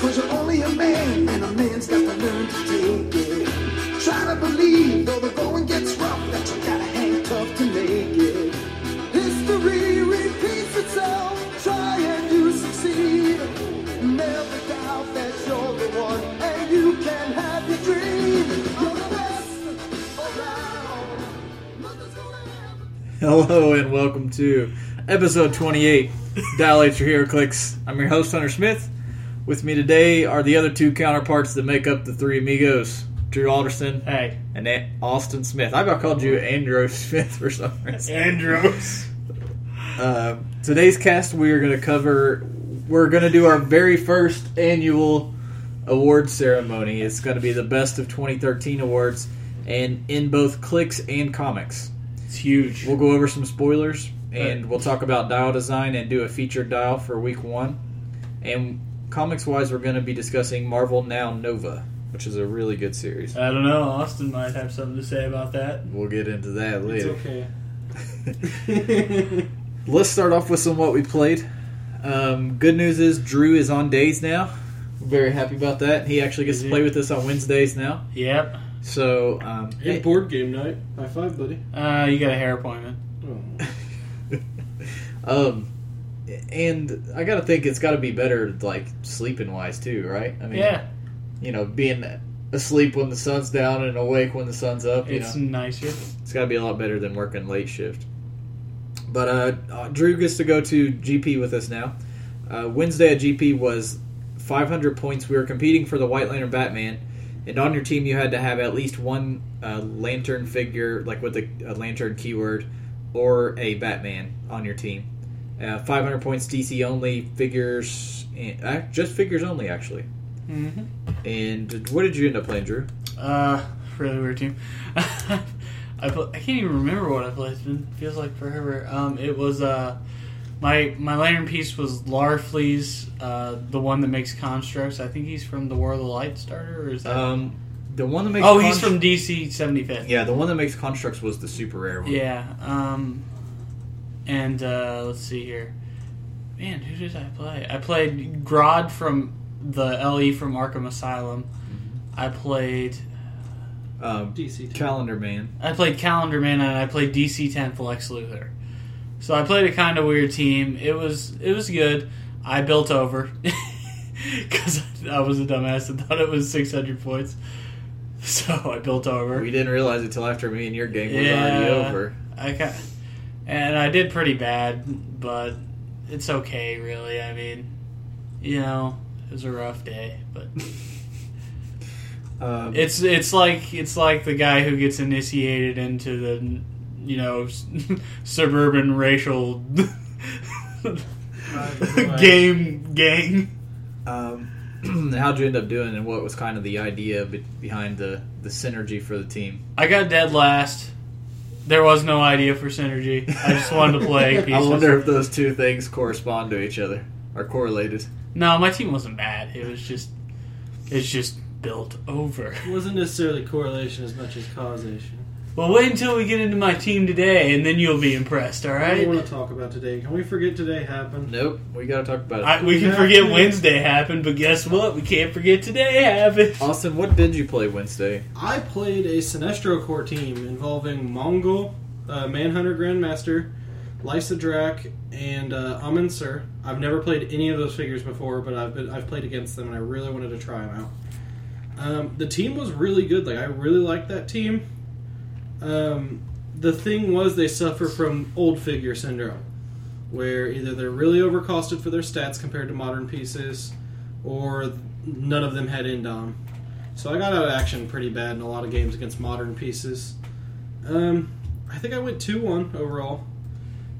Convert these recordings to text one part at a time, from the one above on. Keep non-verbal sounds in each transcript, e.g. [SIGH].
Cause you're only a man, and a man's got to learn to take it. Try to believe, though the going gets rough, that you gotta hang tough to make it. History repeats itself, try and you succeed. Never doubt that you're the one, and you can have your dream. Hello and welcome to episode 28, Dial H Your HeroClix. I'm your host, Hunter Smith. With me today are the other two counterparts that make up the three amigos, Drew Alderson Hey, and A- Austin Smith. I about called you Andrew Smith for some reason. Andros. Uh, [LAUGHS] today's cast, we are going to cover, we're going to do our very first annual award ceremony. It's going to be the Best of 2013 awards, and in both clicks and comics. It's huge. We'll go over some spoilers and we'll talk about dial design and do a featured dial for week one. And comics wise, we're going to be discussing Marvel Now Nova, which is a really good series. I don't know. Austin might have something to say about that. We'll get into that later. okay. [LAUGHS] Let's start off with some what we played. Um, good news is Drew is on days now. Very happy about that. He actually gets to play with us on Wednesdays now. Yep. So, um, And hey- board game night. High five, buddy. Uh, you got a hair appointment. Oh. [LAUGHS] um, and I gotta think it's got to be better, like sleeping wise too, right? I mean, yeah, you know, being asleep when the sun's down and awake when the sun's up. It's know, nicer. it's got to be a lot better than working late shift. But uh, uh, Drew gets to go to GP with us now. Uh, Wednesday at GP was 500 points. We were competing for the White Lantern Batman, and on your team you had to have at least one uh, lantern figure, like with a, a lantern keyword, or a Batman on your team. Uh, 500 points DC only figures, and, uh, just figures only actually. Mm-hmm. And what did you end up playing, Drew? Uh, really weird team. [LAUGHS] I pl- I can't even remember what I played. It feels like forever. Um, it was uh, my my lantern piece was Larfleeze, uh, the one that makes constructs. I think he's from the War of the Light starter, or is that? Um, the one that makes oh, he's from DC seventy fifth. Yeah, the one that makes constructs was the super rare one. Yeah. Um, and uh, let's see here. Man, who did I play? I played Grodd from the LE from Arkham Asylum. I played Um, DC. Calendar Man. I played Calendar Man and I played DC Ten for Lex Luthor. So I played a kind of weird team. It was it was good. I built over [LAUGHS] because I was a dumbass and thought it was six hundred points. [LAUGHS] So I built over. We didn't realize it till after me and your game was already over. I got, and I did pretty bad, but it's okay, really. I mean, you know, it was a rough day, but Um, it's it's like it's like the guy who gets initiated into the, you know, [LAUGHS] suburban racial [LAUGHS] game gang. um, [CLEARS THROAT] how'd you end up doing, and what was kind of the idea be- behind the the synergy for the team? I got dead last. There was no idea for synergy. I just wanted to play. [LAUGHS] I wonder if those two things correspond to each other, are correlated. No, my team wasn't bad. It was just, it's just built over. It wasn't necessarily correlation as much as causation. Well, wait until we get into my team today, and then you'll be impressed. All I right? don't want to talk about today. Can we forget today happened? Nope, we got to talk about it. I, we can Yeah. forget Wednesday happened, but guess what? We can't forget today happened. [LAUGHS] Austin, what did you play Wednesday? I played a Sinestro Corps team involving Mongul, uh, Manhunter Grandmaster, Lysa Drac, and uh, Amon Sur. I've never played any of those figures before, but I've been, I've played against them, and I really wanted to try them out. Um, the team was really good. Like I really liked that team. Um, the thing was, they suffer from old figure syndrome, where either they're really overcosted for their stats compared to modern pieces, or none of them had Indom. So I got out of action pretty bad in a lot of games against modern pieces. Um, I think I went two one overall.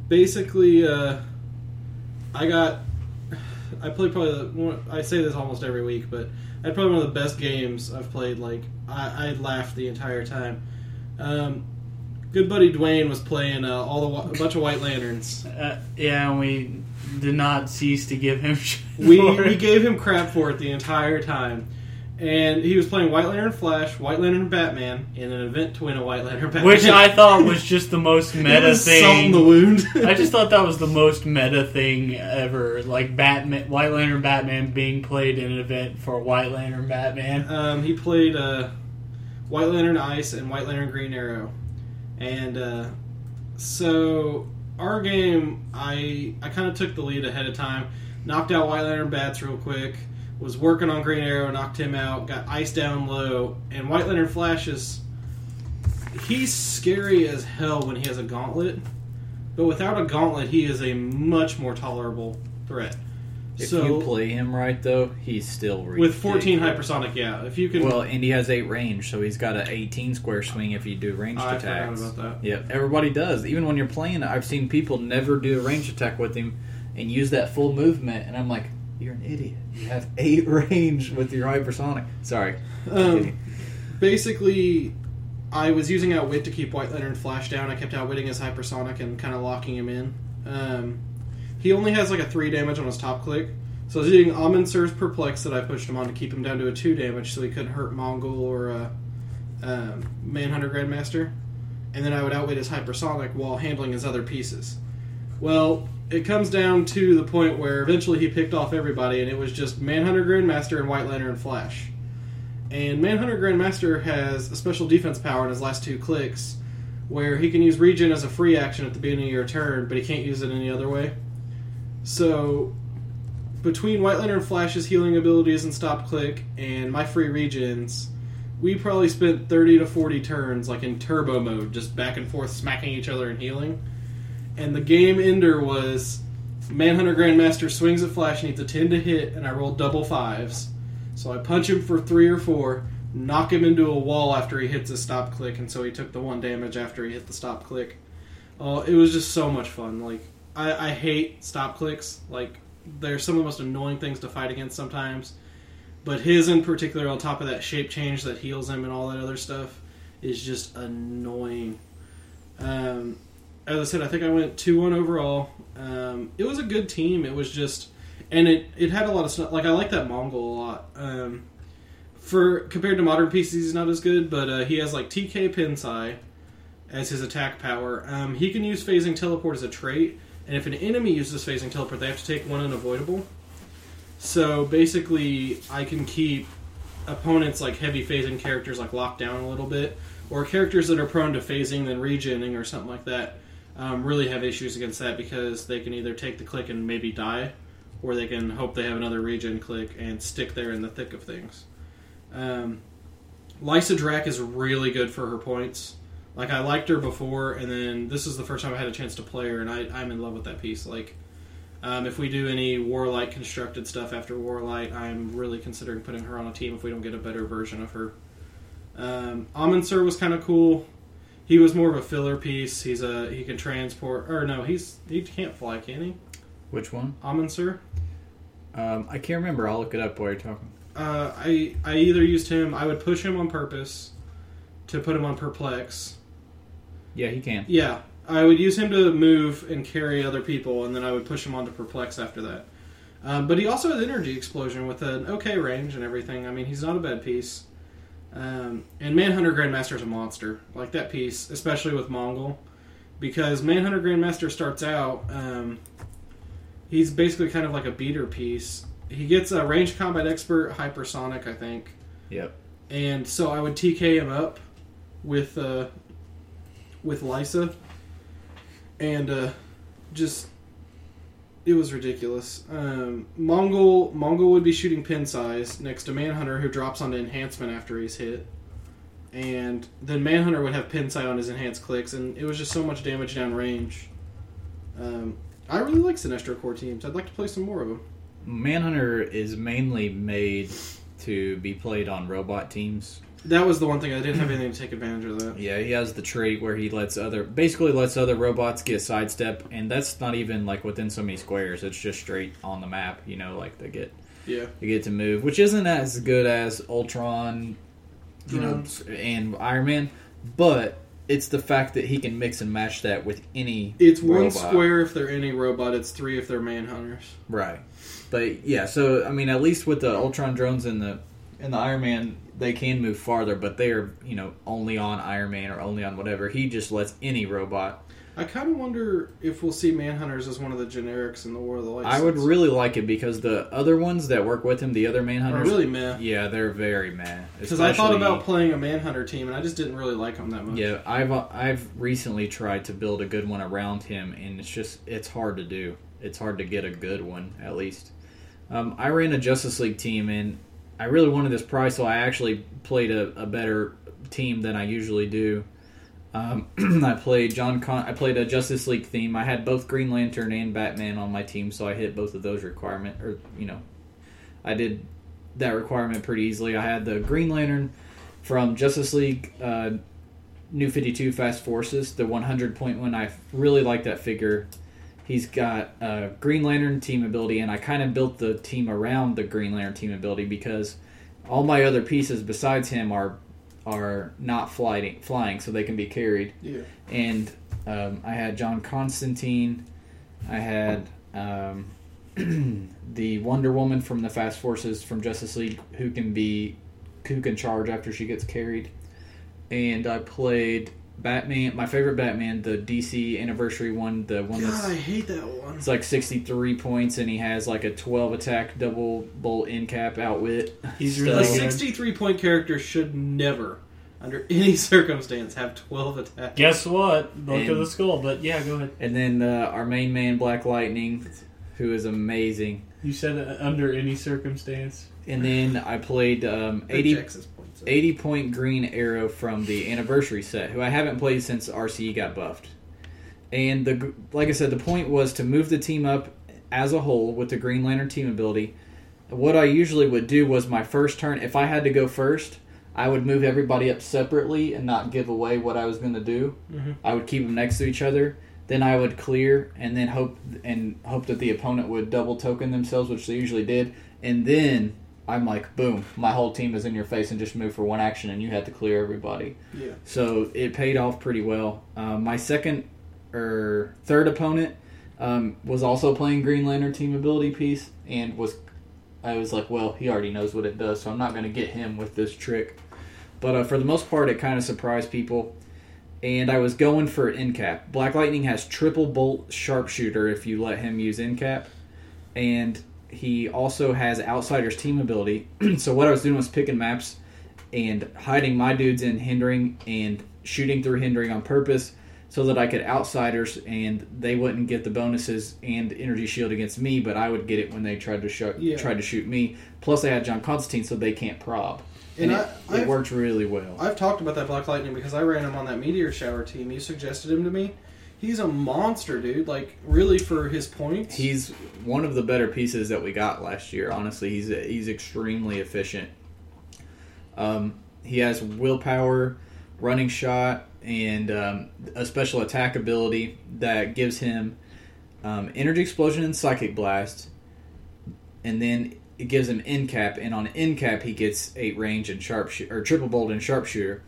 Basically, uh, I got. I played probably. The, I say this almost every week, but I had probably one of the best games I've played. Like I, I laughed the entire time. Um, good buddy Dwayne was playing uh, all the a bunch of White Lanterns. Uh, yeah, and we did not cease to give him shit [LAUGHS] We we gave him crap for it the entire time, and he was playing White Lantern Flash, White Lantern Batman in an event to win a White Lantern Batman. Which I thought [LAUGHS] was just the most meta thing. the wound. [LAUGHS] I just thought that was the most meta thing ever. Like Batman, White Lantern Batman being played in an event for White Lantern Batman. Um, he played uh, White Lantern Ice and White Lantern Green Arrow, and uh, so our game, I I kind of took the lead ahead of time, knocked out White Lantern Bats real quick, was working on Green Arrow, knocked him out, got Ice down low, and White Lantern flashes. he's scary as hell when he has a gauntlet, but without a gauntlet, he is a much more tolerable threat. If so you play him right, though, he's still with 14 ridiculous. hypersonic, yeah, if you can. Well, and he has eight range, so he's got an 18 square swing if you do ranged I attacks. forgot about that. Yep, everybody does. Even when you're playing, I've seen people never do a ranged attack with him and use that full movement, and I'm like, you're an idiot. You have [LAUGHS] eight range with your hypersonic. Sorry. Um, basically, I was using Outwit to keep White Lantern Flash down. I kept outwitting his hypersonic and kind of locking him in. Um, he only has like a three damage on his top click, so I was using Amon Sur's Perplex that I pushed him on to keep him down to a two damage, so he couldn't hurt Mongul or uh, um, Manhunter Grandmaster. And then I would outwit his hypersonic while handling his other pieces. Well, it comes down to the point where eventually he picked off everybody, and it was just Manhunter Grandmaster and White Lantern and Flash. And Manhunter Grandmaster has a special defense power in his last two clicks, where he can use regen as a free action at the beginning of your turn, but he can't use it any other way. So, between White Lantern Flash's healing abilities and stop click, and my free regens, we probably spent 30 to 40 turns, like in turbo mode, just back and forth smacking each other and healing. And the game ender was Manhunter Grandmaster swings at Flash, needs a 10 to hit, and I rolled double fives. So I punch him for three or four, knock him into a wall after he hits his stop click, and so he took the one damage after he hit the stop click. Oh, it was just so much fun. Like I, I hate stop clicks. Like they're some of the most annoying things to fight against sometimes. But his in particular, on top of that shape change that heals him and all that other stuff, is just annoying. Um, as I said, I think I went two one overall. Um, it was a good team. It was just, and it it had a lot of stuff. Like I like that Mongul a lot. Um, for compared to modern PCs, he's not as good, but uh, he has like TK Pinsai as his attack power. Um, he can use phasing teleport as a trait, and if an enemy uses phasing teleport, they have to take one unavoidable. So basically, I can keep opponents like heavy phasing characters like locked down a little bit, or characters that are prone to phasing then regening or something like that. Um, really have issues against that because they can either take the click and maybe die, or they can hope they have another regen click and stick there in the thick of things. Um, Lysa Drac is really good for her points. Like I liked her before, and then this is the first time I had a chance to play her, and I, I'm in love with that piece. Like, um, if we do any Warlight constructed stuff after Warlight, I'm really considering putting her on a team if we don't get a better version of her. Um, Amon Sur was kind of cool. He was more of a filler piece. He's a he can transport, or no, he's he can't fly, can he? Which one? Amon Sur. Um, I can't remember. I'll look it up while you're talking. Uh, I I either used him. I would push him on purpose to put him on perplex. Yeah, he can. Yeah, I would use him to move and carry other people, and then I would push him onto perplex after that. Um, but he also has energy explosion with an okay range and everything. I mean, he's not a bad piece. Um, and Manhunter Grandmaster is a monster, like that piece, especially with Mongul, because Manhunter Grandmaster starts out. Um, he's basically kind of like a beater piece. He gets a range combat expert, hypersonic, I think, Yep. and so I would TK him up with uh, with Lysa, and uh, just it was ridiculous. Um, Mongul Mongul would be shooting pin size next to Manhunter, who drops onto enhancement after he's hit, and then Manhunter would have pin sight on his enhanced clicks, and it was just so much damage down range. Um, I really like Sinestro Corps teams. I'd like to play some more of them. Manhunter is mainly made to be played on robot teams. That was the one thing I didn't have anything to take advantage of that. Yeah, he has the trait where he lets other basically lets other robots get sidestep, and that's not even like within so many squares. It's just straight on the map. You know, like they get Yeah. they get to move, which isn't as good as Ultron, you know, and Iron Man, but it's the fact that he can mix and match that with any. It's one square if they're any robot. It's three if they're manhunters. Right. But yeah, so I mean, at least with the Ultron drones and the in the Iron Man, they can move farther, but they're you know only on Iron Man or only on whatever. He just lets any robot. I kind of wonder if we'll see Manhunters as one of the generics in the War of the Lights. I would really like it because the other ones that work with him, the other are Manhunters, really meh. yeah, they're very mad. Because I thought about playing a Manhunter team, and I just didn't really like them that much. Yeah, I've I've recently tried to build a good one around him, and it's just it's hard to do. It's hard to get a good one, at least. Um, I ran a Justice League team, and I really wanted this prize, so I actually played a, a better team than I usually do. Um, [CLEARS THROAT] I played John. Con- I played a Justice League theme. I had both Green Lantern and Batman on my team, so I hit both of those requirement. Or you know, I did that requirement pretty easily. I had the Green Lantern from Justice League uh, New Fifty Two Fast Forces, the one hundred point one. I really like that figure. He's got uh, Green Lantern team ability, and I kind of built the team around the Green Lantern team ability because all my other pieces besides him are are not flying, flying, so they can be carried. Yeah. And um, I had John Constantine. I had um, [CLEARS THROAT] the Wonder Woman from the Fast Forces from Justice League, who can be who can charge after she gets carried. And I played Batman. My favorite Batman, the DC anniversary one, the one God, that's I hate that one. it's like 63 points, and he has like a 12 attack, double bolt in cap outwit. He's So- really A 63 point character should never, under [LAUGHS] any circumstance, have 12 attacks. Guess what? Book of the skull. But yeah, go ahead. And then uh, our main man, Black Lightning, who is amazing. You said uh, under any circumstance. And then I played um, That 80, checks his points. 80 point green arrow from the anniversary set, who I haven't played since RCE got buffed. And the like I said, the point was to move the team up as a whole with the Green Lantern team ability. What I usually would do was my first turn, if I had to go first, I would move everybody up separately and not give away what I was going to do. Mhm. I would keep them next to each other. Then I would clear and then hope and hope that the opponent would double token themselves, which they usually did. And then I'm like, boom, my whole team is in your face and just move for one action, and you had to clear everybody. Yeah. So it paid off pretty well. Um, my second or third opponent um, was also playing Green Lantern team ability piece, and was I was like, well, he already knows what it does, so I'm not going to get him with this trick. But uh, for the most part, it kind of surprised people. And I was going for NCAP. Black Lightning has triple bolt sharpshooter if you let him use NCAP. And he also has Outsider's team ability. [CLEARS THROAT] so what I was doing was picking maps and hiding my dudes in hindering and shooting through hindering on purpose so that I could outsiders and they wouldn't get the bonuses and energy shield against me, but I would get it when they tried to shoot Yeah. tried to shoot me. Plus, I had John Constantine, so they can't prob, and, And it, I- it I've- worked really well. I've talked about that Black Lightning because I ran him on that Meteor Shower team. You suggested him to me. He's a monster, dude. Like, really, for his points. He's one of the better pieces that we got last year. Honestly, he's he's extremely efficient. Um, he has willpower, running shot, and um, a special attack ability that gives him um, energy explosion and psychic blast, and then it gives him end cap. And on end cap, he gets eight range and sharpshooter or triple bolt and sharpshooter.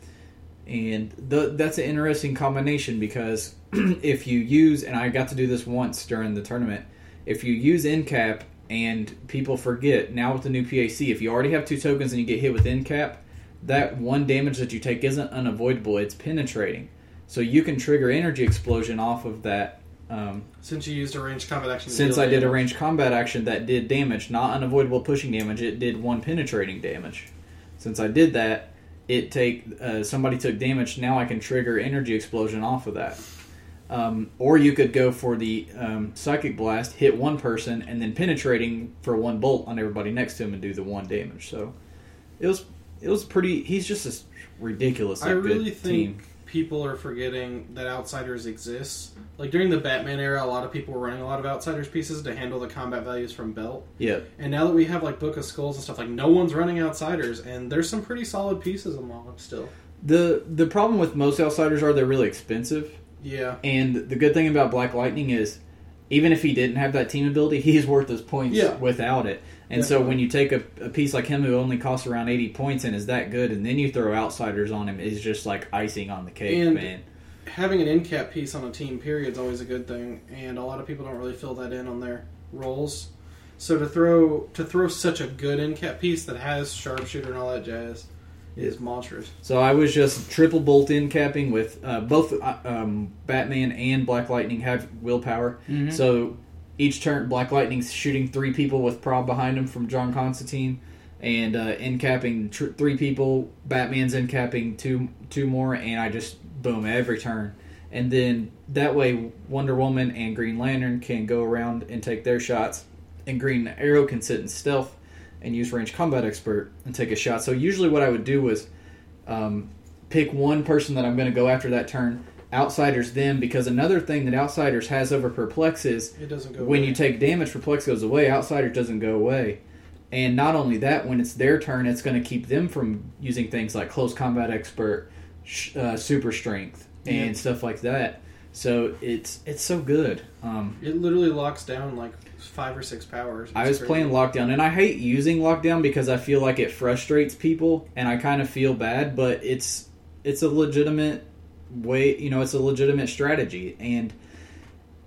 And the, that's an interesting combination because [CLEARS THROAT] if you use, and I got to do this once during the tournament, if you use end cap and people forget, now with the new PAC, if you already have two tokens and you get hit with end cap, that one damage that you take isn't unavoidable, it's penetrating. So you can trigger energy explosion off of that. Um, since you used a ranged combat action. since I did a damage. ranged combat action that did damage, not unavoidable pushing damage, it did one penetrating damage. Since I did that, it take uh, somebody took damage. Now I can trigger energy explosion off of that. Um, or you could go for the um, psychic blast, hit one person, and then penetrating for one bolt on everybody next to him and do the one damage. So it was it was pretty. He's just a ridiculous. I really think team. people are forgetting that outsiders exist. Like during the Batman era, a lot of people were running a lot of outsiders pieces to handle the combat values from belt. Yeah, And now that we have like Book of Skulls and stuff, like no one's running outsiders, and there's some pretty solid pieces among them still. the the problem with most outsiders are they're really expensive. Yeah, And the good thing about Black Lightning is, even if he didn't have that team ability, he's worth his points Yeah. without it. And so when you take a, a piece like him who only costs around 80 points and is that good, and then you throw outsiders on him, is just like icing on the cake, And- man. having an end cap piece on a team period is always a good thing, and a lot of people don't really fill that in on their roles. So to throw to throw such a good in cap piece that has sharpshooter and all that jazz is monstrous. So I was just triple bolt in capping with uh, both uh, um, Batman and Black Lightning have willpower. Mhm. So each turn, Black Lightning's shooting three people with prob behind him from John Constantine, and uh, in capping tr- three people. Batman's in capping two two more, and I just boom every turn. And then that way, Wonder Woman and Green Lantern can go around and take their shots, and Green Arrow can sit in stealth and use range combat expert and take a shot. So usually, what I would do was um, pick one person that I'm going to go after that turn. Outsiders them because another thing that Outsiders has over Perplex is It doesn't go when away. you take damage, Perplex goes away. Outsiders doesn't go away. And not only that, when it's their turn, it's going to keep them from using things like close combat expert, sh- uh, super strength, and Yeah. stuff like that. So it's it's so good. Um, It literally locks down like five or six powers. I was crazy. playing lockdown, and I hate using lockdown because I feel like it frustrates people, and I kind of feel bad. But it's it's a legitimate way, you know, it's a legitimate strategy, and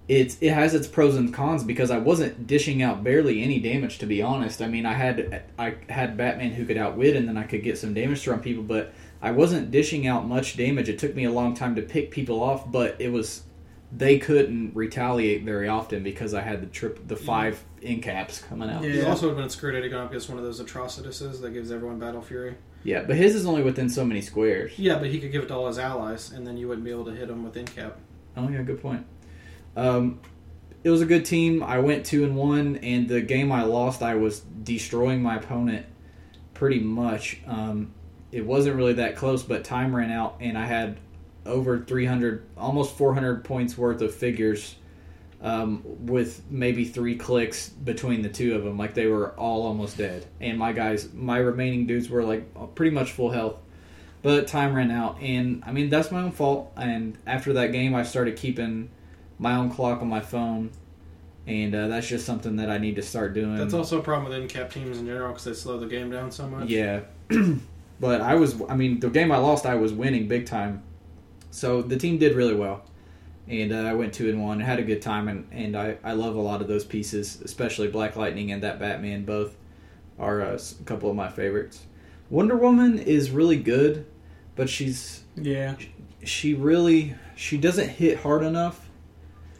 it's it has its pros and cons because I wasn't dishing out barely any damage to be honest. I mean, I had I had Batman who could outwit, and then I could get some damage from people, but I wasn't dishing out much damage. It took me a long time to pick people off, but it was they couldn't retaliate very often because I had the trip the five in caps coming out. He Yeah. also would have been screwed had he gone up against one of those atrocituses that gives everyone battle fury. Yeah, but his is only within so many squares. Yeah, but he could give it to all his allies, and then you wouldn't be able to hit him with in cap. Oh yeah, good point. Um, it was a good team. I went two and one, and the game I lost, I was destroying my opponent pretty much. Um, it wasn't really that close, but time ran out, and I had over 300, almost 400 points worth of figures um, with maybe three clicks between the two of them. Like they were all almost dead, and my guys, my remaining dudes were like pretty much full health. But time ran out, and I mean that's my own fault. And after that game, I started keeping my own clock on my phone, and uh, that's just something that I need to start doing. That's also a problem with in cap teams in general because they slow the game down so much. Yeah, [CLEARS THROAT] but I was. I mean, the game I lost, I was winning big time. So the team did really well, and uh, I went two and one. Had a good time, and and I I love a lot of those pieces, especially Black Lightning and that Batman. Both are uh, a couple of my favorites. Wonder Woman is really good, but she's Yeah. she really she doesn't hit hard enough.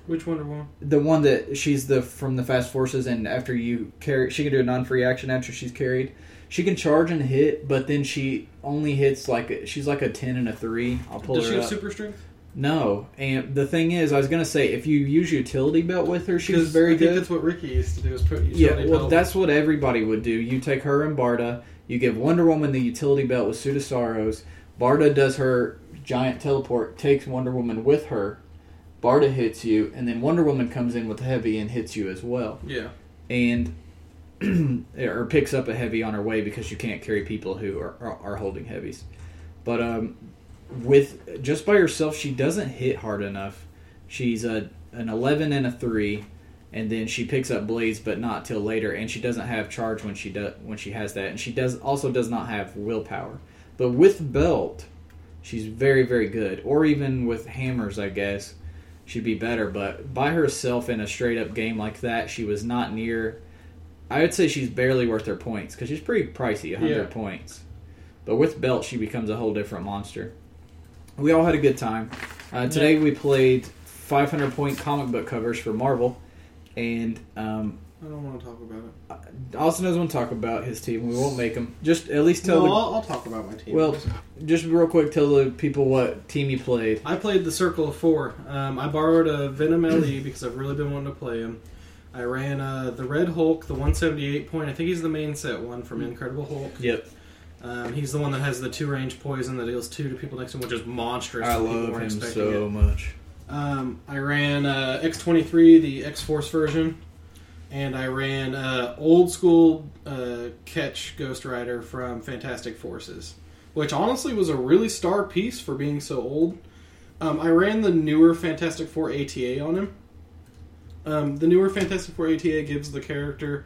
Which Wonder Woman? The one that she's the from the Fast Forces, and after you carry, she can do a non-free action after she's carried. She can charge and hit, but then she only hits like she's like a ten and a three. I'll pull Does her she have up. super strength? no, and the thing is, I was gonna say if you use utility belt with her, she's very I think good. That's what Ricky used to do. Is put Yeah, well, belt. that's what everybody would do. You take her and Barda. You give Wonder Woman the utility belt with Suit of Sorrows. Barda does her giant teleport, takes Wonder Woman with her. Barda hits you, and then Wonder Woman comes in with heavy and hits you as well, yeah. and [CLEARS THROAT] or picks up a heavy on her way because you can't carry people who are, are, are holding heavies. But um, with just by herself, she doesn't hit hard enough. She's a an eleven and a three, and then she picks up blades, but not till later. And she doesn't have charge when she does when she has that, and she does also does not have willpower. But with belt, she's very very good. Or even with hammers, I guess she'd be better. But by herself in a straight up game like that, she was not near. I would say she's barely worth her points because she's pretty pricey, hundred Yeah. points. But with belt, she becomes a whole different monster. We all had a good time. Uh, today we played 500 point comic book covers for Marvel, and um, I don't want to talk about it. Austin doesn't want to talk about his team. We won't make him. Just at least tell No, the I'll, I'll talk about my team. well, just real quick, tell the people what team you played. I played the Circle of Four. Um, I borrowed a Venom LE because I've really been wanting to play him. I ran uh, the Red Hulk, the 178 point. I think he's the main set one from Incredible Hulk. Yep, Um, he's the one that has the two range poison that deals two to people next to him, which is monstrous. I love him so it. much. Um, I ran uh, X23, the X Force version, and I ran uh, old school uh, Catch Ghost Rider from Fantastic Forces, which honestly was a really star piece for being so old. Um, I ran the newer Fantastic Four ATA on him. Um, the newer Fantastic Four ATA gives the character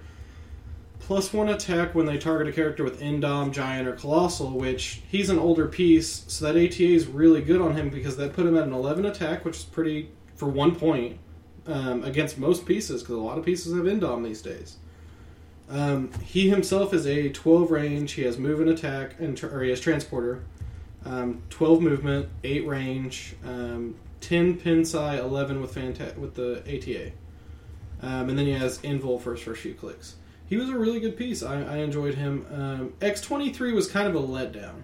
plus one attack when they target a character with Indom, Giant, or Colossal, which he's an older piece, so that ATA is really good on him because that put him at an 11 attack, which is pretty for one point um, against most pieces because a lot of pieces have Indom these days. Um, he himself is a 12 range. He has move and attack, and or he has transporter. Um, 12 movement, 8 range, um, 10 pin psi, 11 with fanta- with the ATA. Um, and then he has invul for his first few clicks. He was a really good piece. I, I enjoyed him. Um, X23 was kind of a letdown.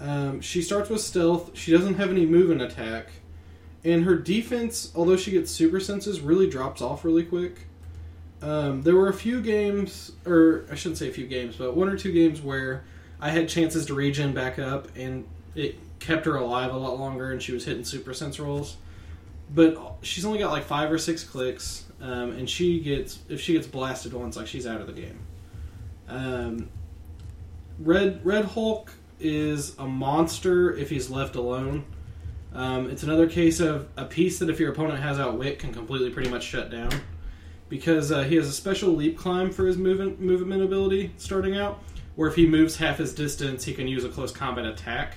Um, she starts with stealth. She doesn't have any move and attack. And her defense, although she gets super senses, really drops off really quick. Um, there were a few games, or I shouldn't say a few games, but one or two games where I had chances to regen back up, and it kept her alive a lot longer, and she was hitting super sense rolls. But she's only got like five or six clicks, um, and she gets if she gets blasted once, like she's out of the game. Um, Red Red Hulk is a monster if he's left alone. Um, it's another case of a piece that if your opponent has outwit can completely pretty much shut down because uh, he has a special leap climb for his movement movement ability starting out, where if he moves half his distance, he can use a close combat attack.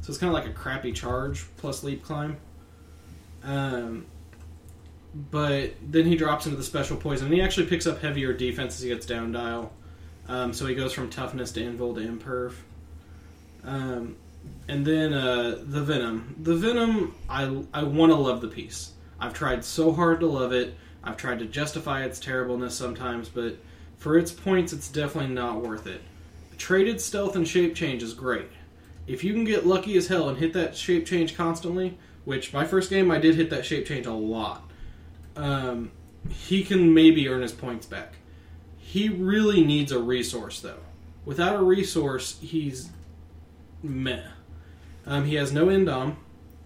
So it's kind of like a crappy charge plus leap climb. Um, but then he drops into the special poison, and he actually picks up heavier defense as he gets down dial. Um, so he goes from toughness to invul to imperv. Um, and then uh, the venom. The venom, I I want to love the piece. I've tried so hard to love it. I've tried to justify its terribleness sometimes, but for its points, it's definitely not worth it. Traded stealth and shape change is great. If you can get lucky as hell and hit that shape change constantly, which my first game I did hit that shape change a lot, um, he can maybe earn his points back. He really needs a resource though. Without a resource, he's meh. Um, he has no endom.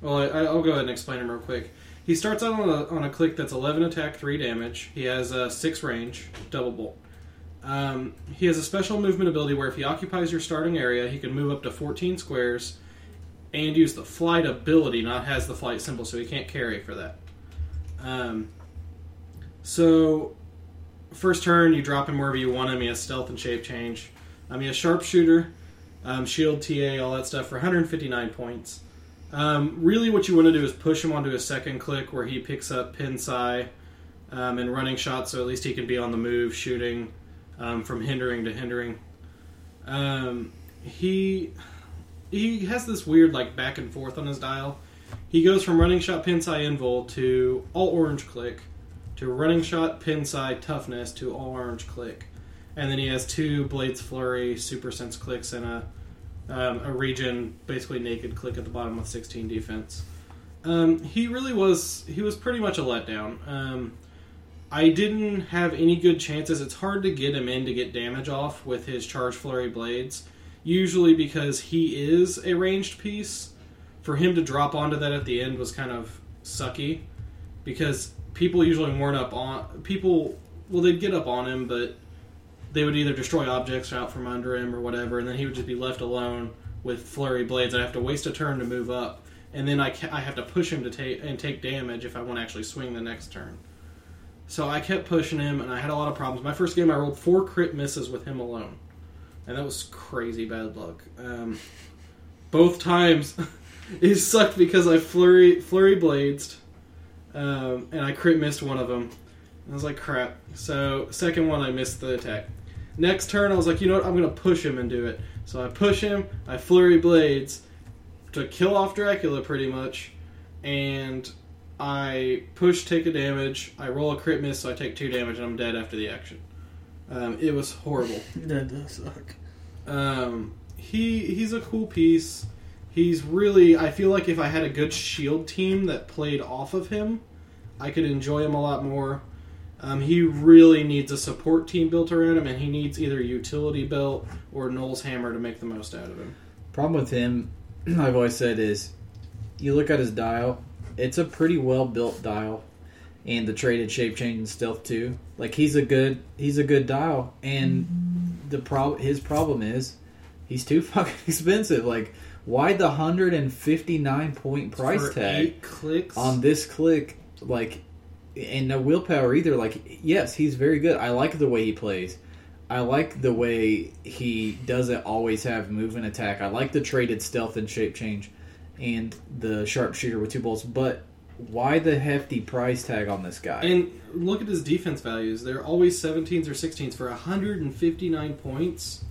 Well, I, I'll go ahead and explain him real quick. He starts out on a, on a click that's 11 attack, 3 damage. He has a 6 range, double bolt. Um, he has a special movement ability where if he occupies your starting area, he can move up to 14 squares and use the flight ability, not has the flight symbol, so he can't carry for that. Um, so, first turn, you drop him wherever you want him. He has stealth and shape change. Um, he has sharpshooter, um, shield, TA, all that stuff for 159 points. Um, really, what you want to do is push him onto a second click where he picks up pin psi um, and running shots, so at least he can be on the move, shooting um, from hindering to hindering. Um, he he has this weird like back and forth on his dial. He goes from running shot pin psi invul to all orange click to running shot pin psi toughness to all orange click, and then he has two blades flurry super sense clicks and a um, a regen basically naked click at the bottom with 16 defense. Um, he really was he was pretty much a letdown. Um, I didn't have any good chances. It's hard to get him in to get damage off with his charge flurry blades. Usually because he is a ranged piece. For him to drop onto that at the end was kind of sucky because people usually weren't up on people. Well, they'd get up on him, but they would either destroy objects out from under him or whatever, and then he would just be left alone with flurry blades. I'd have to waste a turn to move up, and then I, ca- I have to push him to take and take damage if I want to actually swing the next turn. So I kept pushing him, and I had a lot of problems. My first game, I rolled four crit misses with him alone, and that was crazy bad luck. Um, both times, [LAUGHS] it sucked because I flurry flurry blades, um, and I crit missed one of them. I was like, crap. So second one, I missed the attack. Next turn, I was like, you know what? I'm gonna push him and do it. So I push him. I flurry blades to kill off Dracula, pretty much, and I push, take a damage. I roll a crit miss, so I take two damage, and I'm dead after the action. Um, it was horrible. [LAUGHS] That does suck. Um, he he's a cool piece. He's really. I feel like if I had a good shield team that played off of him, I could enjoy him a lot more. Um, he really needs a support team built around him, and he needs either utility belt or Knowles hammer to make the most out of him. Problem with him, [CLEARS THROAT] I've always said, is you look at his dial. It's a pretty well built dial, and the traded shape change and stealth too. Like he's a good he's a good dial, and the prob his problem is he's too [LAUGHS] fucking expensive. Like why the hundred and fifty nine point price For tag on this click? Like and no willpower either. Like yes, he's very good. I like the way he plays. I like the way he doesn't always have move and attack. I like the traded stealth and shape change and the sharpshooter with two bolts. But why the hefty price tag on this guy? And look at his defense values. They're always 17s or 16s for 159 points.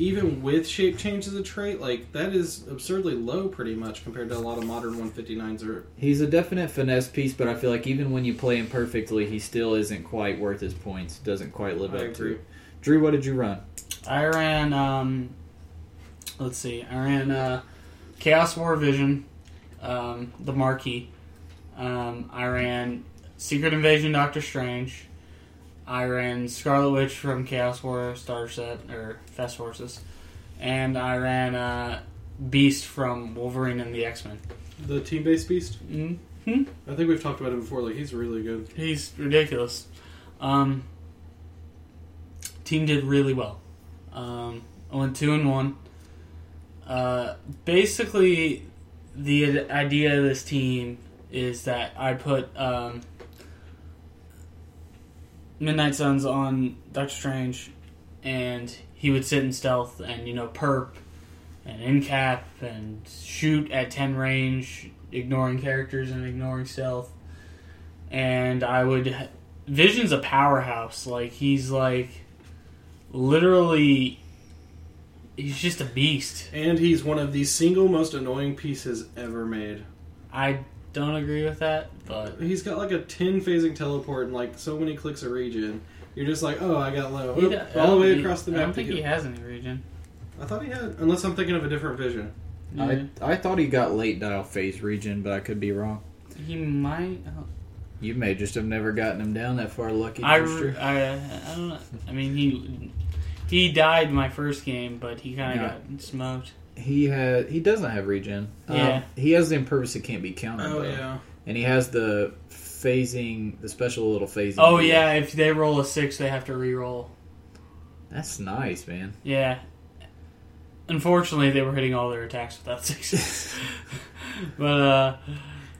Even with shape change as a trait, like that is absurdly low pretty much compared to a lot of modern 159s or He's a definite finesse piece, but I feel like even when you play him perfectly, he still isn't quite worth his points. Doesn't quite live I up agree. to. Drew, what did you run? I ran. Um, let's see. I ran uh, Chaos War Vision, um, the Marquee. Um, I ran Secret Invasion Doctor Strange. I ran Scarlet Witch from Chaos War Starter Set or Fast Forces, and I ran uh, Beast from Wolverine and the X Men. the team-based beast. hmm I think we've talked about him before. Like he's really good. He's ridiculous. Um, team did really well. Um, I went two and one. Uh, basically, the idea of this team is that I put um, Midnight Suns on Doctor Strange, and he would sit in stealth and you know perp and in cap and shoot at ten range, ignoring characters and ignoring stealth. And I would Vision's a powerhouse. Like he's like literally he's just a beast. And he's one of the single most annoying pieces ever made. I don't agree with that, but He's got like a 10 phasing teleport and like so many clicks of regen. You're just like, oh, I got low. Oop, d- I all the way think- across the map. I don't to think get- he has any regen. I thought he had, unless I'm thinking of a different vision. Yeah. I I thought he got late dial phase regen, but I could be wrong. he might. Uh, you may just have never gotten him down that far, lucky. I, I, I don't know. I mean, he he died my first game, but he kind of Yeah. got smoked. He had he doesn't have regen. Um, Yeah. he has the impervious that can't be countered. Oh, though. yeah. and he has the phasing, the special little phasing. Oh deal. yeah, if they roll a six, they have to re-roll. that's nice, man. Yeah. Unfortunately, they were hitting all their attacks without sixes. [LAUGHS] but uh,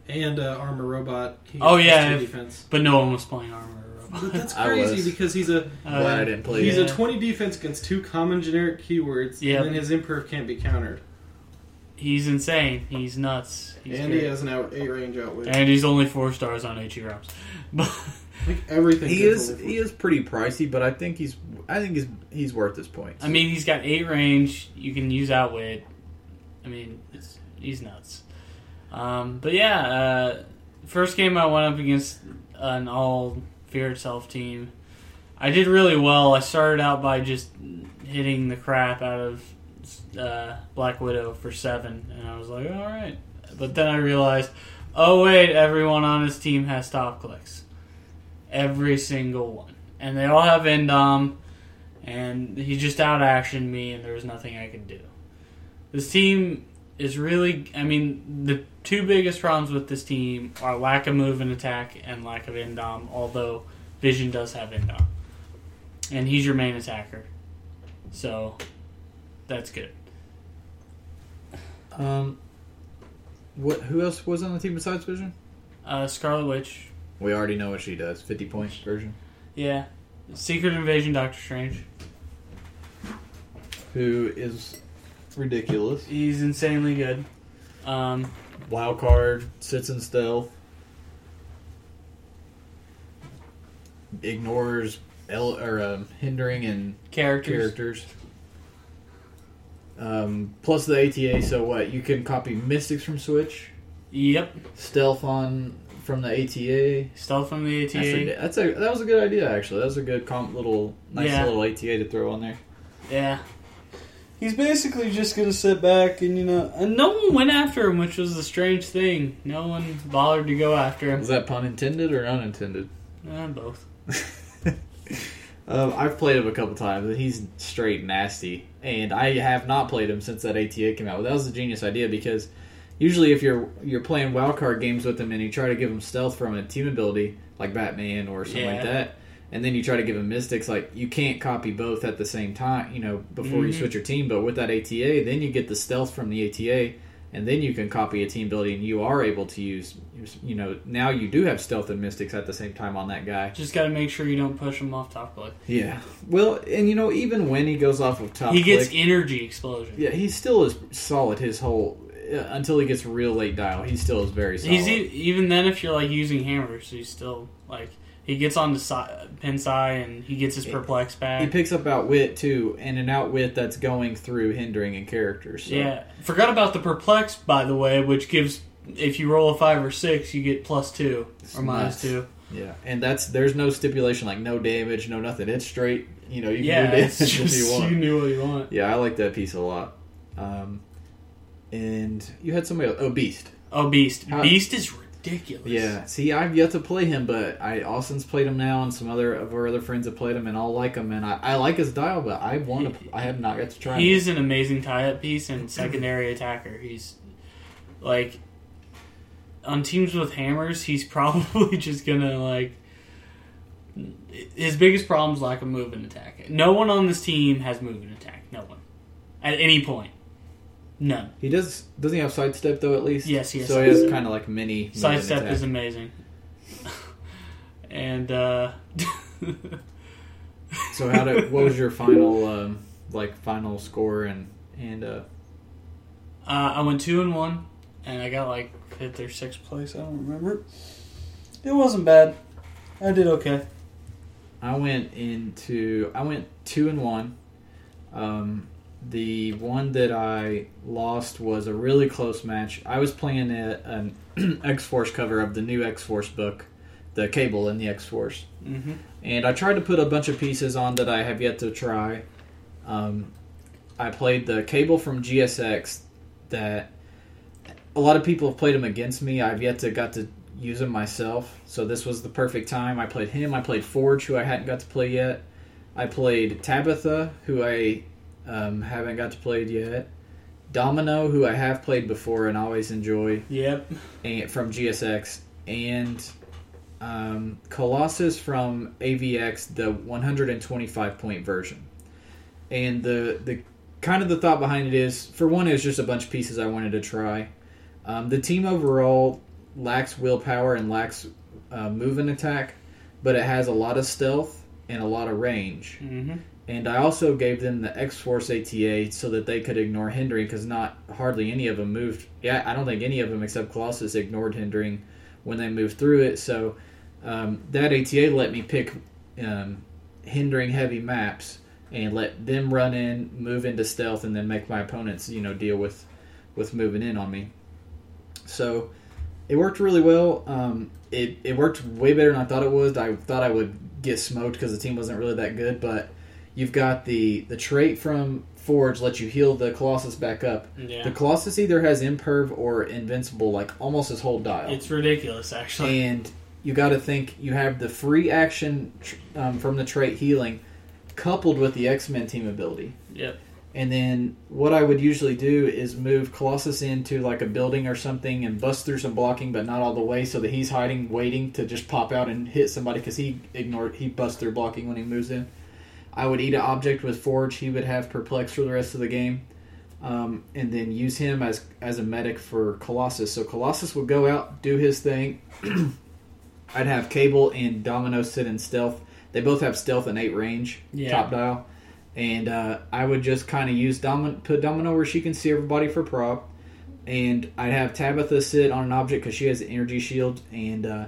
And uh, Armor Robot. Oh, yeah, if- defense. but no one was playing armor. But that's I crazy was. because he's a Uh, Glad I didn't play. he's it. Yeah. a 20 defense against two common generic keywords, Yep. and then his imperv can't be countered. He's insane. He's nuts. He's and great. he has an out eight range outwit. and he's only four stars on HE rounds. [LAUGHS] But like everything. He gets is only he is pretty pricey, but I think he's I think he's he's worth his points. I mean, he's got eight range. You can use outwit. I mean, it's, he's nuts. Um, but yeah, uh, first game I went up against an all fear itself team. I did really well. I started out by just hitting the crap out of uh, Black Widow for seven, and I was like, all right. But then I realized, oh wait, everyone on his team has stop clicks, every single one, and they all have Endom and he just out actioned me, and there was nothing I could do. This team is really, I mean, the two biggest problems with this team are lack of move and attack and lack of Endom, although Vision does have Endom. And he's your main attacker. So, that's good. um, what who else was on the team besides Vision? Uh, Scarlet Witch, We already know what she does. Fifty points version. yeah. Secret Invasion Doctor Strange. Who is ridiculous? He's insanely good. Um, Wild card sits in stealth. Ignores el- or um, hindering and characters. characters. Um, plus the ATA, so what? You can copy Mystics from Switch, Yep. Stealth on from the ATA. Stealth from the That's ATA. a, that's a that was a good idea actually. That was a good comp, little nice Yeah. little ATA to throw on there. Yeah. He's basically just gonna sit back and you know, and no one went after him, which was the strange thing. No one bothered to go after him. Was that pun intended or unintended? Uh, both. [LAUGHS] Um, I've played him a couple times, and he's straight nasty. And I have not played him since that ATA came out. Well, that was a genius idea because usually if you're you're playing wildcard games with him and you try to give him stealth from a team ability like Batman or something like that, and then you try to give him mystics, like you can't copy both at the same time. You know, before you Mhm. switch your team. But with that ATA, then you get the stealth from the ATA. And then you can copy a team ability, and you are able to use, you know, now you do have stealth and mystics at the same time on that guy. Just gotta make sure you don't push him off top click. Yeah. Well, and you know, even when he goes off of top, he gets click, energy explosion. yeah, he still is solid his whole uh, until he gets real late dial, he still is very solid. He's e- even then if you're like using hammers, he's still like he gets on pin side and he gets his perplex back. he picks up outwit too, and an outwit that's going through hindering and characters. So. Yeah, forgot about the perplex by the way, which gives if you roll a five or six, you get plus two or minus two. Yeah, and that's there's no stipulation like no damage, no nothing. It's straight. You know, you can Yeah, do damage [LAUGHS] if just you you, want. knew what you want. Yeah, I like that piece a lot. Um, and you had somebody else. Oh, Beast. Oh, Beast! How- Beast is ridiculous. Yeah. See, I've yet to play him, but I Austin's played him now, and some other of our other friends have played him, and all like him. And I, I like his dial, but I want to. I have not got to try. him. He's an amazing tie-up piece and secondary attacker. He's like on teams with hammers. He's [LAUGHS] probably just gonna like his biggest problem is lack of move and attack. No one on this team has move and attack. No one at any point. None. He does. Doesn't he have sidestep though? At least. Yes, he has So he has kind of like mini Sidestep is amazing. [LAUGHS] and uh, [LAUGHS] So how did? What was your final um, like final score and and uh, Uh, I went two and one, and I got like fifth or sixth place. I don't remember. It wasn't bad. I did okay. I went into I went two and one. Um, the one that I lost was a really close match. I was playing a, an [CLEARS THROAT] X Force cover of the new X Force book, the Cable in the X Force, Mm-hmm. and I tried to put a bunch of pieces on that I have yet to try. Um, I played the Cable from GSX that a lot of people have played him against me. I've yet to got to use him myself, so this was the perfect time. I played him. I played Forge, who I hadn't got to play yet. I played Tabitha, who I um, haven't got to play it yet. Domino, who I have played before and always enjoy, Yep. and from GSX, and um, Colossus from AVX, the 125 point version. And the the kind of the thought behind it is, for one, it was just a bunch of pieces I wanted to try. Um, the team overall lacks willpower and lacks uh, move and attack, but it has a lot of stealth and a lot of range. Mm-hmm. And I also gave them the X Force ATA so that they could ignore hindering because not hardly any of them moved. Yeah, I don't think any of them except Colossus ignored hindering when they moved through it. So um, that ATA let me pick um, hindering heavy maps and let them run in, move into stealth, and then make my opponents you know deal with with moving in on me. So it worked really well. Um, it it worked way better than I thought it would. I thought I would get smoked because the team wasn't really that good, but you've got the the trait from Forge lets you heal the Colossus back up. Yeah. The Colossus either has imperv or invincible, like almost his whole dial. It's ridiculous, actually. and you got to think you have the free action tr- um, from the trait healing, coupled with the X Men team ability. Yep. And then what I would usually do is move Colossus into like a building or something and bust through some blocking, but not all the way, so that he's hiding, waiting to just pop out and hit somebody because he ignored he busts through blocking when he moves in. I would eat an object with Forge. He would have perplex for the rest of the game, um, and then use him as as a medic for Colossus. So Colossus would go out, do his thing. [CLEARS THROAT] I'd have Cable and Domino sit in stealth. They both have stealth and eight range Yeah. top dial, and uh, I would just kind of use Domino, put Domino where she can see everybody for prob, and I'd have Tabitha sit on an object because she has an energy shield and uh,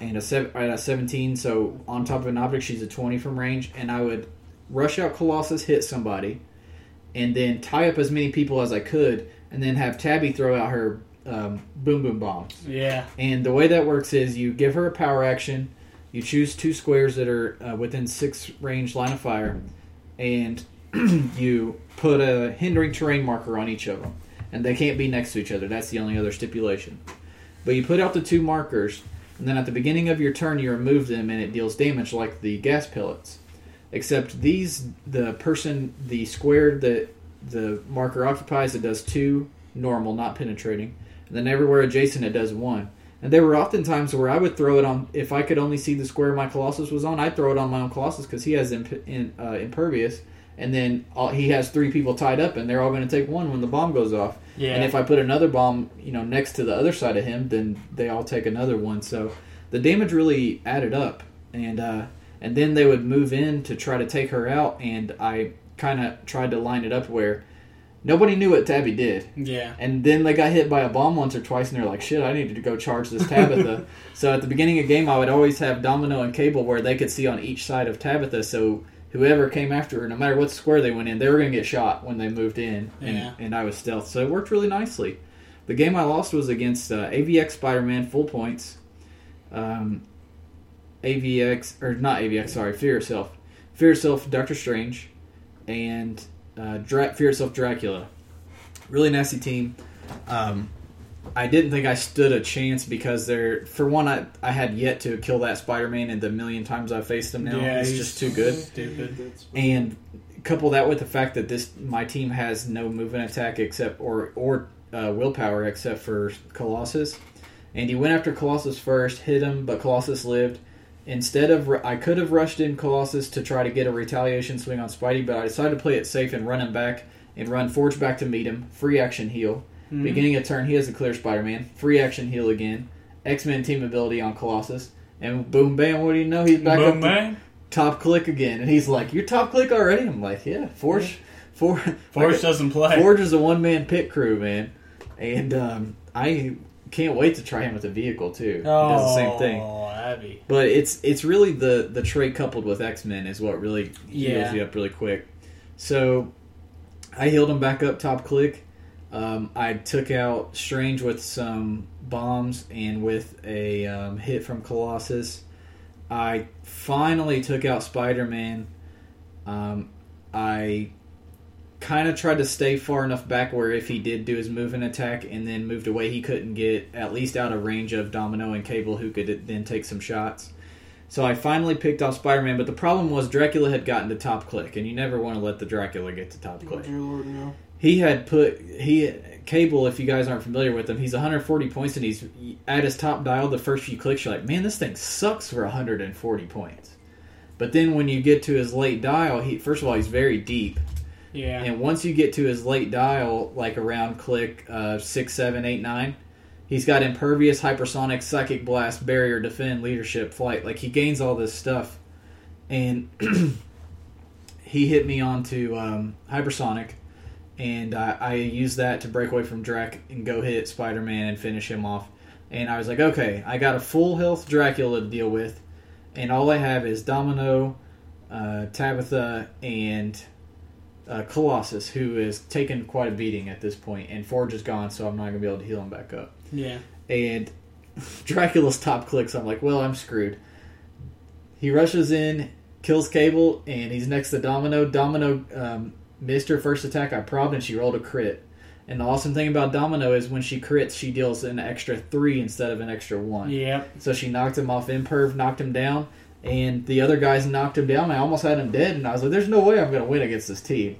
and a, sev- at a seventeen. So on top of an object, she's a twenty from range, and I would rush out Colossus, hit somebody, and then tie up as many people as I could, and then have Tabby throw out her um, boom boom bombs. Yeah. And the way that works is you give her a power action, you choose two squares that are uh, within six range line of fire, and [CLEARS THROAT] you put a hindering terrain marker on each of them. And they can't be next to each other. That's the only other stipulation. But you put out the two markers, and then at the beginning of your turn, you remove them, and it deals damage like the gas pellets. Except these, the person, the square that the marker occupies, it does two normal, not penetrating. And then everywhere adjacent, it does one. And there were often times where I would throw it on, if I could only see the square my Colossus was on, I'd throw it on my own Colossus because he has imp- in, uh, impervious. And then all, he has three people tied up, and they're all going to take one when the bomb goes off. Yeah. And if I put another bomb, you know, next to the other side of him, then they all take another one. So the damage really added up, and uh, and then they would move in to try to take her out, and I kind of tried to line it up where Nobody knew what Tabby did. Yeah. And then they got hit by a bomb once or twice, and they're like, "Shit, I needed to go charge this Tabitha." [LAUGHS] so at the beginning of the game, I would always have Domino and Cable where they could see on each side of Tabitha. So whoever came after her, no matter what square they went in, they were going to get shot when they moved in. And, Yeah. and I was stealth, so it worked really nicely. The game I lost was against uh, AVX Spider-Man, full points. Um, AVX or not AVX, sorry, Fear Yourself. Fear Yourself, Doctor Strange, and uh, Dra- Fear Yourself, Dracula. Really nasty team. Um, I didn't think I stood a chance because they're for one, I I had yet to kill that Spider-Man, and the million times I've faced him now, Yeah, it's he's just too good. Stupid. And couple that with the fact that this my team has no movement attack except or or uh, willpower except for Colossus, and he went after Colossus first, hit him, but Colossus lived. Instead of I could have rushed in Colossus to try to get a retaliation swing on Spidey, but I decided to play it safe and run him back and run Forge back to meet him. Free action heal. Mhm. Beginning of turn, he has a clear Spider-Man. Free action heal again. X-Men team ability on Colossus. And boom, bam, what do you know? He's back up Boom, to top click again, and he's like, "You're top click already." I'm like, "Yeah, Forge, Forge, Forrest [LAUGHS] doesn't play. Forge is a one man pit crew, man." And um, I can't wait to try him with a vehicle too. He oh, does the same thing. Abby. But it's it's really the the trait coupled with X Men is what really heals Yeah. you up really quick. So I healed him back up top click. Um, I took out Strange with some bombs and with a um, hit from Colossus. I finally took out Spider Man. Um, I kind of tried to stay far enough back where if he did do his moving attack and then moved away, he couldn't get at least out of range of Domino and Cable, who could then take some shots. So I finally picked off Spider Man, but the problem was Dracula had gotten to top click, and you never want to let the Dracula get to top click. He had put he cable if you guys aren't familiar with him he's 140 points and he's at his top dial the first few clicks. You're like man this thing sucks for 140 points. But then when you get to his late dial he first of all he's very deep. Yeah. and once you get to his late dial like around click uh, 6 7 8 9 he's got impervious hypersonic psychic blast barrier defend leadership flight. Like he gains all this stuff. And [CLEARS THROAT] he hit me onto um, hypersonic and I, I used that to break away from Drac and go hit Spider Man and finish him off. And I was like, okay, I got a full health Dracula to deal with, and all I have is Domino, uh, Tabitha, and uh, Colossus, who is taken quite a beating at this point, and Forge is gone, so I'm not gonna be able to heal him back up. yeah. And [LAUGHS] Dracula's top clicks, I'm like, well, I'm screwed. He rushes in, kills Cable, and he's next to Domino. Domino um, missed her first attack. I probed, and she rolled a crit. And the awesome thing about Domino is when she crits, she deals an extra three instead of an extra one. Yeah. So she knocked him off imperv, knocked him down, and the other guys knocked him down. I almost had him dead, and I was like, "There's no way I'm going to win against this team."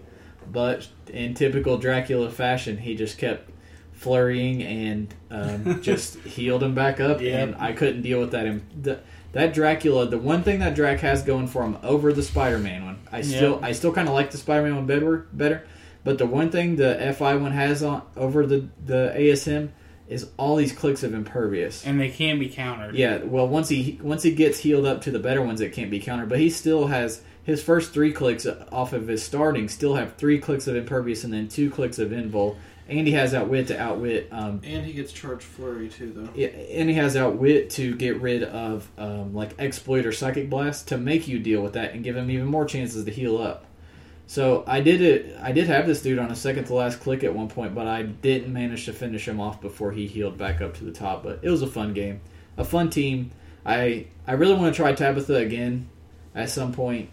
But in typical Dracula fashion, he just kept flurrying and um, [LAUGHS] just healed him back up, Yep. and I couldn't deal with that. The, that Dracula, the one thing that Drac has going for him over the Spider-Man one, I still. I still kind of like the Spider-Man one better, better. But the one thing the FI one has on over the the ASM is all these clicks of impervious. And they can be countered. Yeah, well, once he once he gets healed up to the better ones, it can't be countered. But he still has his first three clicks off of his starting still have three clicks of impervious and then two clicks of invul. And he has outwit to outwit. Um, And he gets charged flurry too, though. yeah, and he has outwit to get rid of um, like exploit or psychic blast to make you deal with that and give him even more chances to heal up. So I did it. I did have this dude on a second to last click at one point, but I didn't manage to finish him off before he healed back up to the top. But it was a fun game, a fun team. I I really want to try Tabitha again at some point.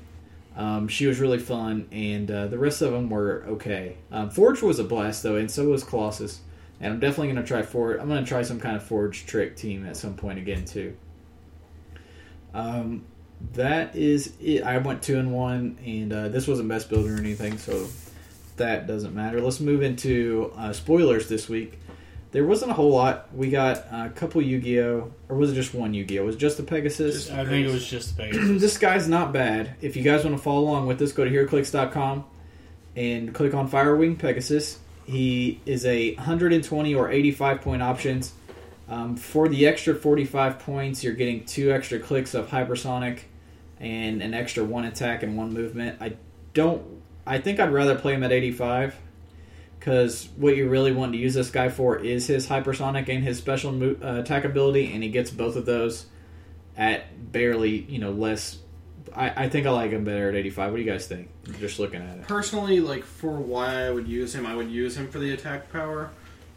Um, she was really fun, and uh, the rest of them were okay. Um, Forge was a blast though, and so was Colossus. And I'm definitely going to try Forge. I'm going to try some kind of Forge trick team at some point again too. Um, that is it. I went two and one, and uh, this wasn't best builder or anything, so that doesn't matter. Let's move into uh, spoilers this week. There wasn't a whole lot. We got a couple Yu-Gi-Oh, or was it just one Yu-Gi-Oh? Was it just the Pegasus? I think it was just the [CLEARS THROAT] Pegasus. this guy's not bad. If you guys want to follow along with this, go to HeroClix.com and click on Firewing Pegasus. He is a 120 or 85 point options. Um, for the extra 45 points, you're getting two extra clicks of Hypersonic and an extra one attack and one movement. I don't. I think I'd rather play him at 85, because what you're really want to use this guy for is his hypersonic and his special mo- uh, attack ability, and he gets both of those at barely, you know, less. I, I think I like him better at 85. What do you guys think? Just looking at it. Personally, like for why I would use him, I would use him for the attack power,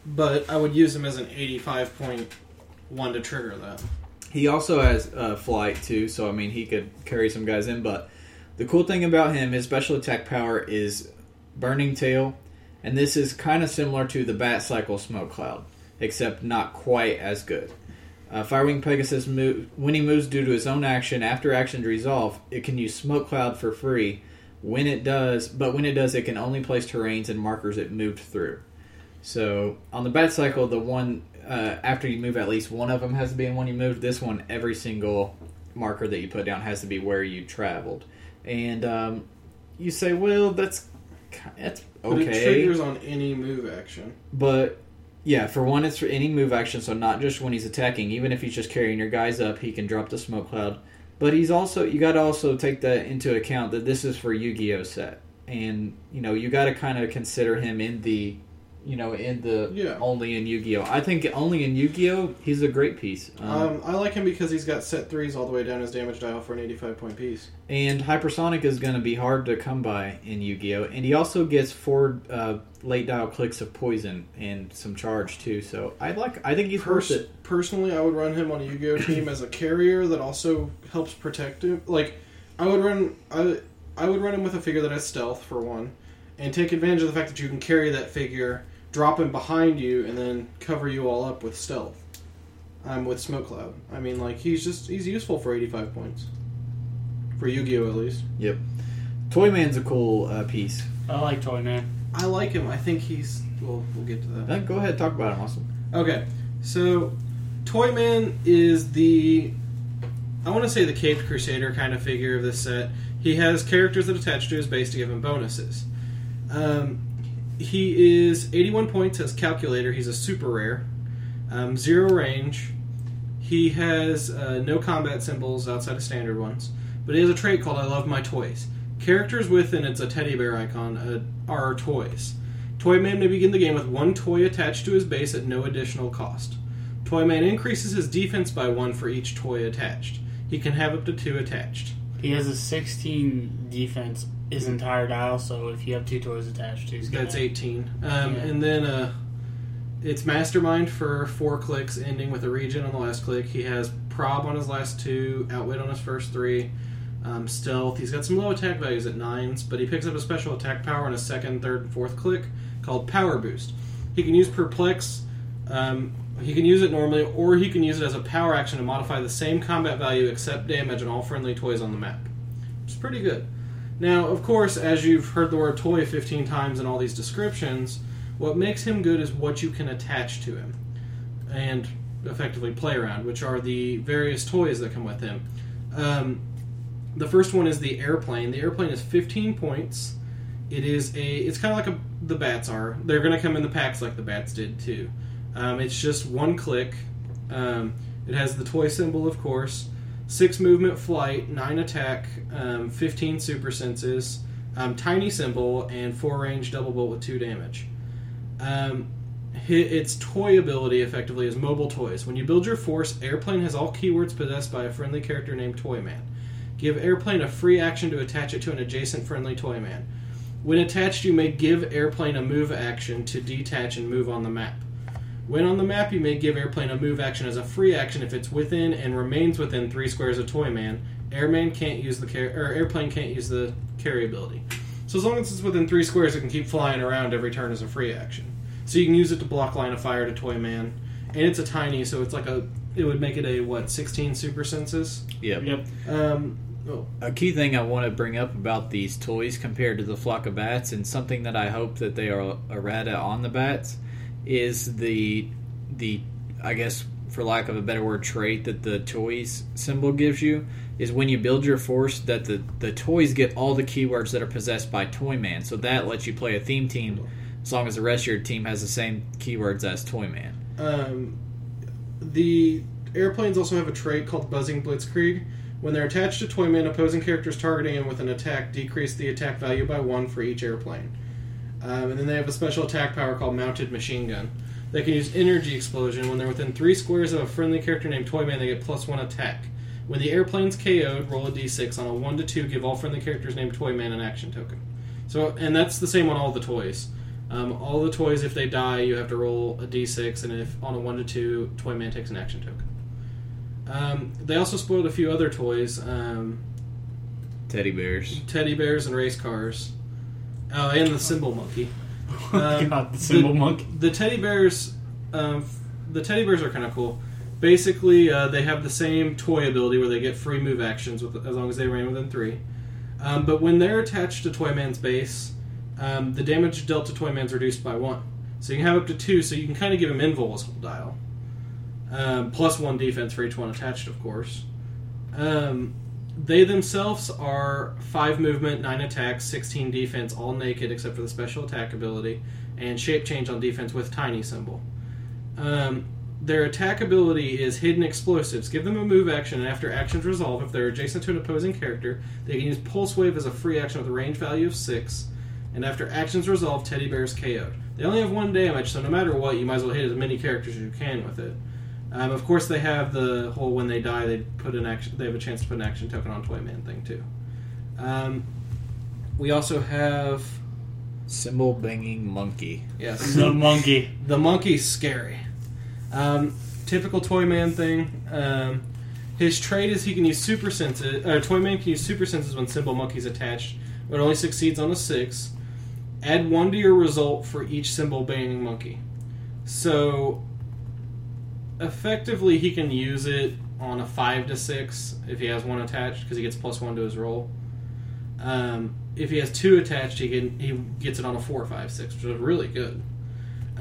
but I would use him as an 85.1 to trigger that. He also has uh, flight too, so I mean he could carry some guys in. But the cool thing about him, his special attack power is Burning Tail, and this is kind of similar to the Bat Cycle Smoke Cloud, except not quite as good. Uh, Firewing Pegasus, move, when he moves due to his own action after actions resolve, it can use Smoke Cloud for free. When it does, but when it does, it can only place terrains and markers it moved through. So on the Bat Cycle, the one uh, after you move, at least one of them has to be in one you moved. This one, every single marker that you put down has to be where you traveled. And um, you say, well, that's that's But it triggers on any move action. but yeah, for one, it's for any move action, so not just when he's attacking. Even if he's just carrying your guys up, he can drop the smoke cloud. But he's also you got to also take that into account that this is for Yu-Gi-Oh set, and you know you got to kind of consider him in the, you know, in the Yeah. only in Yu-Gi-Oh. I think only in Yu-Gi-Oh he's a great piece. Um, Um, I like him because he's got set threes all the way down his damage dial for an 85 point piece. and Hypersonic is going to be hard to come by in Yu-Gi-Oh, and he also gets four uh, late dial clicks of poison and some charge too. So I like. I think he's worth it. personally, I would run him on a Yu-Gi-Oh [LAUGHS] team as a carrier that also helps protect him. Like, I would run, I, I would run him with a figure that has stealth for one, and take advantage of the fact that you can carry that figure, drop him behind you, and then cover you all up with stealth. Um, with Smoke Cloud. I mean, like he's just he's useful for 85 points. For Yu-Gi-Oh at least. Yep. Toyman's a cool uh, piece. I like Toy Man. I like him. I think he's. Well, we'll get to that. Go ahead, talk about him, Austin. Okay, so Toyman is the I want to say the Caped Crusader kind of figure of this set. He has characters that attach to his base to give him bonuses. Um, he is 81 points as calculator. He's a super rare, um, zero range. He has uh, no combat symbols outside of standard ones, but he has a trait called "I love my toys." Characters with and it's a teddy bear icon uh, are toys. Toyman may begin the game with one toy attached to his base at no additional cost. Toyman increases his defense by one for each toy attached. He can have up to two attached. He has a 16 defense his entire dial, so if you have two toys attached, gonna, That's 18. Um, Yeah. And then uh, it's Mastermind for four clicks, ending with a regen on the last click. He has Prob on his last two, Outwit on his first three, um, Stealth. He's got some low attack values at nines, but he picks up a special attack power on his second, third, and fourth click called Power Boost. He can use Perplex. Um, he can use it normally, or he can use it as a power action to modify the same combat value except damage on all friendly toys on the map. It's pretty good. Now, of course, as you've heard the word toy 15 times in all these descriptions, what makes him good is what you can attach to him and effectively play around, which are the various toys that come with him. Um, the first one is the airplane. The airplane is 15 points. It is a. It's kind of like a, the bats are. They're going to come in the packs like the bats did too. Um, it's just one click. Um, it has the toy symbol, of course. Six movement, flight, nine attack, um, 15 super senses, um, tiny symbol, and four range double bolt with two damage. Um, its toy ability effectively is mobile toys. When you build your force, airplane has all keywords possessed by a friendly character named Toyman. Give airplane a free action to attach it to an adjacent friendly Toyman. When attached, you may give airplane a move action to detach and move on the map. When on the map, you may give airplane a move action as a free action if it's within and remains within three squares of Toyman. Airman can't use the car- or airplane can't use the carry ability. So as long as it's within three squares, it can keep flying around every turn as a free action. So you can use it to block line of fire to Toyman, and it's a tiny, so it's like a it would make it a what sixteen super senses. Yep. Yep. Um, oh, A key thing I want to bring up about these toys compared to the flock of bats, and something that I hope that they are errata on the bats, is the the I guess for lack of a better word trait that the toys symbol gives you is when you build your force that the the toys get all the keywords that are possessed by Toyman. So that lets you play a theme team as long as the rest of your team has the same keywords as Toyman. Um, the airplanes also have a trait called Buzzing Blitzkrieg. When they're attached to Toyman, opposing characters targeting him with an attack decrease the attack value by one for each airplane. Um, and then they have a special attack power called Mounted Machine Gun. They can use Energy Explosion when they're within three squares of a friendly character named Toyman. They get plus one attack. When the airplane's KO'd, roll a d6 on a one to two. Give all friendly characters named Toyman an action token. So, and that's the same on all the toys. Um, all the toys, if they die, you have to roll a d6, and if on a one to two, Toyman takes an action token. Um, they also spoiled a few other toys. Um, Teddy bears. teddy bears and race cars. Oh, and the cymbal monkey. [LAUGHS] Um, God, the cymbal monkey. The teddy bears, um, the teddy bears are kind of cool. Basically, uh, they have the same toy ability where they get free move actions with, as long as they remain within three. Um, but when they're attached to Toyman's base, um, the damage dealt to Toyman's reduced by one. So you can have up to two. So you can kind of give him Invol's whole dial, um, plus one defense for each one attached, of course. Um, they themselves are five movement, nine attack, sixteen defense, all naked except for the special attack ability, and shape change on defense with tiny symbol. Um, their attack ability is hidden explosives. Give them a move action, and after actions resolve, if they're adjacent to an opposing character, they can use pulse wave as a free action with a range value of six. And after actions resolve, teddy bears KO'd. They only have one damage, so no matter what, you might as well hit as many characters as you can with it. Um, of course, they have the whole when they die, they put an action. They have a chance to put an action token on Toyman thing too. Um, we also have Cymbal banging monkey. yes, [LAUGHS] The monkey. the monkey's scary. Um, typical Toyman thing. Um, his trait is he can use super senses. Uh, Toyman can use super senses when cymbal monkey's attached, but only succeeds on a six. Add one to your result for each cymbal banging monkey. So effectively, he can use it on a five to six if he has one attached because he gets plus one to his roll. Um, if he has two attached, he can he gets it on a four, five, six, which is really good.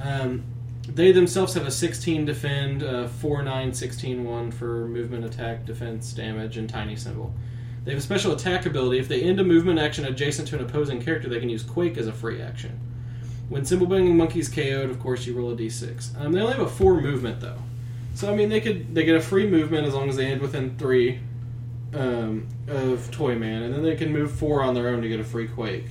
Um, they themselves have a 16 defend, uh, 4 9 16 1 for movement, attack, defense, damage, and tiny symbol. They have a special attack ability. If they end a movement action adjacent to an opposing character, they can use Quake as a free action. When cymbal banging monkeys KO'd, of course, you roll a d6. Um, they only have a 4 movement, though. So, I mean, they could they get a free movement as long as they end within 3 um, of Toyman, and then they can move 4 on their own to get a free Quake.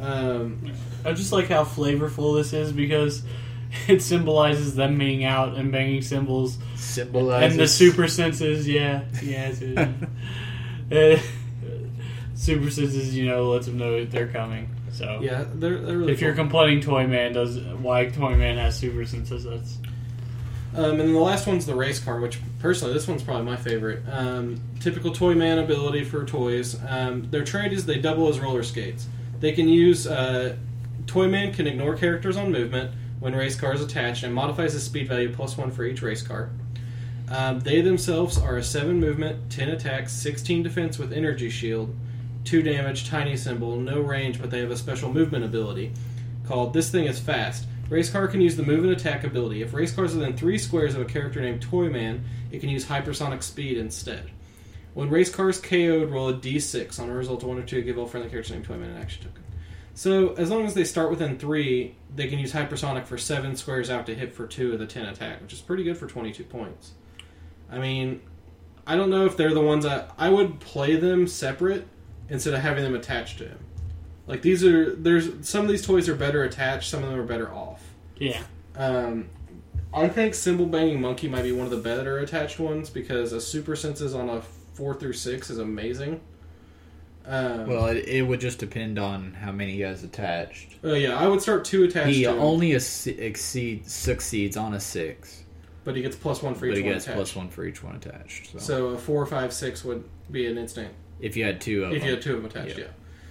Um, I just like how flavorful this is because [LAUGHS] it symbolizes them being out and banging cymbals Symbolizes and the super senses. Yeah, [LAUGHS] yeah, dude. Uh, super senses, you know, lets them know they're coming. So yeah, they're, they're really if you're cool. complaining, Toyman does why Toyman has super senses. That's Um, and then the last one's the race car, which personally, this one's probably my favorite. Um, typical toy man ability for toys. Um, their trait is they double as roller skates. They can use uh, Toyman can ignore characters on movement when race car is attached and modifies the speed value plus one for each race car. Um, they themselves are a seven movement, ten attack, sixteen defense with energy shield, two damage, tiny symbol, no range, but they have a special movement ability called "This Thing Is Fast." Race car can use the move and attack ability. If race car is within three squares of a character named Toyman, it can use hypersonic speed instead. When race car is KO'd, roll a d6 on a result of one or two. Give all friendly characters named Toyman an action token. So as long as they start within three, they can use hypersonic for seven squares out to hit for two of the ten attack, which is pretty good for twenty-two points. I mean, I don't know if they're the ones that I would play them separate instead of having them attached to him. Like these are there's some of these toys are better attached, some of them are better off. Yeah. Um, I think Cymbal Banging Monkey might be one of the better attached ones because a Super Senses on a four through six is amazing. Um, Well, it, it would just depend on how many he has attached. oh yeah, I would start two attached. He to only ex- exceed succeeds on a six, but he gets plus one for but each he one gets attached. plus one for each one attached. So, So a four, five, six would be an instant if you had two of if them, you had two of them attached. Yeah. Yeah.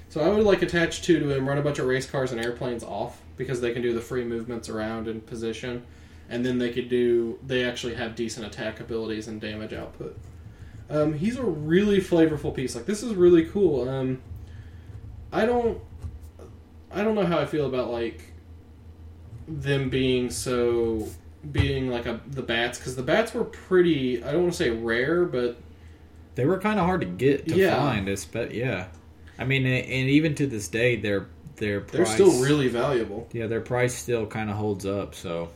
So I would like attach two to him, run a bunch of race cars and airplanes off because they can do the free movements around in position, and then they could do. They actually have decent attack abilities and damage output. Um, he's a really flavorful piece. Like this is really cool. Um, I don't. I don't know how I feel about like them being so being like a the bats because the bats were pretty. I don't want to say rare, but they were kind of hard to get to Yeah. find. But yeah, I mean, and and even to this day, their their they're still really valuable. yeah, their price still kind of holds up. So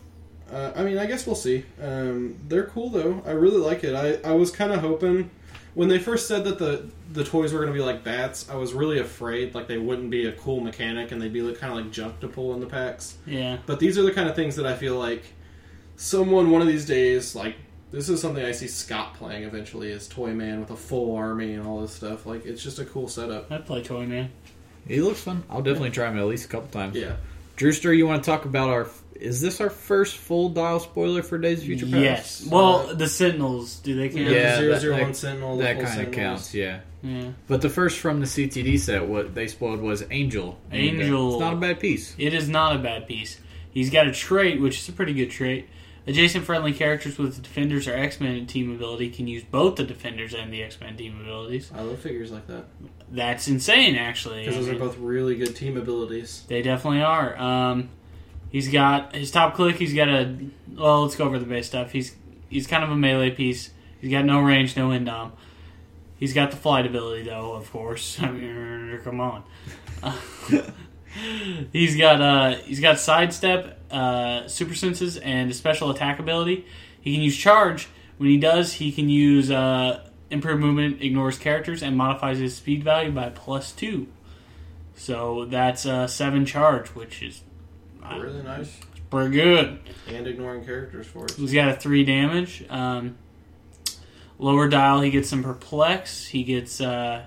Uh, I mean, I guess we'll see. Um, they're cool though. I really like it. I, I was kind of hoping when they first said that the the toys were going to be like bats, I was really afraid like they wouldn't be a cool mechanic and they'd be like, kind of like junk to pull in the packs. Yeah. But these are the kind of things that I feel like someone one of these days like this is something I see Scott playing eventually is Toy Man with a full army and all this stuff. Like it's just a cool setup. I'd play Toy Man. He looks fun. I'll definitely try him at least a couple times. Yeah. Drewster, you want to talk about our? Is this our first full dial spoiler for Days of Future Past? Yes. Well, the Sentinels, do they count? Yeah, Zero that- Zero One that- Sentinel. That full kind of counts, yeah. Yeah. But the first from the CTD set, what they spoiled was Angel. And, uh, Angel. it's not a bad piece. It is not a bad piece. He's got a trait, which is a pretty good trait. Adjacent friendly characters with the Defenders or X Men team ability can use both the Defenders and the X Men team abilities. I love figures like that That's insane, actually. because I those are both really good team abilities. They definitely are. Um, he's got his top click. He's got a. Well, let's go over the base stuff. He's he's kind of a melee piece. He's got no range, no indom. He's got the flight ability, though. Of course, [LAUGHS] I mean, come on. [LAUGHS] [LAUGHS] he's got uh he's got sidestep, uh, super senses, and a special attack ability. He can use charge. When he does, he can use uh, improved movement, ignores characters, and modifies his speed value by plus two. So that's uh, seven charge, which is uh, Really nice. It's pretty good. And ignoring characters for it. He's got a three damage. Um, lower dial, he gets some perplex. He gets uh,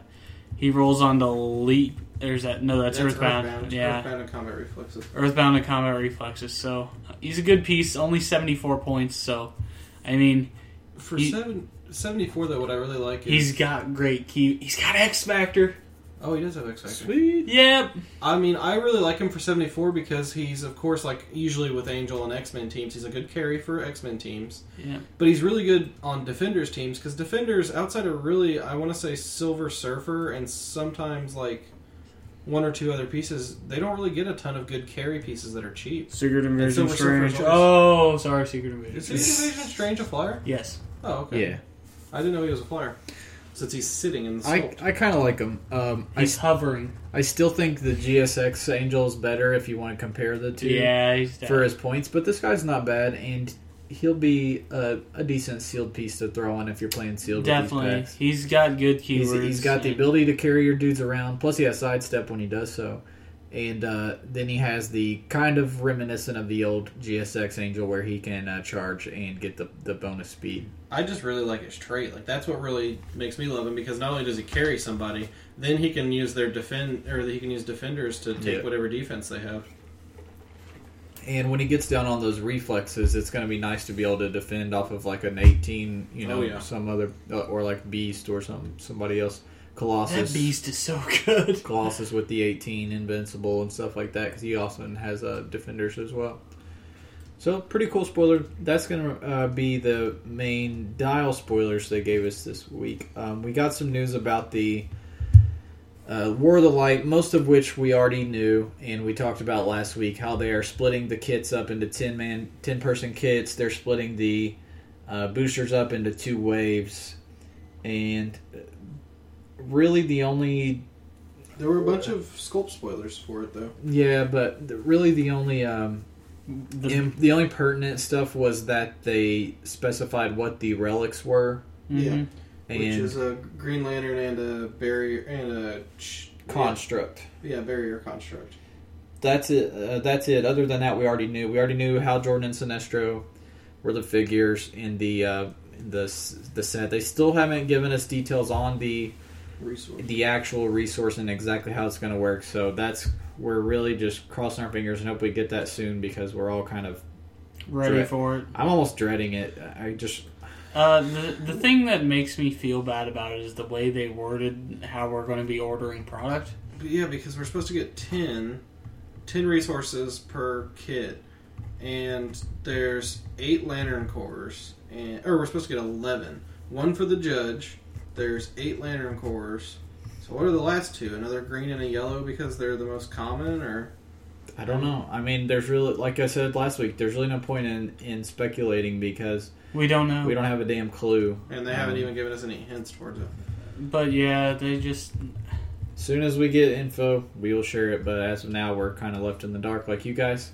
he rolls on the leap. There's that. No, that's, earthbound. Yeah, Earthbound and combat reflexes. earthbound and combat reflexes. So he's a good piece. Only seventy four points. So I mean, For He- seven, 74, though, what I really like is. he's got great key. He's got X Factor. oh, he does have X Factor. Sweet. Yep. I mean, I really like him for 74 because he's, of course, like usually with Angel and X Men teams, he's a good carry for X Men teams. Yeah. But he's really good on Defenders teams because Defenders, outside of really, I want to say Silver Surfer and sometimes like one or two other pieces, they don't really get a ton of good carry pieces that are cheap. Secret Invasion Silver Surfer's Strange. always- Oh, sorry, Secret Invasion. Is Secret Invasion Strange a flyer? Yes. Oh, okay. Yeah, I didn't know he was a flyer. Since he's sitting in the I sculpt. I kind of like him. Um, I He's hovering. I still think the GSX Angel is better if you want to compare the two Yeah, he's for his points. But this guy's not bad, and he'll be a, a decent sealed piece to throw on if you're playing sealed. with these Definitely. He's got good He's, keywords. he's got the ability to carry your dudes around. Plus, he has sidestep when he does so. And uh, then he has the kind of reminiscent of the old GSX Angel where he can uh, charge and get the, the bonus speed. I just really like his trait. Like that's what really makes me love him because not only does he carry somebody, then he can use their defend or he can use defenders to take Yeah. whatever defense they have. And when he gets down on those reflexes, it's going to be nice to be able to defend off of like an 18, you know, Oh, yeah. some other, uh, or like Beast or some somebody else. Colossus. That beast is so [LAUGHS] good. Colossus with the 18, Invincible, and stuff like that, because he also has uh, defenders as well. So, pretty cool spoiler. That's going to uh, be the main dial spoilers they gave us this week. Um, we got some news about the uh, War of the Light, most of which we already knew, and we talked about last week how they are splitting the kits up into 10 man, 10 person kits. They're splitting the uh, boosters up into two waves. And uh, really, the only There were a bunch of sculpt spoilers for it though. Yeah, but really the only um, The, im- the only pertinent stuff was that they specified what the relics were Yeah. And Which is a Green Lantern and a barrier and a ch- construct. Yeah, yeah, barrier construct. That's it. Uh, that's it. Other than that, we already knew. We already knew how Jordan and Sinestro were the figures in the uh, in the the set. They still haven't given us details on the Resource. the actual resource and exactly how it's going to work. So that's we're really just crossing our fingers and hope we get that soon because we're all kind of. Ready Dread- for it. I'm almost dreading it. I just Uh, the the thing that makes me feel bad about it is the way they worded how we're going to be ordering product. Yeah, because we're supposed to get 10, 10 resources per kit, and there's eight lantern cores, and or we're supposed to get eleven. One for the judge. There's eight lantern cores. So what are the last two? Another green and a yellow because they're the most common, or I don't know. I mean, there's really, like I said last week, there's really no point in in speculating because We don't know. we don't have a damn clue. and they haven't Um, even given us any hints towards it. But yeah, they just As soon as we get info, we will share it. But as of now, we're kind of left in the dark, like you guys.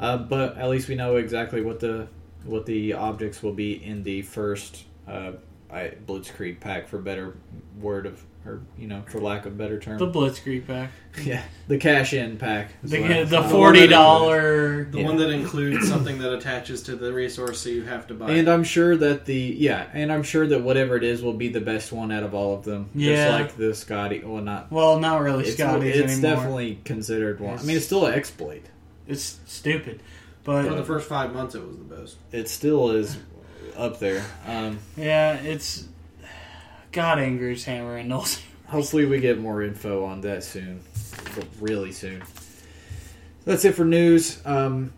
Uh, but at least we know exactly what the what the objects will be in the first uh, I Blitzkrieg pack for better word of or you know for lack of better term. The Blitzkrieg pack. [LAUGHS] yeah, the cash in pack. The, what I- the one forty that- dollar. The Yeah. one that includes something that attaches to the resource, so you have to buy. And it. I'm sure that the yeah, and I'm sure that whatever it is will be the best one out of all of them. Yeah. Just like the Scotty. Well, not. Well, not really It's, it's definitely considered one. I mean, it's still an exploit. It's stupid, but for the first five months, it was the best. It still is up there. Um, yeah, it's God angers Hammer and Knowles. [LAUGHS] hopefully, we get more info on that soon, really soon. That's it for news. Um,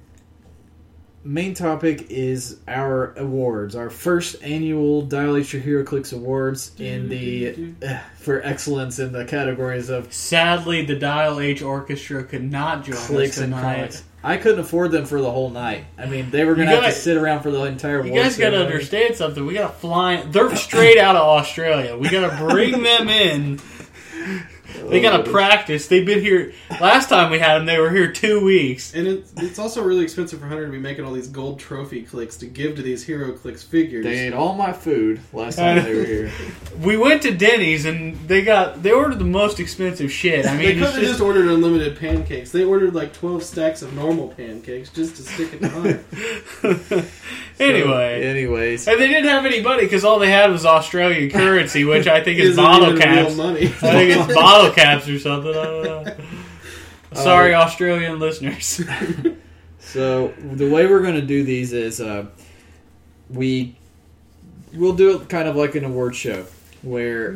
main topic is our awards, our first annual Dial H Your HeroClix Awards in the uh, for excellence in the categories of Sadly, the Dial H Orchestra could not join clicks us and tonight. I couldn't afford them for the whole night. I mean, they were going to have to sit around for the entire. You guys got to understand something. We got to fly. They're straight out of Australia. We got to bring [LAUGHS] them in. They got to practice. They've been here. Last time we had them, they were here two weeks. And it's, it's also really expensive for Hunter to be making all these gold trophy clicks to give to these HeroClix figures. They ate all my food last time they were [LAUGHS] here. We went to Denny's and they got they ordered the most expensive shit. I They mean, could it's have just, just ordered unlimited pancakes. They ordered like twelve stacks of normal pancakes just to stick it to [LAUGHS] Hunter. [LAUGHS] anyway. Anyways, And they didn't have any money because all they had was Australian currency, which I think is Isn't bottle even caps. real money. I think it's bottle caps or something. I don't know. [LAUGHS] Sorry, Australian listeners. [LAUGHS] [LAUGHS] so the way we're going to do these is uh, we we'll do it kind of like an award show where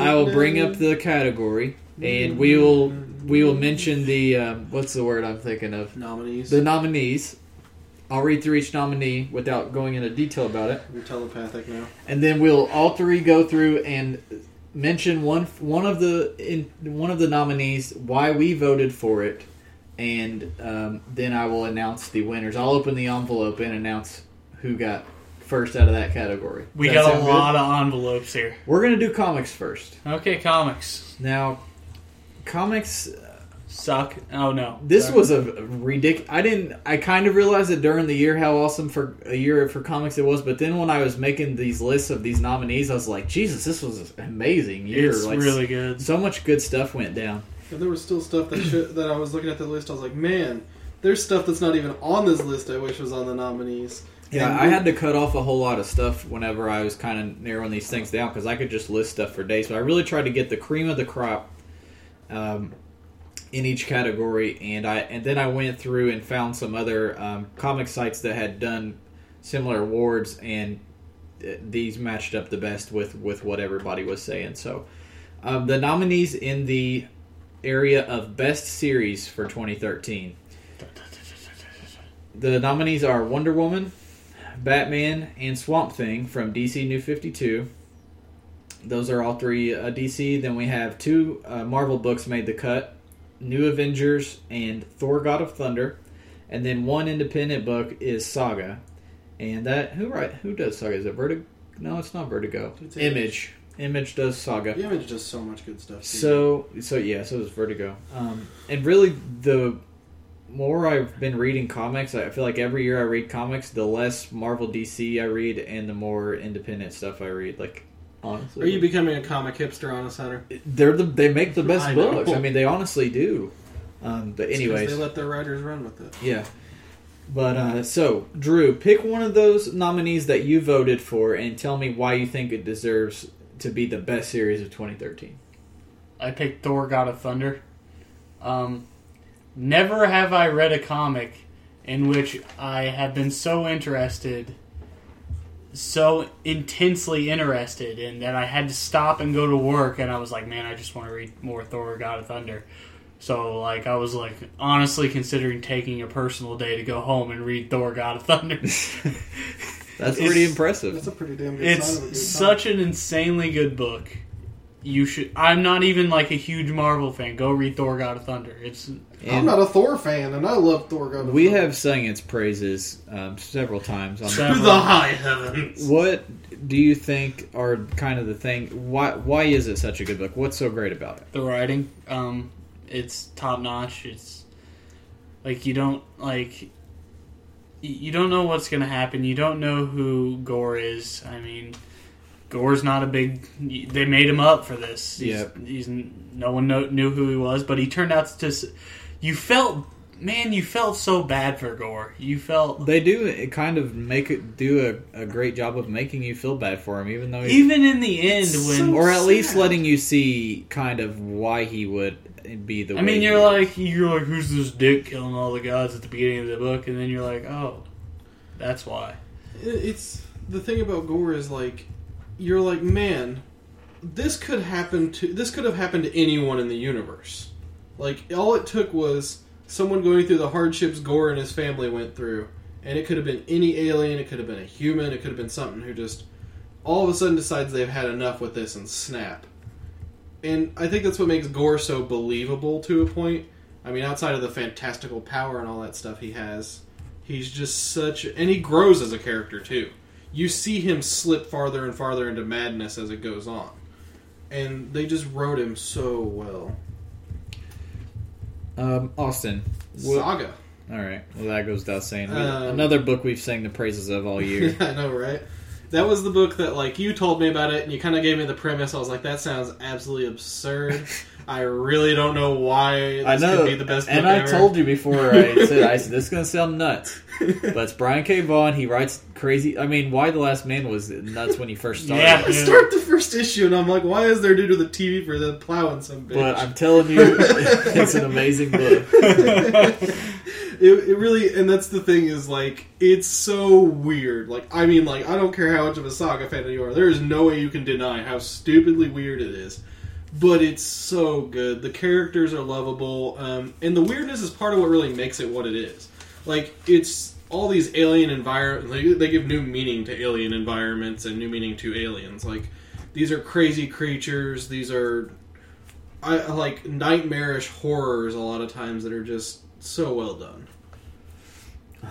I will bring up the category and we will we will mention the um, what's the word I'm thinking of nominees. the nominees. I'll read through each nominee without going into detail about it. You're telepathic now. and then we'll all three go through and mention one one of the in, one of the nominees, why we voted for it, and um, then I will announce the winners. I'll open the envelope and announce who got first out of that category. We Does got a sound good? lot of envelopes here. We're gonna do comics first. Okay, comics Now, comics. Suck. Oh no, This Sorry. was a ridiculous. I didn't. I kind of realized it during the year how awesome for a year for comics it was. But then when I was making these lists of these nominees, I was like, Jesus, this was an amazing year. it's like, really good. so much good stuff went down. But there was still stuff that should, that I was looking at the list. I was like, man, there's stuff that's not even on this list. I wish was on the nominees. Yeah, And I had to cut off a whole lot of stuff whenever I was kind of narrowing these things down because I could just list stuff for days. But I really tried to get the cream of the crop um, in each category, and I and then I went through and found some other um, comic sites that had done similar awards, and th- these matched up the best with with what everybody was saying. So um, the nominees in the area of best series for 2013. The nominees are Wonder Woman, Batman, and Swamp Thing from DC New 52. Those are all three uh, DC. Then we have two uh, Marvel books made the cut New Avengers and Thor God of Thunder. And then one independent book is Saga. And that, who write, who does Saga? Is it Vertigo? No, it's not Vertigo. It's Image. Image does Saga. The image does so much good stuff. So so yeah, so it's Vertigo. Um, and really, the more I've been reading comics, I feel like every year I read comics, the less Marvel DC I read, and the more independent stuff I read. Like honestly, are you becoming a comic hipster on a Hunter? they're the they make the best I books. I mean, they honestly do. Um, but It's 'cause anyways, they let their writers run with it. yeah. But uh, so Drew, pick one of those nominees that you voted for, and tell me why you think it deserves to be the best series of 2013. I picked Thor: God of Thunder. Um, never have I read a comic in which I have been so interested, so intensely interested, and that I had to stop and go to work, and I was like, man, I just want to read more Thor: God of Thunder. So, like, I was like honestly considering taking a personal day to go home and read Thor: God of Thunder. [LAUGHS] That's [LAUGHS] pretty impressive. That's a pretty damn good sign of a It's good such an insanely good book. You should. I'm not even like a huge Marvel fan. Go read Thor: God of Thunder. It's time. I'm not a Thor fan, and I love Thor. God of We Thunder. have sung its praises um, several times. On Several. to the high heavens. what do you think are kind of the thing? Why why is it such a good book? What's so great about it? the writing. Um, it's top notch. It's like you don't like. You don't know what's gonna happen. You don't know who Gorr is. I mean, Gorr's not a big. They made him up for this. He's, Yep. he's no one know, knew who he was, but he turned out to. S- You felt, man, you felt so bad for Gorr. You felt They do it kind of make it do a, a great job of making you feel bad for him, even though he, even in the end when. so or at least letting you see kind of why he would be the. I way mean, you're is. like you're like, who's this dick killing all the gods at the beginning of the book, and then you're like, oh, that's why. It's the thing about Gorr is like you're like, man, this could happen to this could have happened to anyone in the universe. Like all it took was someone going through the hardships Gorr and his family went through, and it could have been any alien, it could have been a human, it could have been something who just all of a sudden decides they've had enough with this and snap. And I think that's what makes Gorr so believable to a point. I mean, outside of the fantastical power and all that stuff he has, he's just such and he grows as a character too you see him slip farther and farther into madness as it goes on and they just wrote him so well um, Austin. What- saga all right, well that goes without saying. We- Um, Another book we've sang the praises of all year. [LAUGHS] i know right that was the book that like you told me about it and you kind of gave me the premise i was like that sounds absolutely absurd [LAUGHS] i really don't know why this I know, could be the best book and I ever. told you before. I [LAUGHS] said, "I said this is gonna sound nuts," but it's Brian K. Vaughan. He writes crazy. I mean, Y: The Last Man was nuts when he first started. Yeah. I start the first issue and I'm like, why is there due to the TV for the plowing some bitch? But I'm telling you, [LAUGHS] it's an amazing book. [LAUGHS] it, it really and that's the thing is like it's so weird like i mean like i don't care how much of a saga fan you are there is no way you can deny how stupidly weird it is but it's so good. The characters are lovable um, and the weirdness is part of what really makes it what it is. Like it's all these alien environments they, they give new meaning to alien environments and new meaning to aliens. Like these are crazy creatures. These are I I like nightmarish horrors a lot of times that are just so well done.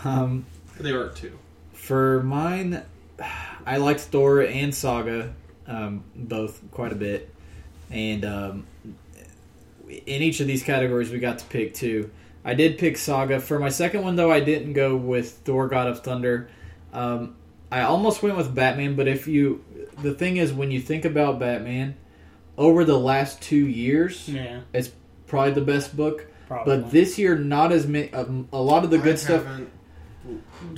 Um, They are too. for mine, I liked Thor and Saga, um, both quite a bit, and um, in each of these categories we got to pick two. I did pick Saga for my second one, though. I didn't go with Thor: God of Thunder. Um, I almost went with Batman, but if you, the thing is, when you think about Batman, over the last two years, Yeah, it's probably the best book. probably. But this year, not as many. Um, a lot of the good I stuff. haven't-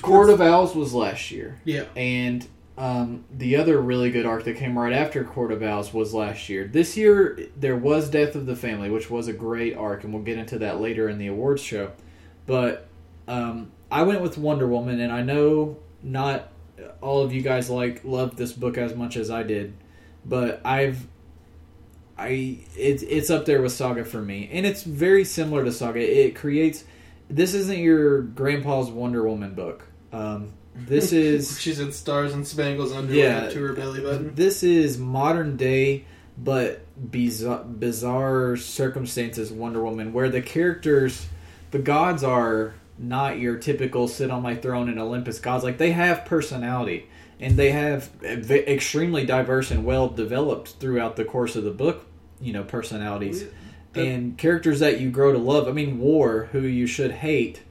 Court of Owls was last year, Yeah. and um, the other really good arc that came right after Court of Owls was last year. This year, there was Death of the Family, which was a great arc, and we'll get into that later in the awards show. But um, I went with Wonder Woman, and I know not all of you guys like loved this book as much as I did, but I've I it's it's up there with Saga for me, and it's very similar to Saga. It creates this isn't your grandpa's Wonder Woman book. Um, this [LAUGHS] is She's in stars and spangles underwear Yeah. to her belly button. this is modern day, but bizarre, bizarre circumstances Wonder Woman, where the characters, the gods are not your typical sit on my throne in Olympus gods. Like they have personality, and they have v- extremely diverse and well developed throughout the course of the book. You know, personalities The- and characters that you grow to love. I mean, War, who you should hate,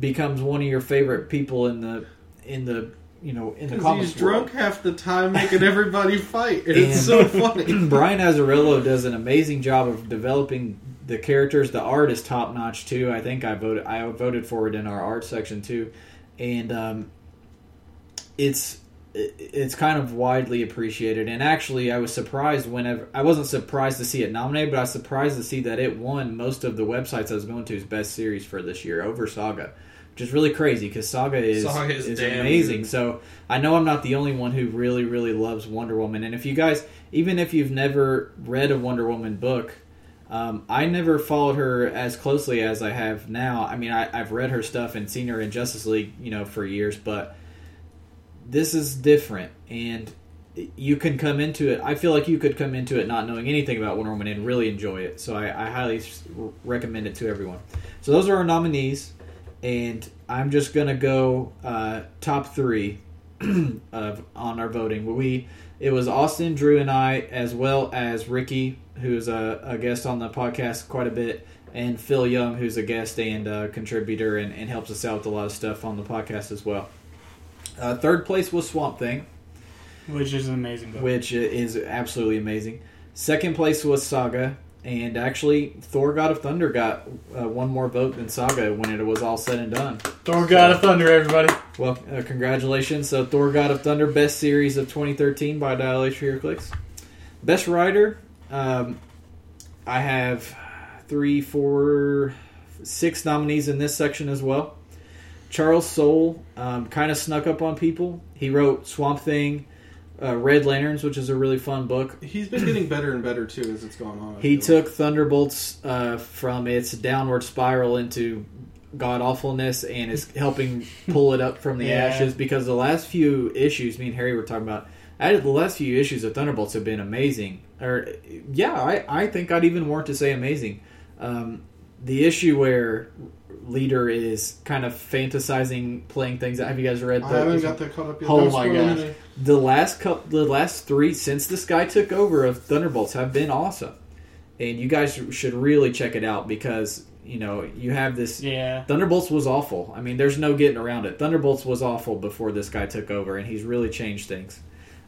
becomes one of your favorite people in the in the you know in the comics he's world. drunk half the time making everybody fight. And it's so [CLEARS THROAT] funny. Brian Azzarello does an amazing job of developing the characters. The art is top notch too. I think I voted I voted for it in our art section too, and um, it's it's kind of widely appreciated. And actually, I was surprised whenever I wasn't surprised to see it nominated, but I was surprised to see that it won most of the websites I was going to to's best series for this year over Saga. Which is really crazy because Saga is, Saga is is amazing. good. So I know I'm not the only one who really, really loves Wonder Woman. And if you guys, even if you've never read a Wonder Woman book, um, I never followed her as closely as I have now. I mean, I, I've read her stuff and seen her in Justice League, you know, for years, but this is different. And you can come into it. I feel like you could come into it not knowing anything about Wonder Woman and really enjoy it. So I, I highly recommend it to everyone. So those are our nominees, and I'm just gonna go uh, top three [CLEARS THROAT] of on our voting. We it was Austin, Drew, and I, as well as Ricky, who's a, a guest on the podcast quite a bit, and Phil Young, who's a guest and a contributor and, and helps us out with a lot of stuff on the podcast as well. Uh, third place was Swamp Thing. which is an amazing book. which is absolutely amazing. Second place was Saga, and actually, Thor: God of Thunder got uh, one more vote than Saga when it was all said and done. Thor: God of Thunder, everybody. Well, uh, congratulations! So, Thor: God of Thunder, best series of 2013 by Dial Dilation Clicks. Best writer, um, I have three, four, six nominees in this section as well. Charles Soule um, kind of snuck up on people. He wrote Swamp Thing, uh, Red Lanterns, which is a really fun book. He's been getting better and better too as it's gone on. I He feel took Thunderbolts uh, from its downward spiral into god awfulness and is helping pull it up from the [LAUGHS] Yeah. ashes because the last few issues, me and Harry were talking about, I, the last few issues of Thunderbolts have been amazing. Or, yeah, I, I think I'd even warrant to say amazing. Um, the issue where Leader is kind of fantasizing playing things. Have you guys read? I haven't got that caught up yet. Oh Don't my gosh. anything. the last couple, the last three since this guy took over of Thunderbolts have been awesome, and you guys should really check it out because you know you have this. Yeah. Thunderbolts was awful. I mean, there's no getting around it. Thunderbolts was awful before this guy took over, and he's really changed things.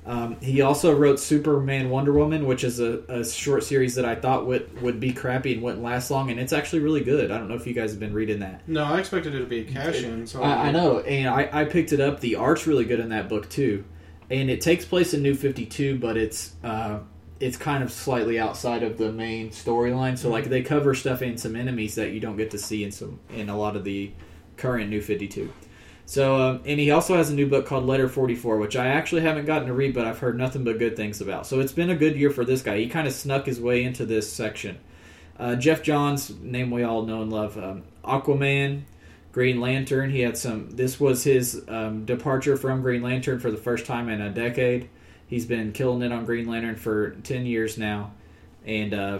Um, he also wrote Superman Wonder Woman, which is a, a short series that I thought would would be crappy and wouldn't last long, and it's actually really good. I don't know if you guys have been reading that. No, I expected it to be a cash in. So I, I know, and I, I picked it up. The art's really good in that book too, and it takes place in New Fifty Two, but it's uh, it's kind of slightly outside of the main storyline. So like they cover stuff in some enemies that you don't get to see in some in a lot of the current New Fifty Two. So um, and he also has a new book called Letter Forty Four, which I actually haven't gotten to read, but I've heard nothing but good things about. So it's been a good year for this guy. He kind of snuck his way into this section. Uh, Geoff Johns, name we all know and love, um, Aquaman, Green Lantern. He had some. This was his um, departure from Green Lantern for the first time in a decade. He's been killing it on Green Lantern for ten years now, and uh,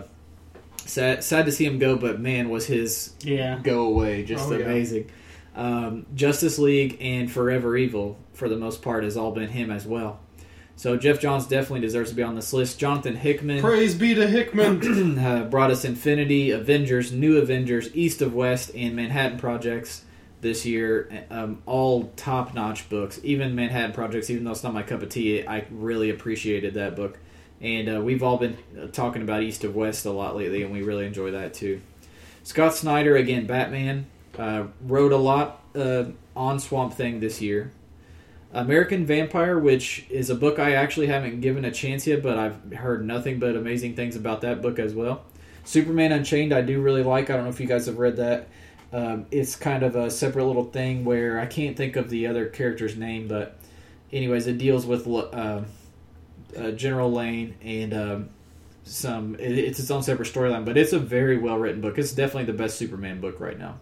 sad sad to see him go. But man, was his Yeah. go away just Oh, yeah. Um, Justice League and Forever Evil, for the most part, has all been him as well. So Geoff Johns definitely deserves to be on this list. Jonathan Hickman praise be to Hickman. [CLEARS THROAT] uh, brought us Infinity, Avengers, New Avengers, East of West, and Manhattan Projects this year. Um, all top notch books. Even Manhattan Projects, even though it's not my cup of tea, I really appreciated that book. And uh, we've all been uh, talking about East of West a lot lately, and we really enjoy that too. Scott Snyder, again, Batman, uh, wrote a lot uh, on Swamp Thing this year. American Vampire, which is a book I actually haven't given a chance yet, but I've heard nothing but amazing things about that book as well. Superman Unchained, I do really like. I don't know if you guys have read that. Um, it's kind of a separate little thing where I can't think of the other character's name, but anyways, it deals with uh, uh, General Lane and um, some. It, it's its own separate storyline, but it's a very well written book. It's definitely the best Superman book right now.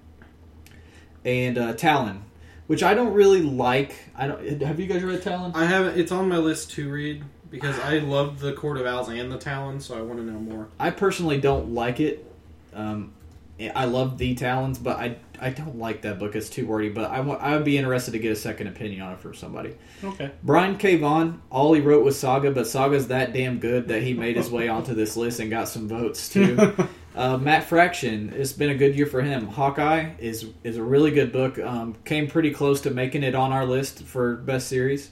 And uh, Talon, which I don't really like. I don't. Have you guys read Talon? I haven't. It's on my list to read because I love the Court of Owls and the Talon, so I want to know more. I personally don't like it. Um, I love the Talons, but I I don't like that book. It's too wordy. But I I would be interested to get a second opinion on it from somebody. Okay. Brian K. Vaughan, all he wrote was Saga, but Saga's that damn good that he made his way [LAUGHS] onto this list and got some votes too. [LAUGHS] uh, Matt Fraction, it's been a good year for him. Hawkeye is is a really good book. Um, came pretty close to making it on our list for best series,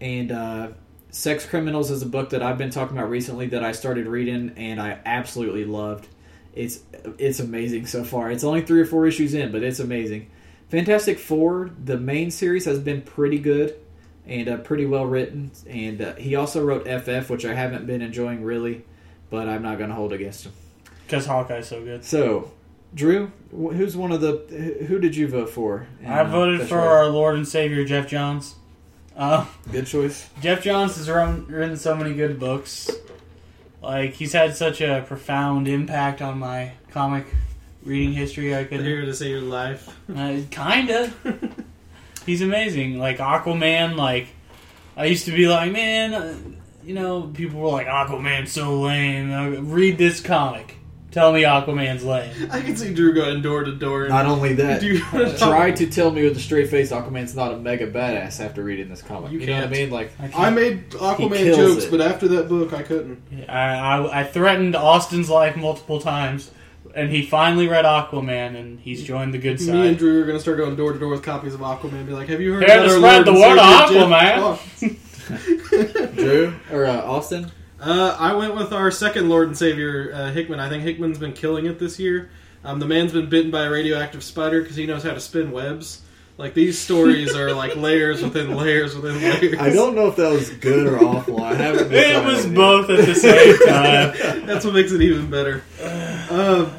and uh, Sex Criminals is a book that I've been talking about recently that I started reading and I absolutely loved. It's it's amazing so far. It's only three or four issues in, but it's amazing. Fantastic Four, the main series has been pretty good and uh, pretty well written. And uh, he also wrote FF, which I haven't been enjoying really, but I'm not going to hold against him. Because Hawkeye's so good. So, Drew, who's one of the who did you vote for? in, I uh, voted Best for our Lord and Savior Geoff Johns. Uh, good choice. [LAUGHS] Geoff Johns has run, written so many good books. Like he's had such a profound impact on my comic reading history. I could Here to save your life. Uh, kinda. [LAUGHS] He's amazing. Like Aquaman. Like I used to be like, man, uh, you know, people were like, Aquaman's so lame. Uh, read this comic. Tell me Aquaman's lame. I can see Drew going door to door. Not only that, Do you wanna try to tell me with a straight face Aquaman's not a mega badass after reading this comic. You You, know what I can't. mean? Like, I, I can't- made Aquaman kills jokes, it. but after that book, I couldn't. I, I, I threatened Austin's life multiple times, and he finally read Aquaman, and he's joined the good Me and side. Drew are gonna start going door to door with copies of Aquaman. and Be like, "Have you heard Here about to our spread Lord the and word of Savior, Jeff Aquaman." Johns?" [LAUGHS] [LAUGHS] Drew or uh, Austin? Uh, I went with our second Lord and Savior, uh, Hickman. I think Hickman's been killing it this year. Um, the man's been bitten by a radioactive spider because he knows how to spin webs. Like these stories are like [LAUGHS] layers within layers within layers. I don't know if that was good or awful. I haven't. It was both at the same [LAUGHS] time. That's what makes it even better. Um,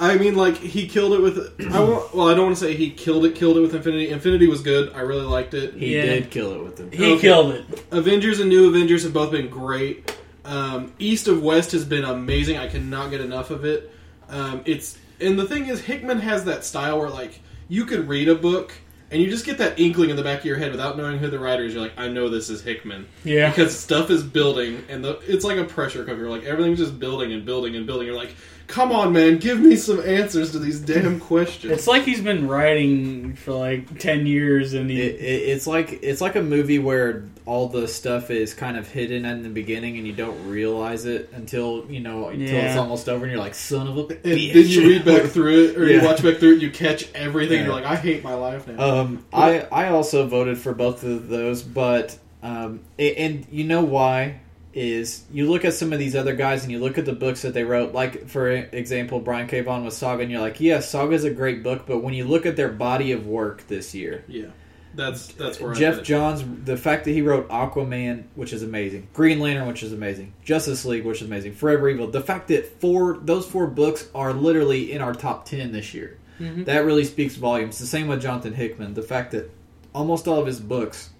I mean, like he killed it with. I won't, well, I don't want to say he killed it. Killed it with Infinity. Infinity was good. I really liked it. He Yeah. did kill it with them. He Okay. killed it. Avengers and New Avengers have both been great. Um, East of West has been amazing. I cannot get enough of it. Um, it's and the thing is, Hickman has that style where like you could read a book and you just get that inkling in the back of your head without knowing who the writer is. You're like, I know this is Hickman Yeah. because stuff is building and the it's like a pressure cooker. Like everything's just building and building and building. You're like, come on, man, give me some answers to these damn questions. It's like he's been writing for like ten years, and he It, it, it's like it's like a movie where all the stuff is kind of hidden in the beginning, and you don't realize it until you know until it's almost over, and you're like, "Son of a and bitch!" then you read back [LAUGHS] through it, or you watch back through it, you catch everything. Yeah. You're like, I hate my life now. Um, I I also voted for both of those, but um, a- and you know why is you look at some of these other guys and you look at the books that they wrote. Like for example, Brian K. Vaughan with Saga, and you're like, yeah, Saga's a great book, but when you look at their body of work this year, Yeah, that's that's where Jeff put it. Johns, the fact that he wrote Aquaman, which is amazing, Green Lantern, which is amazing, Justice League, which is amazing, Forever Evil, the fact that four those four books are literally in our top ten this year, Mhm. that really speaks volumes. The same with Jonathan Hickman, the fact that almost all of his books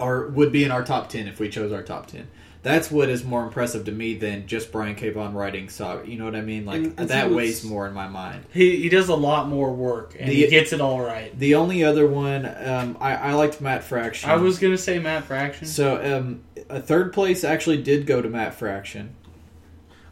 are would be in our top ten if we chose our top ten. That's what is more impressive to me than just Brian K. Vaughan writing Saga. You know what I mean? Like And- and that see, weighs more in my mind. he he does a lot more work, and he gets it all right. The only other one, um, I, I liked Matt Fraction. I was gonna say Matt Fraction. So, um, a third place actually did go to Matt Fraction.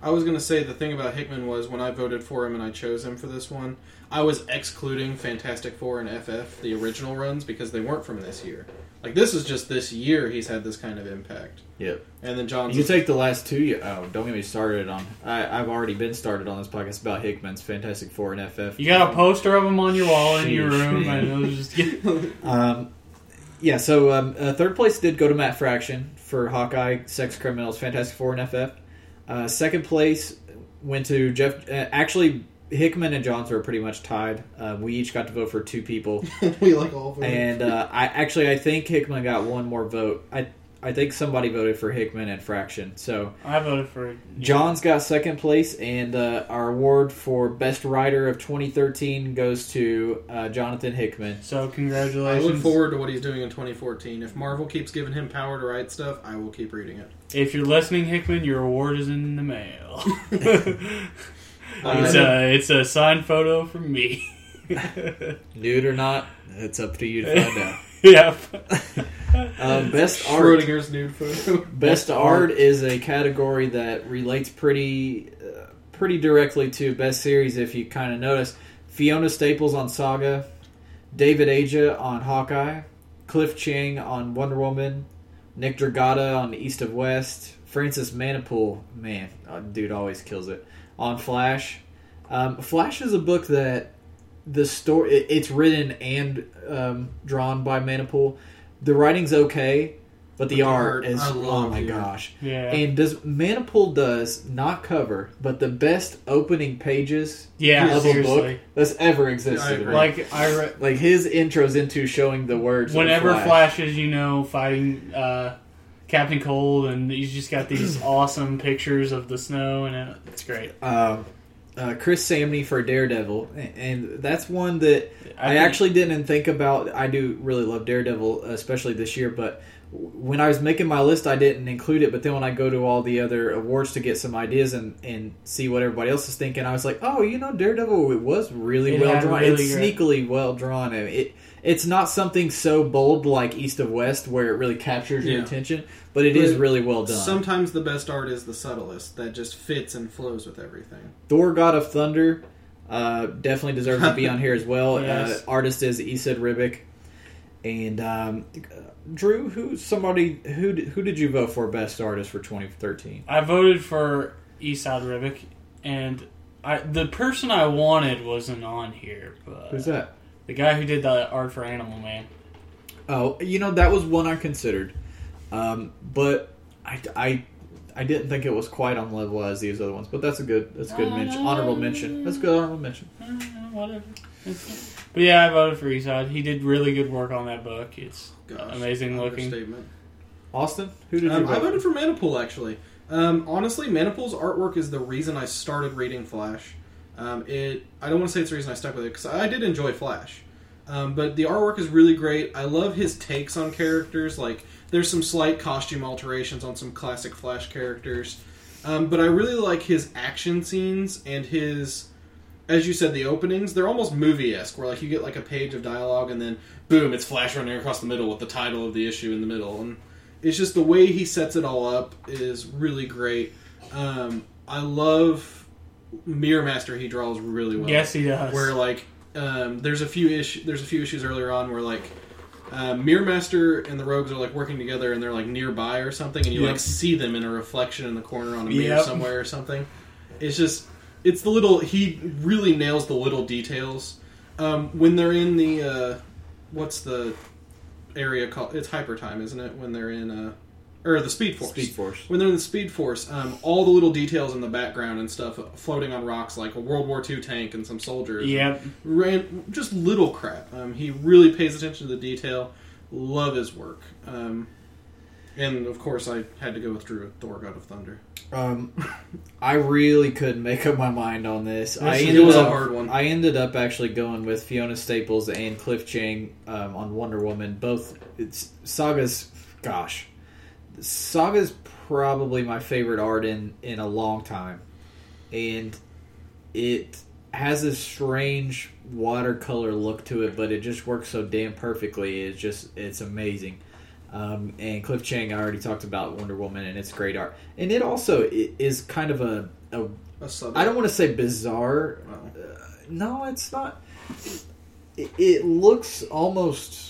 I was gonna say the thing about Hickman was when I voted for him and I chose him for this one, I was excluding Fantastic Four and FF, the original runs, because they weren't from this year. Like this is just this year he's had this kind of impact. Yep. And then John's You take the last two. ye- Oh, don't get me started on. I, I've already been started on this podcast about Hickman's Fantastic Four and FF. you got a poster of him on your wall in your room, man. [LAUGHS] and it was just Um, yeah. So um, uh, third place did go to Matt Fraction for Hawkeye, Sex Criminals, Fantastic Four, and FF. Uh, second place went to Jeff. Uh, actually, Hickman and Johns were pretty much tied. Uh, we each got to vote for two people. [LAUGHS] we like all voted. And uh, I actually I think Hickman got one more vote. I I think somebody voted for Hickman and Fraction. So I voted for John's got second place, and uh, our award for best writer of 2013 goes to uh, Jonathan Hickman. So congratulations! I look forward to what he's doing in 2014. If Marvel keeps giving him power to write stuff, I will keep reading it. If you're listening, Hickman, your award is in the mail. [LAUGHS] [LAUGHS] Uh, it's a [LAUGHS] it's a signed photo from me. [LAUGHS] Nude or not, it's up to you to find out. [LAUGHS] yep. Uh, best art. Schrodinger's nude photo. Best art is a category that relates pretty uh, pretty directly to best series. If you kind of notice, Fiona Staples on Saga, David Aja on Hawkeye, Cliff Chiang on Wonder Woman, Nick Dragotta on East of West, Francis Manapul, man, uh, dude always kills it on Flash. Um, Flash is a book that the story it, it's written and um, drawn by Manapul. The writing's okay, but the, the art, art, is oh my the gosh. Yeah. And does Manapul does not cover, but the best opening pages yeah. of a book that's ever existed. agree. Like, Like I re- like his intros into showing the words. whenever Flash. flashes, you know, fighting uh, Captain Cold, and he's just got these [CLEARS THROAT] awesome pictures of the snow, and it, it's great. um, uh, Chris Samnee for Daredevil, and- that's one that I, think- actually didn't think about. I do really love Daredevil, especially this year, but when I was making my list, I didn't include it. But then when I go to all the other awards to get some ideas and, and see what everybody else is thinking, I was like, oh, you know, Daredevil it was really It well drawn. really it's great- sneakily well drawn. I it it's not something so bold like East of West where it really captures your Yeah. attention, but it is But really well done. Sometimes the best art is the subtlest that just fits and flows with everything. Thor: God of Thunder uh, definitely deserves to be on here as [LAUGHS] well. Yes. Uh, artist is Esad Ribic, and um, Drew. Who somebody who did- who did you vote for best artist for 2013? I voted for Esad Ribic, and I the person I wanted wasn't on here, but Who's that? The guy who did the art for Animal Man. Oh, you know that was one I considered, um, but I, I, I didn't think it was quite on the level as these other ones, but that's a good that's a good mention. Honorable mention. That's a good honorable mention. Uh, whatever. But yeah, I voted for Esad. He did really good work on that book. It's Gosh, Amazing looking. understatement. Austin, who did you Um, vote? I voted for Manapul actually. Um, honestly, Manapul's artwork is the reason I started reading Flash. Um, it I don't want to say it's the reason I stuck with it because I did enjoy Flash, um, but the artwork is really great. I love his takes on characters. Like there's some slight costume alterations on some classic Flash characters, um, but I really like his action scenes and his. As you said, the openings, they're almost movie esque, where like you get like a page of dialogue and then boom, it's Flash running across the middle with the title of the issue in the middle. And it's just the way he sets it all up is really great. Um, I love Mirror Master. He draws really well. yes, he does. Where like um, there's a few issue there's a few issues earlier on where like um, Mirror Master and the Rogues are like working together and they're like nearby or something, and you Yep. like see them in a reflection in the corner on a mirror Yep. somewhere or something. It's just it's the little he really nails the little details um, when they're in the uh, what's the area called? It's Hyper Time, isn't it? When they're in uh, or the Speed Force. Speed Force. When they're in the Speed Force, um, all the little details in the background and stuff floating on rocks, like a World War II tank and some soldiers. Yep. Ran, just little crap. Um, he really pays attention to the detail. Love his work. Um, and of course, I had to go with Drew Thor, God of Thunder. Um, I really couldn't make up my mind on this. I It ended was a up, hard one. I ended up actually going with Fiona Staples and Cliff Chiang um, on Wonder Woman. Both it's Saga's. Gosh, Saga's probably my favorite art in in a long time, and it has this strange watercolor look to it, but it just works so damn perfectly. It's just it's amazing. Um, and Cliff Chiang, I already talked about Wonder Woman, and it's great art. And it also is kind of a, a A sub- I don't want to say bizarre. Uh, no, it's not. It, it looks almost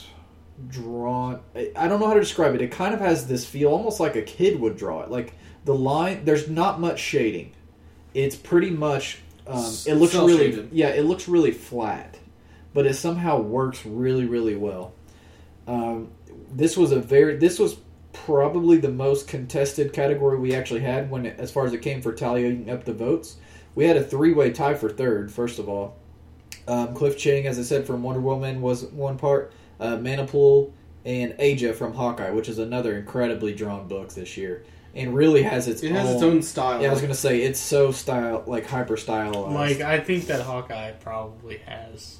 drawn. I- don't know how to describe it. It kind of has this feel, almost like a kid would draw it. Like the line, there's not much shading. It's pretty much. Um, it looks really, Cel-shaded. yeah, it looks really flat, but it somehow works really, really well. Um, this was a very, this was probably the most contested category we actually had when, it, as far as it came for tallying up the votes. We had a three-way tie for third. First of all, um, Cliff Chiang, as I said, from Wonder Woman was one part. Uh, Manapul and Aja from Hawkeye, which is another incredibly drawn book this year, and really has its it has own. its own style. Yeah, I was gonna say it's so style like hyper stylized. Like I think that Hawkeye probably has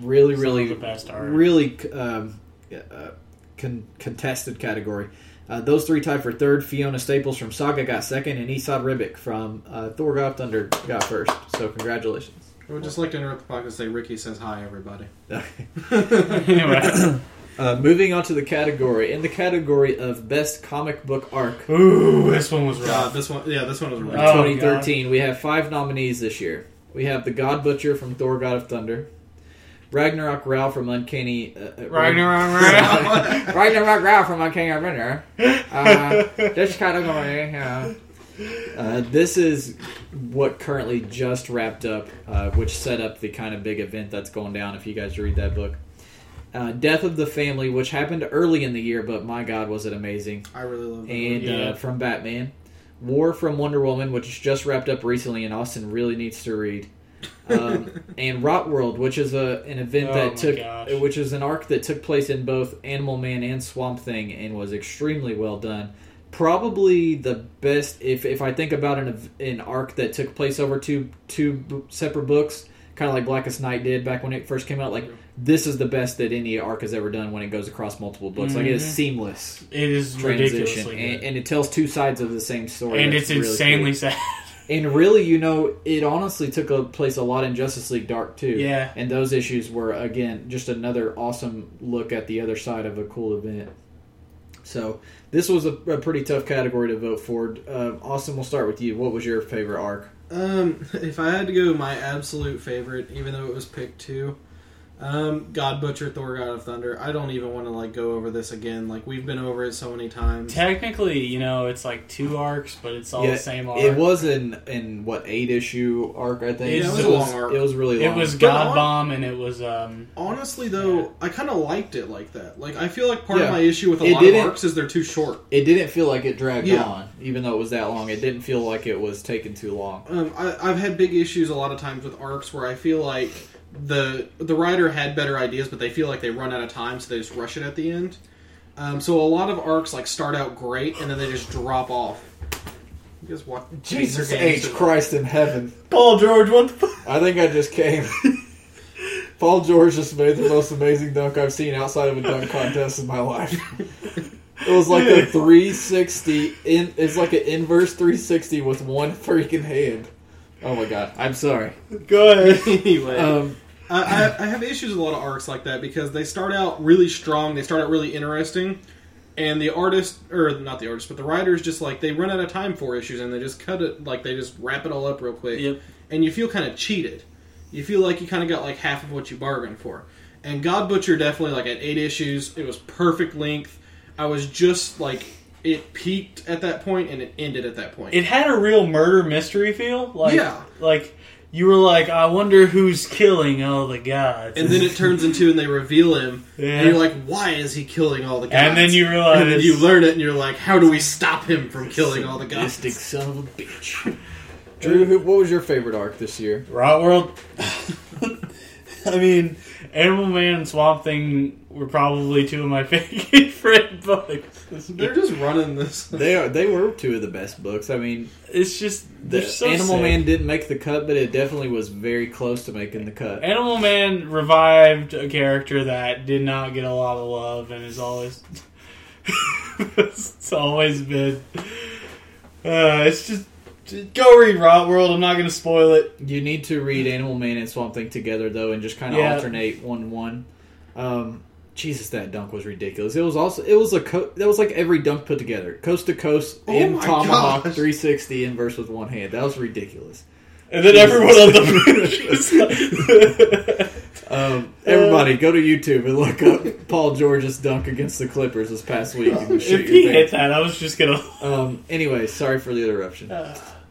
really, some really, of the best art. really um, uh, con- contested category. Uh, those three tied for third. Fiona Staples from Saga got second, and Esad Ribic from uh, Thor God Thunder got first. So congratulations. I would just like to interrupt the podcast and say Ricky says hi, everybody. [LAUGHS] anyway. uh, moving on to the category. In the category of best comic book arc, Ooh, this one was God, rough. this one, yeah, this one was really. Oh, 2013, we have five nominees this year. We have the God Butcher from Thor God of Thunder, Ragnarok Rao from Uncanny. Uh, uh, Ragnarok. [LAUGHS] Ragnarok Rao from Uncanny Avenger. Uh, [LAUGHS] this category, yeah. Uh, this is what currently just wrapped up, uh, which set up the kind of big event that's going down. If you guys read that book, uh, Death of the Family, which happened early in the year, but my God, was it amazing! I really love that. And Yeah. uh, from Batman, War from Wonder Woman, which just wrapped up recently, and Austin really needs to read. Um, [LAUGHS] and Rot World, which is a an event Oh that took, gosh. which is an arc that took place in both Animal Man and Swamp Thing, and was extremely well done. Probably the best, if if I think about an an arc that took place over two two separate books, kind of like Blackest Night did back when it first came out. Like this is the best that any arc has ever done when it goes across multiple books. Like it is Mhm. seamless It is transition, ridiculously and, and it tells two sides of the same story. And it's really insanely cool. sad. [LAUGHS] And really, you know, it honestly took a place a lot in Justice League Dark too. Yeah. and those issues were again just another awesome look at the other side of a cool event. So this was a, a pretty tough category to vote for. Uh, Austin, we'll start with you. What was your favorite arc? Um, [LAUGHS] if I had to go, my absolute favorite, even though it was pick two, Um, God Butcher, Thor, God of Thunder. I don't even want to like go over this again. Like we've been over it so many times. Technically, you know, it's like two arcs, but it's all Yeah, the same arc. It was in in what eight issue arc I think. Yeah, it was So a long arc. It was really It was God on- Bomb, and it was um. Honestly, though, I kind of liked it like that. Like I feel like part Yeah. of my issue with a It lot of arcs is they're too short. It didn't feel like it dragged Yeah. on, even though it was that long. It didn't feel like it was taking too long. Um, I, I've had big issues a lot of times with arcs where I feel like the the writer had better ideas, but they feel like they run out of time, so they just rush it at the end. Um, so a lot of arcs like start out great and then they just drop off. You guys watch Jesus H? Christ in heaven! Paul George, what the fuck? I think I just came. [LAUGHS] Paul George just made the most amazing dunk I've seen outside of a dunk contest in my life. It was like a 360 in. It's like an inverse 360 with one freaking hand. Oh my god! I'm sorry. Go ahead. [LAUGHS] anyway, Um, I, I, I have issues with a lot of arcs like that because they start out really strong, they start out really interesting, and the artist or not the artist, but the writers just like they run out of time for issues and they just cut it like they just wrap it all up real quick, Yep. and you feel kind of cheated. You feel like you kind of got like half of what you bargained for. And God Butcher definitely like at eight issues, it was perfect length. I was just like it peaked at that point and it ended at that point. It had a real murder mystery feel. Like, Yeah. Like you were like, I wonder who's killing all the gods. and then it turns into and they reveal him, Yeah. and you're like, why is he killing all the gods? And then you realize- and then you learn it, and you're like, how do we stop him from killing all the gods? Sadistic son of a bitch. Drew, what was your favorite arc this year? Rot World. [LAUGHS] I mean, Animal Man and Swamp Thing were probably two of my [LAUGHS] favorite books. They're just running this. They are. They were two of the best books. I mean, It's just the so Animal sick. Man didn't make the cut, but it definitely was very close to making the cut. Animal Man revived a character that did not get a lot of love and is always [LAUGHS] it's always been uh, it's just, just go read Rot World. I'm not going to spoil it. You need to read Animal Man and Swamp Thing together though, and just kind of Yeah. alternate one one. Um, Jesus, that dunk was ridiculous. It was also it was a co- that was like every dunk put together, coast to coast, Oh my tomahawk, gosh. three sixty inverse with one hand. That was ridiculous. And then everyone on the [LAUGHS] Um, everybody, go to YouTube and look up Paul George's dunk against the Clippers this past week. And if your he hit that, I was just gonna. Um, anyway, sorry for the interruption.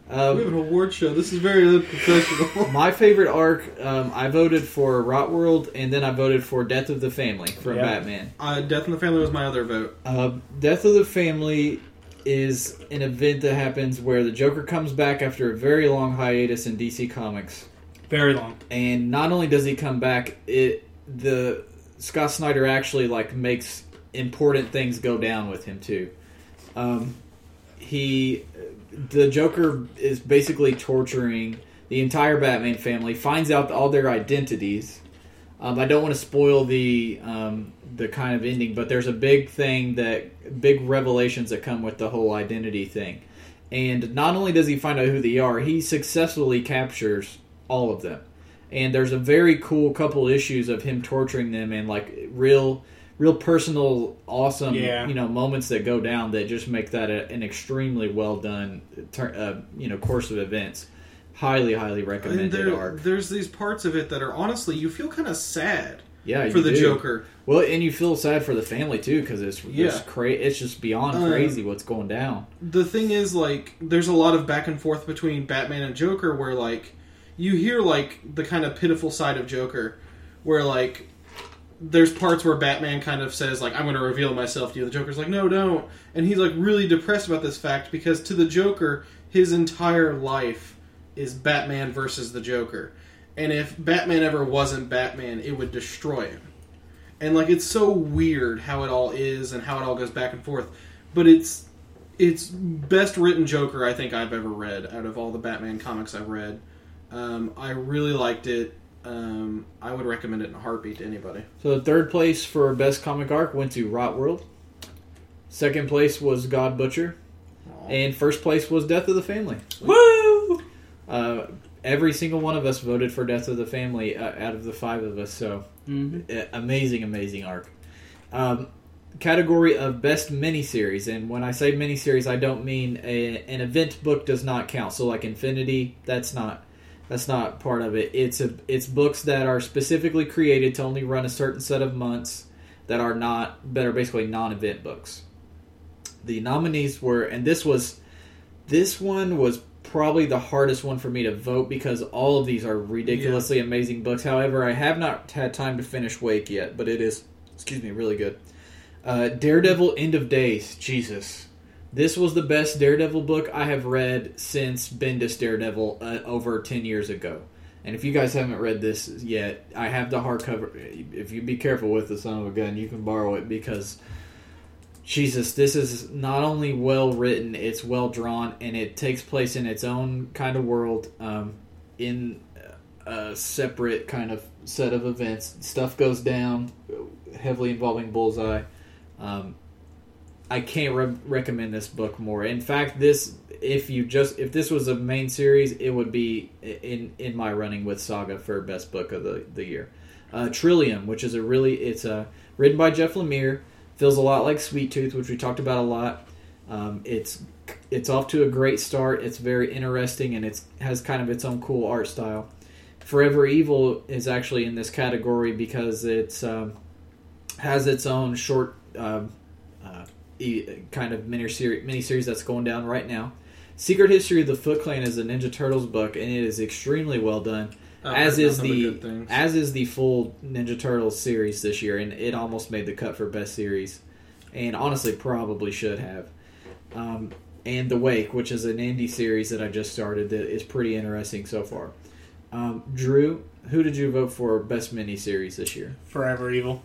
We have Um, an award show. This is very unprofessional. [LAUGHS] [LAUGHS] my favorite arc, um, I voted for Rot World, and then I voted for Death of the Family from Yeah. Batman. uh, Death of the Family was my other vote. Uh, Death of the Family is an event that happens where the Joker comes back after a very long hiatus in DC Comics, Very long. and not only does he come back, it the Scott Snyder actually like makes important things go down with him too. Um, he, the Joker is basically torturing the entire Batman family. Finds out all their identities. Um, I don't want to spoil the um, the kind of ending, but there's a big thing that big revelations that come with the whole identity thing. And not only does he find out who they are, he successfully captures all of them. And there's a very cool couple issues of him torturing them and like real, real personal, awesome, Yeah. you know, moments that go down that just make that a, an extremely well done, uh, you know, course of events. Highly, highly recommended there, arc. there's these parts of it that are honestly, you feel kind of sad Yeah, for the do. Joker. Well, and you feel sad for the family too because it's Yeah. just cra- It's just beyond Uh, crazy what's going down. the thing is like there's a lot of back and forth between batman and joker where like you hear like the kind of pitiful side of joker where like there's parts where batman kind of says like i'm going to reveal myself to you. The joker's like no don't. And he's like really depressed about this fact because to the joker his entire life is batman versus the joker. And if batman ever wasn't batman it would destroy him. And like it's so weird how it all is and how it all goes back and forth. But it's it's best written Joker I think I've ever read out of all the Batman comics I've read. Um, I really liked it. Um, I would recommend it in a heartbeat to anybody. So the third place for best comic arc went to Rot World. Second place was God Butcher, and first place was Death of the Family. Woo! Uh, every single one of us voted for Death of the Family uh, out of the five of us. So Mm-hmm. uh, amazing, amazing arc. Um, category of best miniseries, and when I say miniseries, I don't mean a, an event book does not count. So like Infinity, that's not That's not part of it. It's a it's books that are specifically created to only run a certain set of months that are not that are basically non-event books. The nominees were, and this was this one was probably the hardest one for me to vote because all of these are ridiculously amazing books. However, I have not had time to finish Wake yet, but it is excuse me really good. Uh, Daredevil End of Days. Jesus. This was the best Daredevil book I have read since Bendis Daredevil uh, over 10 years ago. And if you guys haven't read this yet, I have the hardcover. If you be careful with the son of a gun, you can borrow it because, Jesus, this is not only well written, it's well drawn, and it takes place in its own kind of world, um, in a separate kind of set of events. Stuff goes down, heavily involving Bullseye. Um, I can't re- recommend this book more. In fact, this if you just if this was a main series, it would be in in my running with Saga for best book of the the year. Uh, Trillium, which is a really it's a written by Jeff Lemire, feels a lot like Sweet Tooth, which we talked about a lot. Um, it's it's off to a great start. It's very interesting and it's has kind of its own cool art style. Forever Evil is actually in this category because it's um, has its own short uh, kind of mini series mini series that's going down right now. Secret History of the Foot Clan is a Ninja Turtles book, and it is extremely well done. I've as is the as is the full Ninja Turtles series this year, and it almost made the cut for best series, and honestly probably should have. Um, and The Wake, which is an indie series that I just started, that is pretty interesting so far. Um, Drew, who did you vote for best mini series this year? Forever Evil.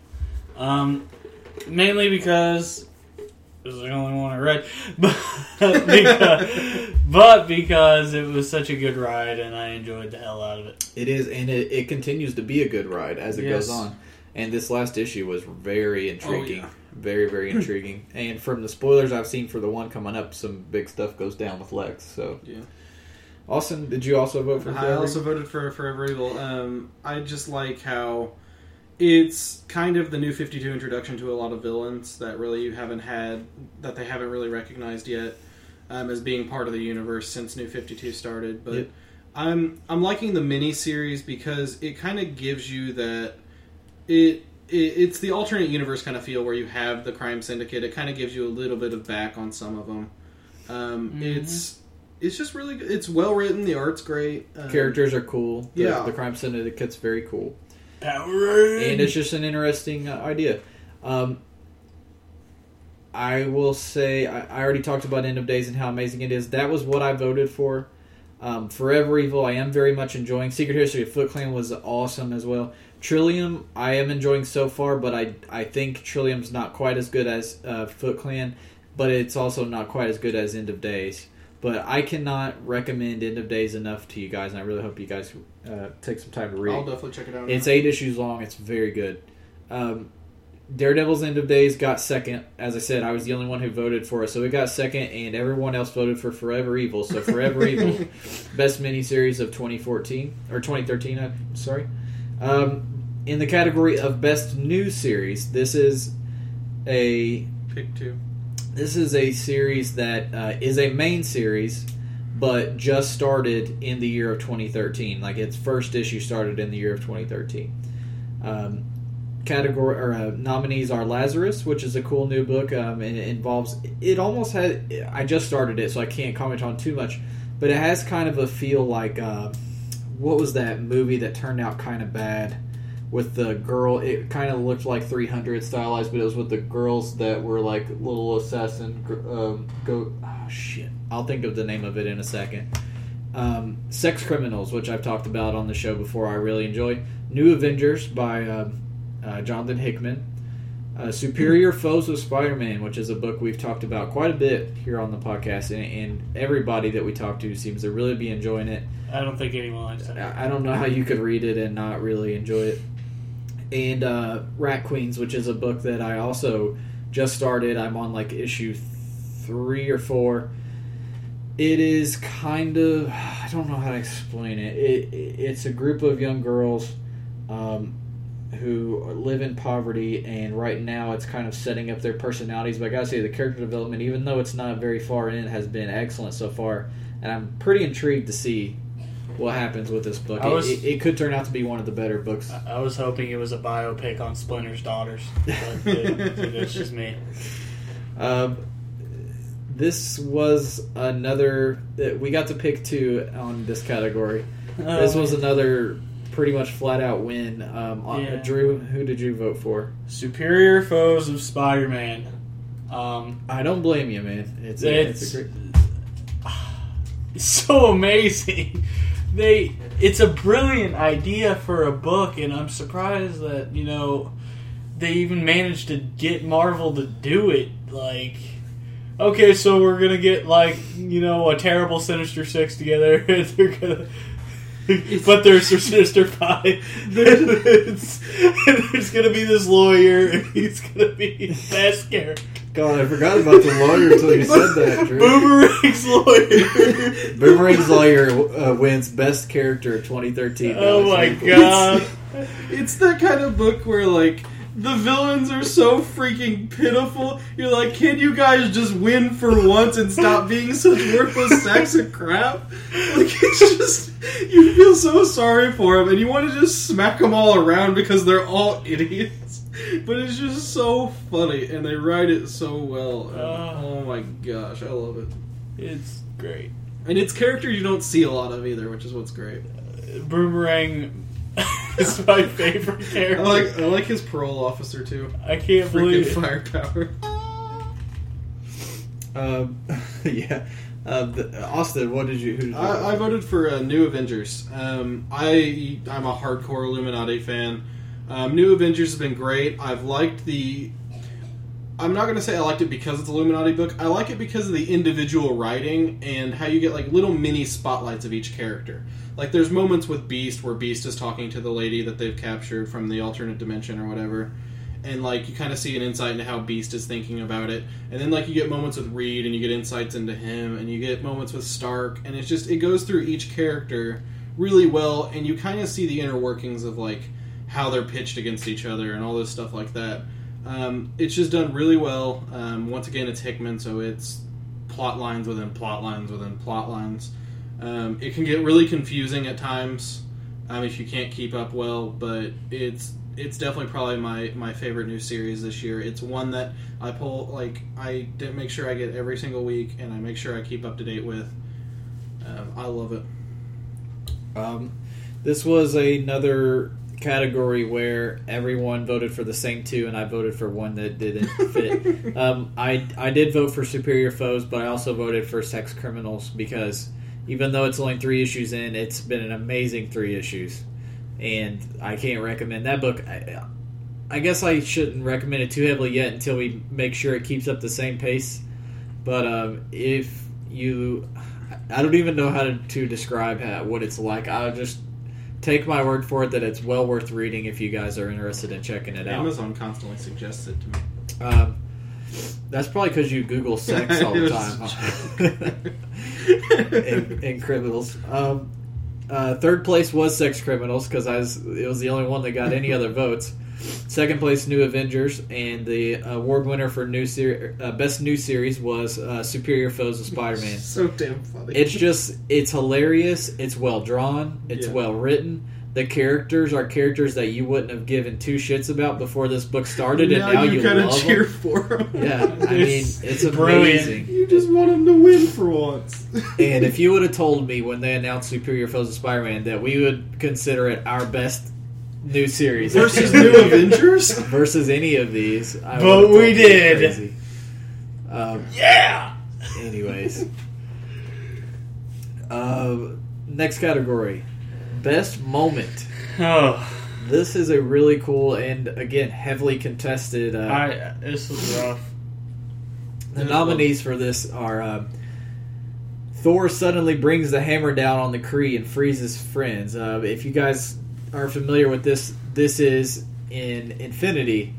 Um, mainly because this is the only one I read, [LAUGHS] but because, but because it was such a good ride and I enjoyed the hell out of it. It is, and it, it continues to be a good ride as it goes on. And this last issue was very intriguing, yeah. very very [CLEARS THROAT] intriguing. And from the spoilers I've seen for the one coming up, some big stuff goes down with Lex. So, Yeah. Austin, did you also vote for? I Forever? also voted for Forever Evil. Um, I just like how it's kind of the new 52 introduction to a lot of villains that really you haven't had, that they haven't really recognized yet um, as being part of the universe since New 52 started. But Yep. I'm I'm liking the mini series because it kind of gives you that it. it it's the alternate universe kind of feel where you have the crime syndicate. It kind of gives you a little bit of back on some of them. Um, Mhm. It's it's just really good. It's well written. The art's great. Um, Characters are cool. The, Yeah. the crime syndicate's very cool, And it's just an interesting uh, idea. Um, I will say I, I already talked about End of Days and how amazing it is. That was what I voted for. Um, Forever Evil, I am very much enjoying. Secret History of Foot Clan was awesome as well. Trillium, I am enjoying so far, but I I think Trillium's not quite as good as uh, Foot Clan, but it's also not quite as good as End of Days. But I cannot recommend End of Days enough to you guys, and I really hope you guys uh, take some time to read. I'll definitely check it out. It's now. eight issues long. It's very good. Um, Daredevil's End of Days got second. As I said, I was the only one who voted for it, so it got second, and everyone else voted for Forever Evil. So Forever [LAUGHS] Evil, best miniseries of 2014 or 2013. I'm sorry. Um, in the category of best new series, this is a pick two. This is a series that uh, is a main series, but just started in the year of 2013. Like its first issue started in the year of 2013. Um, category or uh, nominees are Lazarus, which is a cool new book, um, and it involves. It almost had. I just started it, so I can't comment on too much, but it has kind of a feel like uh, what was that movie that turned out kind of bad with the girl? It kind of looked like 300 stylized, but it was with the girls that were like little assassin. Um, go. Oh shit! I'll think of the name of it in a second. Um, Sex Criminals, which I've talked about on the show before, I really enjoy. New Avengers by um, uh, Jonathan Hickman. Uh, Superior Foes of Spider-Man, which is a book we've talked about quite a bit here on the podcast, and, and everybody that we talk to seems to really be enjoying it. I don't think anyone likes it. I I don't know how you could read it and not really enjoy it. And uh, Rat Queens, which is a book that I also just started. I'm on like issue three or four. It is kind of I don't know how to explain it. it it's a group of young girls um, who live in poverty, and right now it's kind of setting up their personalities. But I gotta say, the character development, even though it's not very far in, has been excellent so far, and I'm pretty intrigued to see what happens with this book. It- was- it, it could turn out to be one of the better books. I was hoping it was a biopic on Splinter's daughters, but it, [LAUGHS] it's just me. Um, this was another. uh, We got to pick two on this category. this Um, was another pretty much flat out win. Um, on- Yeah. Drew, who did you vote for? Superior Foes of Spider-Man. Um, I don't blame you, man. It's a, it's, it's a great. it's [SIGHS] so amazing. They it's a brilliant idea for a book, and I'm surprised that you know they even managed to get Marvel to do it. Like, okay, so we're gonna get like you know a terrible Sinister Six together. and [LAUGHS] They're gonna. But there's their Sinister Five. and [LAUGHS] [LAUGHS] there's gonna be this lawyer, and he's gonna be the best character. God, I forgot about the lawyer until you said that, [LAUGHS] Drew. Boomerang's lawyer. [LAUGHS] Boomerang's lawyer uh, wins best character 2013. Oh my Alex. god. [LAUGHS] It's that kind of book where like the villains are so freaking pitiful. You're like, can you guys just win for once and stop being such worthless sacks of crap? Like it's just you feel so sorry for them, and you want to just smack them all around because they're all idiots. But it's just so funny, and they write it so well. and- Uh. oh my gosh, I love it. It's great. And it's characters you don't see a lot of either, which is what's great. Boomerang [LAUGHS] is my [LAUGHS] favorite I character. like I like his parole officer too. I can't Freaking believe [LAUGHS] firepower. Um, yeah. Um, the, Austin, what did you? Who did you I, I voted for uh, New Avengers. Um, I I'm a hardcore Illuminati fan. Um, New Avengers has been great. I've liked the. I'm not going to say I liked it because it's Illuminati book. I like it because of the individual writing and how you get like little mini spotlights of each character. Like there's moments with Beast where Beast is talking to the lady that they've captured from the alternate dimension or whatever. And like you kind of see an insight into how Beast is thinking about it. And then like you get moments with Reed and you get insights into him and you get moments with Stark and it's just it goes through each character really well and you kind of see the inner workings of like how they're pitched against each other and all this stuff like that. Um, it's just done really well. Um, once again, it's Hickman, so it's plot lines within plot lines within plot lines. Um, it can get really confusing at times um, if you can't keep up well, but it's it's definitely probably my, my favorite new series this year. It's one that I pull like I make sure I get every single week, and I make sure I keep up to date with. Um, I love it. Um, this was another category where everyone voted for the same two, and I voted for one that didn't fit. [LAUGHS] um, I I did vote for Superior Foes, but I also voted for Sex Criminals because even though it's only three issues in, it's been an amazing three issues, and I can't recommend that book. I, I guess I shouldn't recommend it too heavily yet until we make sure it keeps up the same pace. But um, if you, I don't even know how to, to describe how, what it's like. I'll just take my word for it that it's well worth reading if you guys are interested in checking it out. Amazon constantly suggests it to me. Um, that's probably because you Google sex [LAUGHS] all the time and, [LAUGHS] and criminals. Um, uh, third place was Sex Criminals because I was it was the only one that got any other votes. Second place, New Avengers, and the award winner for new ser- uh, best new series was uh, Superior Foes of Spider-Man. [LAUGHS] so damn funny. It's just it's hilarious. It's well drawn. It's Yeah. well written. The characters are characters that you wouldn't have given two shits about before this book started, and now, you, kinda love cheer them. for them. Yeah, I [LAUGHS] mean It's it's brilliant. amazing. You just want them to win for once. And if [LAUGHS] you would have told me when they announced Superior Foes of Spider-Man that we would consider it our best new series versus [LAUGHS] New Avengers, versus any of these, I But we did. Um, Yeah. anyways, uh, next category, best moment. Oh, This is a really cool and again heavily contested. Uh, I this was rough. The nominees for this are um, Thor suddenly brings the hammer down on the Kree and frees his friends. Uh, if you guys are familiar with this, this is in Infinity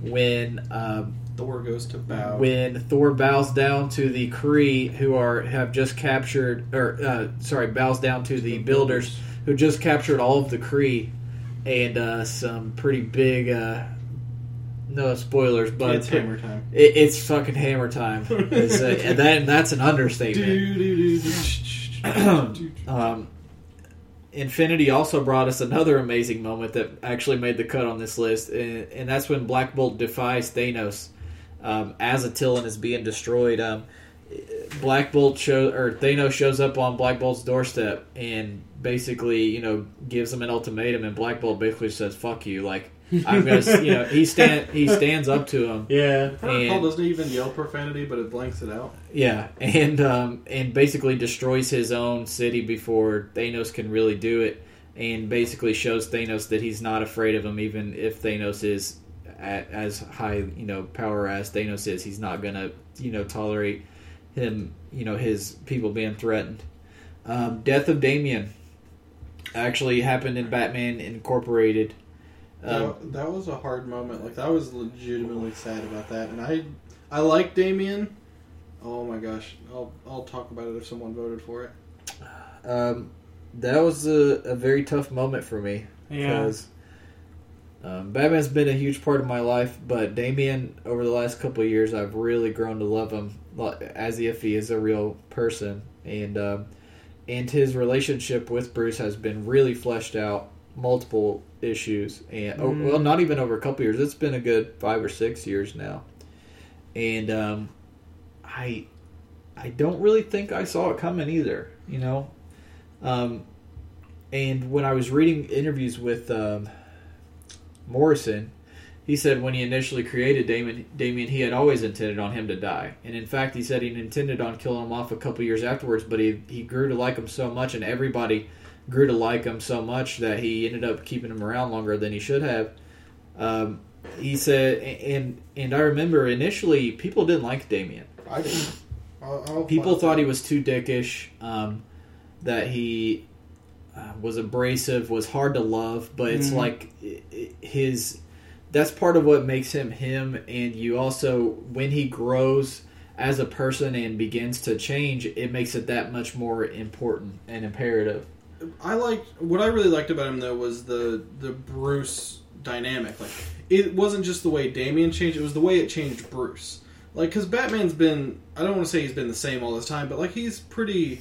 when um, Thor goes to bow. when Thor bows down to the Kree who are have just captured, or uh, sorry, bows down to the builders who just captured all of the Kree and uh, some pretty big. Uh, no spoilers, but it's hammer time. it, it's fucking hammer time. And that, and that's an understatement. Um, Infinity also brought us another amazing moment that actually made the cut on this list, and, and that's when Black Bolt defies Thanos um, as Attilan is being destroyed. Um, Black Bolt show or Thanos shows up on Black Bolt's doorstep and basically, you know, gives him an ultimatum, and Black Bolt basically says, "Fuck you!" Like I'm gonna, you know, he stand he stands up to him. Yeah. Paul And- doesn't even yell profanity, but it blanks it out. Yeah, and um, and basically destroys his own city before Thanos can really do it, and basically shows Thanos that he's not afraid of him, even if Thanos is at, as high you know power as Thanos is. He's not gonna you know tolerate him you know his people being threatened. Um, Death of Damian actually happened in Batman Incorporated. Um, that, that was a hard moment. Like I was legitimately sad about that, and I I like Damian. Oh my gosh, I'll I'll talk about it if someone voted for it. Um, that was a, a very tough moment for me Yeah. because um, Batman's been a huge part of my life, but Damian, over the last couple of years, I've really grown to love him as if he is a real person, and um, and his relationship with Bruce has been really fleshed out, multiple issues, and oh, Mm. well, not even over a couple years. It's been a good five or six years now, and um, I I don't really think I saw it coming either. You know, um, and when I was reading interviews with um, Morrison, he said when he initially created Damian, Damian, he had always intended on him to die, and in fact, he said he intended on killing him off a couple years afterwards. But he he grew to like him so much, and everybody grew to like him so much that he ended up keeping him around longer than he should have. Um, he said, and and I remember initially people didn't like Damian I didn't. I'll, I'll people thought he was too dickish um, that he uh, was abrasive was hard to love but it's Mhm. like his that's part of what makes him him and you also when he grows as a person and begins to change it makes it that much more important and imperative I liked what I really liked about him though was the the Bruce dynamic. Like it wasn't just the way Damian changed; it was the way it changed Bruce. Like because Batman's been I don't want to say he's been the same all this time, but like he's pretty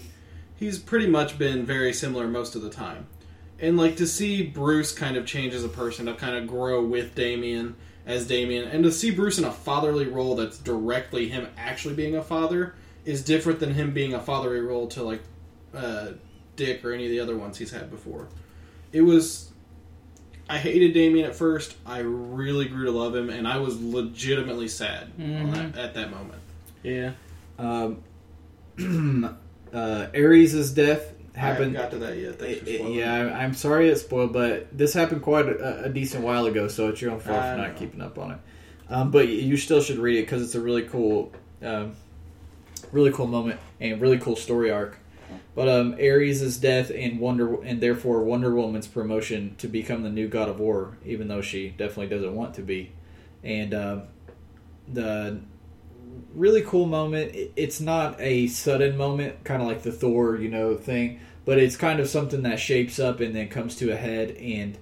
he's pretty much been very similar most of the time. And like to see Bruce kind of change as a person, to kind of grow with Damian as Damian, and to see Bruce in a fatherly role that's directly him actually being a father is different than him being a fatherly role to like uh, Dick or any of the other ones he's had before. It was. I hated Damian at first. I really grew to love him, and I was legitimately sad on Mhm. that, at that moment. Yeah. um, [CLEARS THROAT] uh, Ares' death I happened haven't got to that yet. Thanks for It- it- spoiling. yeah, I'm- I'm sorry it's spoiled, but this happened quite a, a decent while ago, so it's your own fault I for not know. keeping up on it. Um, but you still should read it because it's a really cool, um, really cool moment and really cool story arc. But um, Ares' death and Wonder and therefore Wonder Woman's promotion to become the new God of War, even though she definitely doesn't want to be, and um, the really cool moment. It's not a sudden moment, kind of like the Thor, you know, thing, but it's kind of something that shapes up and then comes to a head. And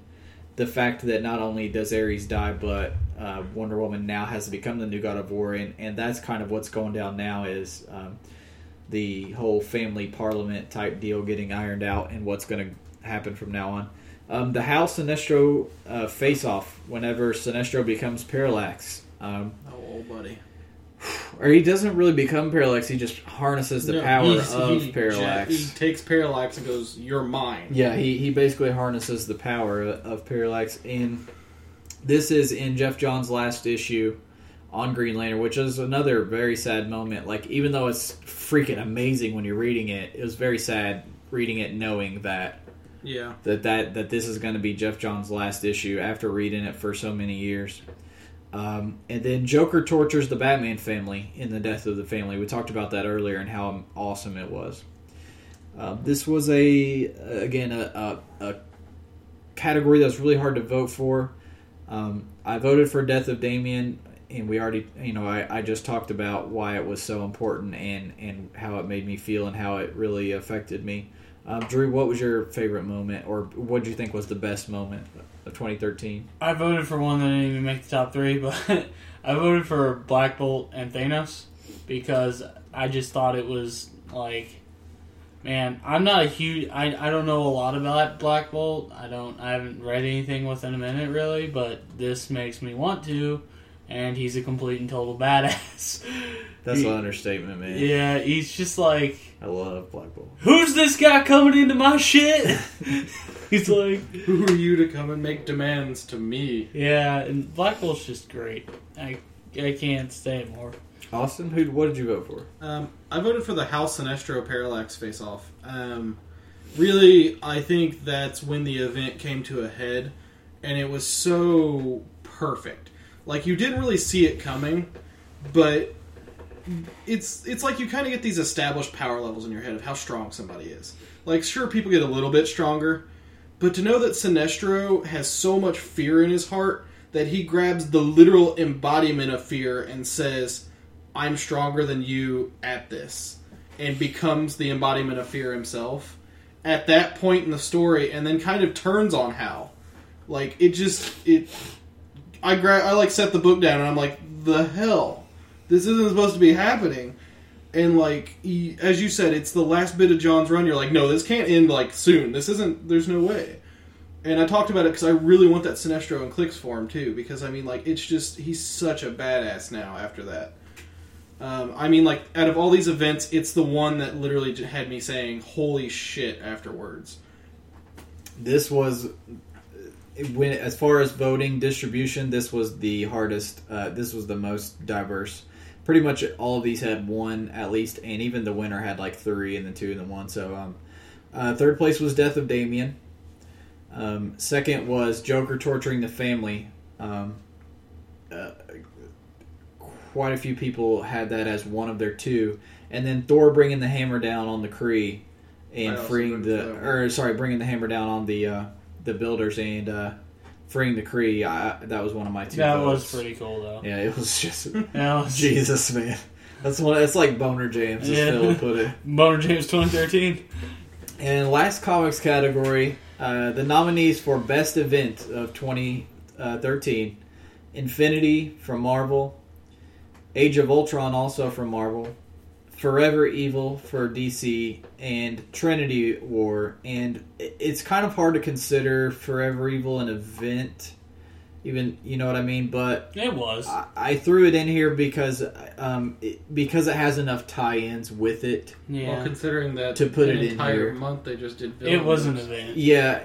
the fact that not only does Ares die, but uh, Wonder Woman now has to become the new God of War, and, and that's kind of what's going down now is um, the whole family parliament type deal getting ironed out and what's going to happen from now on. Um, the Hal Sinestro uh, face off whenever Sinestro becomes Parallax. Um, Oh, old buddy. or he doesn't really become Parallax, he just harnesses the No, power of he- Parallax. He takes Parallax and goes, "You're mine." Yeah, he, he basically harnesses the power of Parallax. And this is in Geoff Johns' last issue on Green Lantern, which is another very sad moment. Like, even though it's freaking amazing when you're reading it, it was very sad reading it knowing that Yeah. that that, that this is going to be Geoff Johns' last issue after reading it for so many years. Um, and then Joker tortures the Batman family in the death of the family. We talked about that earlier and how awesome it was. Uh, this was a again a, a, a category that's really hard to vote for. Um, I voted for Death of Damian, and we already you know I, I just talked about why it was so important and and how it made me feel and how it really affected me. Um, Drew, what was your favorite moment, or what do you think was the best moment of 2013? I voted for one that didn't even make the top three, [LAUGHS] but I voted for Black Bolt and Thanos because I just thought it was like Man, I'm not a huge. I, I don't know a lot about Black Bolt. I don't. I haven't read anything within a minute really, but this makes me want to. And he's a complete and total badass. That's He- an understatement, man. Yeah, he's just like, I love Black Bolt. who's this guy coming into my shit? [LAUGHS] he's like, Who are you to come and make demands to me? yeah, and Black Bolt's just great. I I can't say more. Austin, who? What did you vote for? Um, I voted for the House Sinestro Parallax face off. Um, really, I think that's when the event came to a head, and it was so perfect. Like you didn't really see it coming, but it's it's like you kind of get these established power levels in your head of how strong somebody is. Like sure, people get a little bit stronger, but to know that Sinestro has so much fear in his heart that he grabs the literal embodiment of fear and says, I'm stronger than you at this, and becomes the embodiment of fear himself at that point in the story, and then kind of turns on Hal. Like it just it, I gra- I like set the book down and I'm like, the hell, this isn't supposed to be happening. And like he, as you said, it's the last bit of Johns' run. You're like, no, this can't end like soon. This isn't. There's no way. And I talked about it because I really want that Sinestro and Clix form too. Because I mean, like, it's just he's such a badass now after that. Um, I mean, like, out of all these events, it's the one that literally had me saying, "Holy shit!" afterwards. This was when, as far as voting distribution, this was the hardest. Uh, this was the most diverse. Pretty much all of these had one at least, and even the winner had like three, and then two, and then one. So, um, uh, third place was Death of Damian. Um, second was Joker torturing the family. Um, uh, quite a few people had that as one of their two, and then Thor bringing the hammer down on the Kree and freeing the, for that one. or sorry, bringing the hammer down on the uh, the builders and uh, freeing the Kree. I, that was one of my two. That votes. was pretty cool though. Yeah, it was just [LAUGHS] was Jesus, man. That's one. It's like boner jams, as Yeah. Phil put it. [LAUGHS] Boner James 2013. And last comics category, uh, the nominees for best event of 2013: Infinity from Marvel, Age of Ultron also from Marvel, Forever Evil for DC, and Trinity War. And it's kind of hard to consider Forever Evil an event, even you know what I mean. But It was. I, I threw it in here because um, it, because it has enough tie-ins with it. Yeah. Well, considering that To put an it in entire here. month they just did. it was an event. Yeah,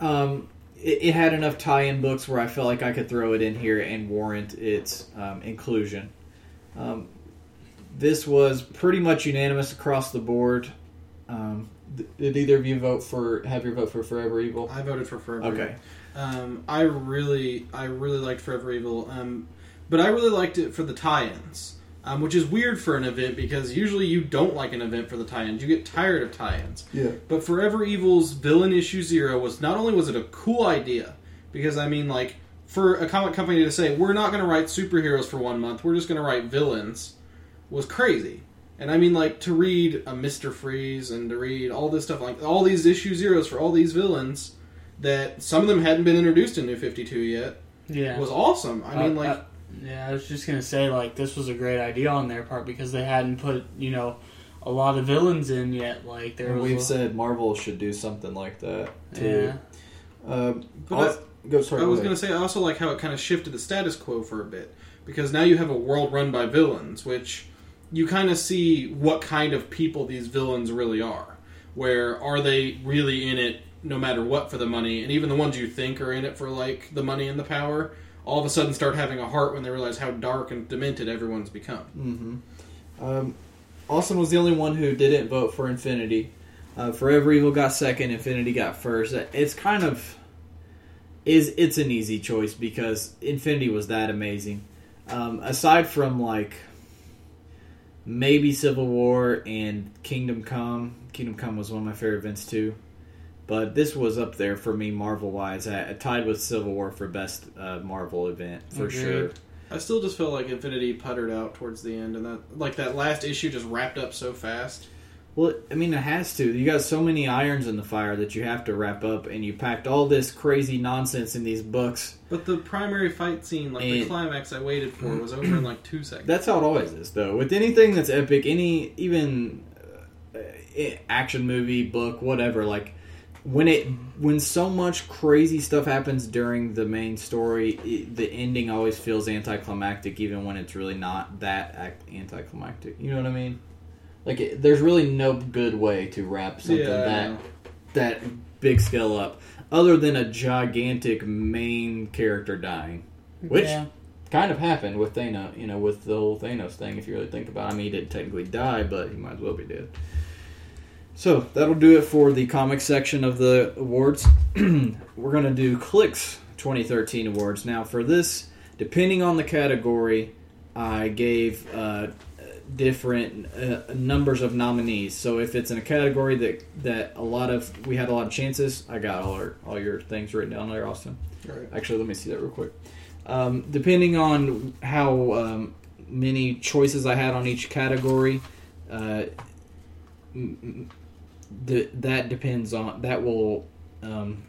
um, it, it had enough tie-in books where I felt like I could throw it in here and warrant its um, inclusion. Um, this was pretty much unanimous across the board. Um, th- did either of you vote for have your vote for Forever Evil? I voted for Forever. Okay, Um, I really, I really liked Forever Evil, um, but I really liked it for the tie-ins, um, which is weird for an event because usually you don't like an event for the tie-ins. You get tired of tie-ins. yeah, But Forever Evil's villain issue zero was not only was it a cool idea, because I mean, like for a comic company to say we're not going to write superheroes for one month, we're just going to write villains, was crazy. And I mean, like to read a Mister Freeze and to read all this stuff, like all these issue zeros for all these villains that some of them hadn't been introduced in New Fifty Two yet Yeah. was awesome. I mean, Uh, like uh, yeah, I was just gonna say like this was a great idea on their part because they hadn't put you know a lot of villains in yet. Like there and was we've a- said Marvel should do something like that yeah. too. Um, But I'll- go. Sorry, I was going to say, I also like how it kind of shifted the status quo for a bit. Because now you have a world run by villains, which you kind of see what kind of people these villains really are. Where are they really in it no matter what for the money? And even the ones you think are in it for, like, the money and the power, all of a sudden start having a heart when they realize how dark and demented everyone's become. Mm-hmm. Um, Austin was the only one who didn't vote for Infinity. Uh, Forever Evil got second. Infinity got first. It's kind of is it's an easy choice because Infinity was that amazing. Um, aside from like maybe Civil War and Kingdom Come, Kingdom Come was one of my favorite events too. But this was up there for me, Marvel wise, I tied with Civil War for best uh, Marvel event for Agreed. sure. I still just felt like Infinity puttered out towards the end, and that like that last issue just wrapped up so fast. Well, I mean, it has to. You got so many irons in the fire that you have to wrap up, and you packed all this crazy nonsense in these books. But the primary fight scene, like the climax I waited for, was over in like two seconds. That's how it always is, though. With anything that's epic, any even uh, action movie, book, whatever. Like when it when so much crazy stuff happens during the main story, it, the ending always feels anticlimactic, even when it's really not that ac- anticlimactic. You know what I mean? Like it, there's really no good way to wrap something Yeah, that that big scale up, other than a gigantic main character dying, which Yeah. kind of happened with Thanos. You know, with the whole Thanos thing. If you really think about, it. I mean, he didn't technically die, but he might as well be dead. So that'll do it for the comic section of the awards. [CLEARS THROAT] We're gonna do Clix 2013 awards now. For this, depending on the category, I gave uh, different uh, numbers of nominees. So if it's in a category that that a lot of we had a lot of chances, I got all our, all your things written down there, Austin. Right. Actually, let me see that real quick. Um, depending on how um, many choices I had on each category, uh, th- that depends on that will um,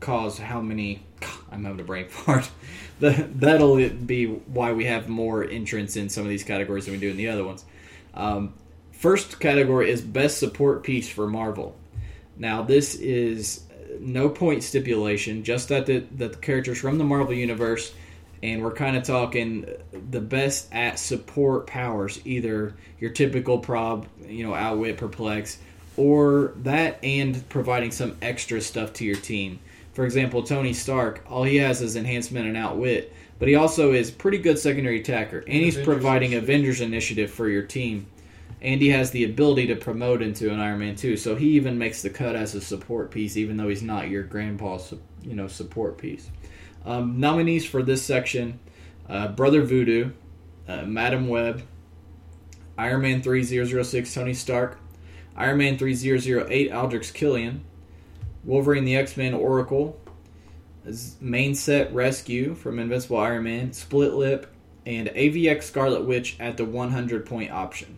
cause how many. [LAUGHS] I'm having a brain [LAUGHS] fart. That that'll be why we have more entrants in some of these categories than we do in the other ones. Um, first category is best support piece for Marvel. Now this is no point stipulation, just that the that the characters from the Marvel universe, and we're kind of talking the best at support powers, either your typical prob, you know, outwit, perplex, or that and providing some extra stuff to your team. For example, Tony Stark, all he has is enhancement and outwit, but he also is pretty good secondary attacker, and he's Avengers providing Initiative. Avengers initiative for your team. And he has the ability to promote into an Iron Man too, so he even makes the cut as a support piece, even though he's not your grandpa's you know, support piece. Um, nominees for this section: uh, Brother Voodoo, uh, Madame Web, Iron Man three zero zero six Tony Stark, Iron Man three zero zero eight Aldrich Killian, Wolverine the X Men Oracle, Main Set Rescue from Invincible Iron Man, Split Lip, and AVX Scarlet Witch at the 100 point option.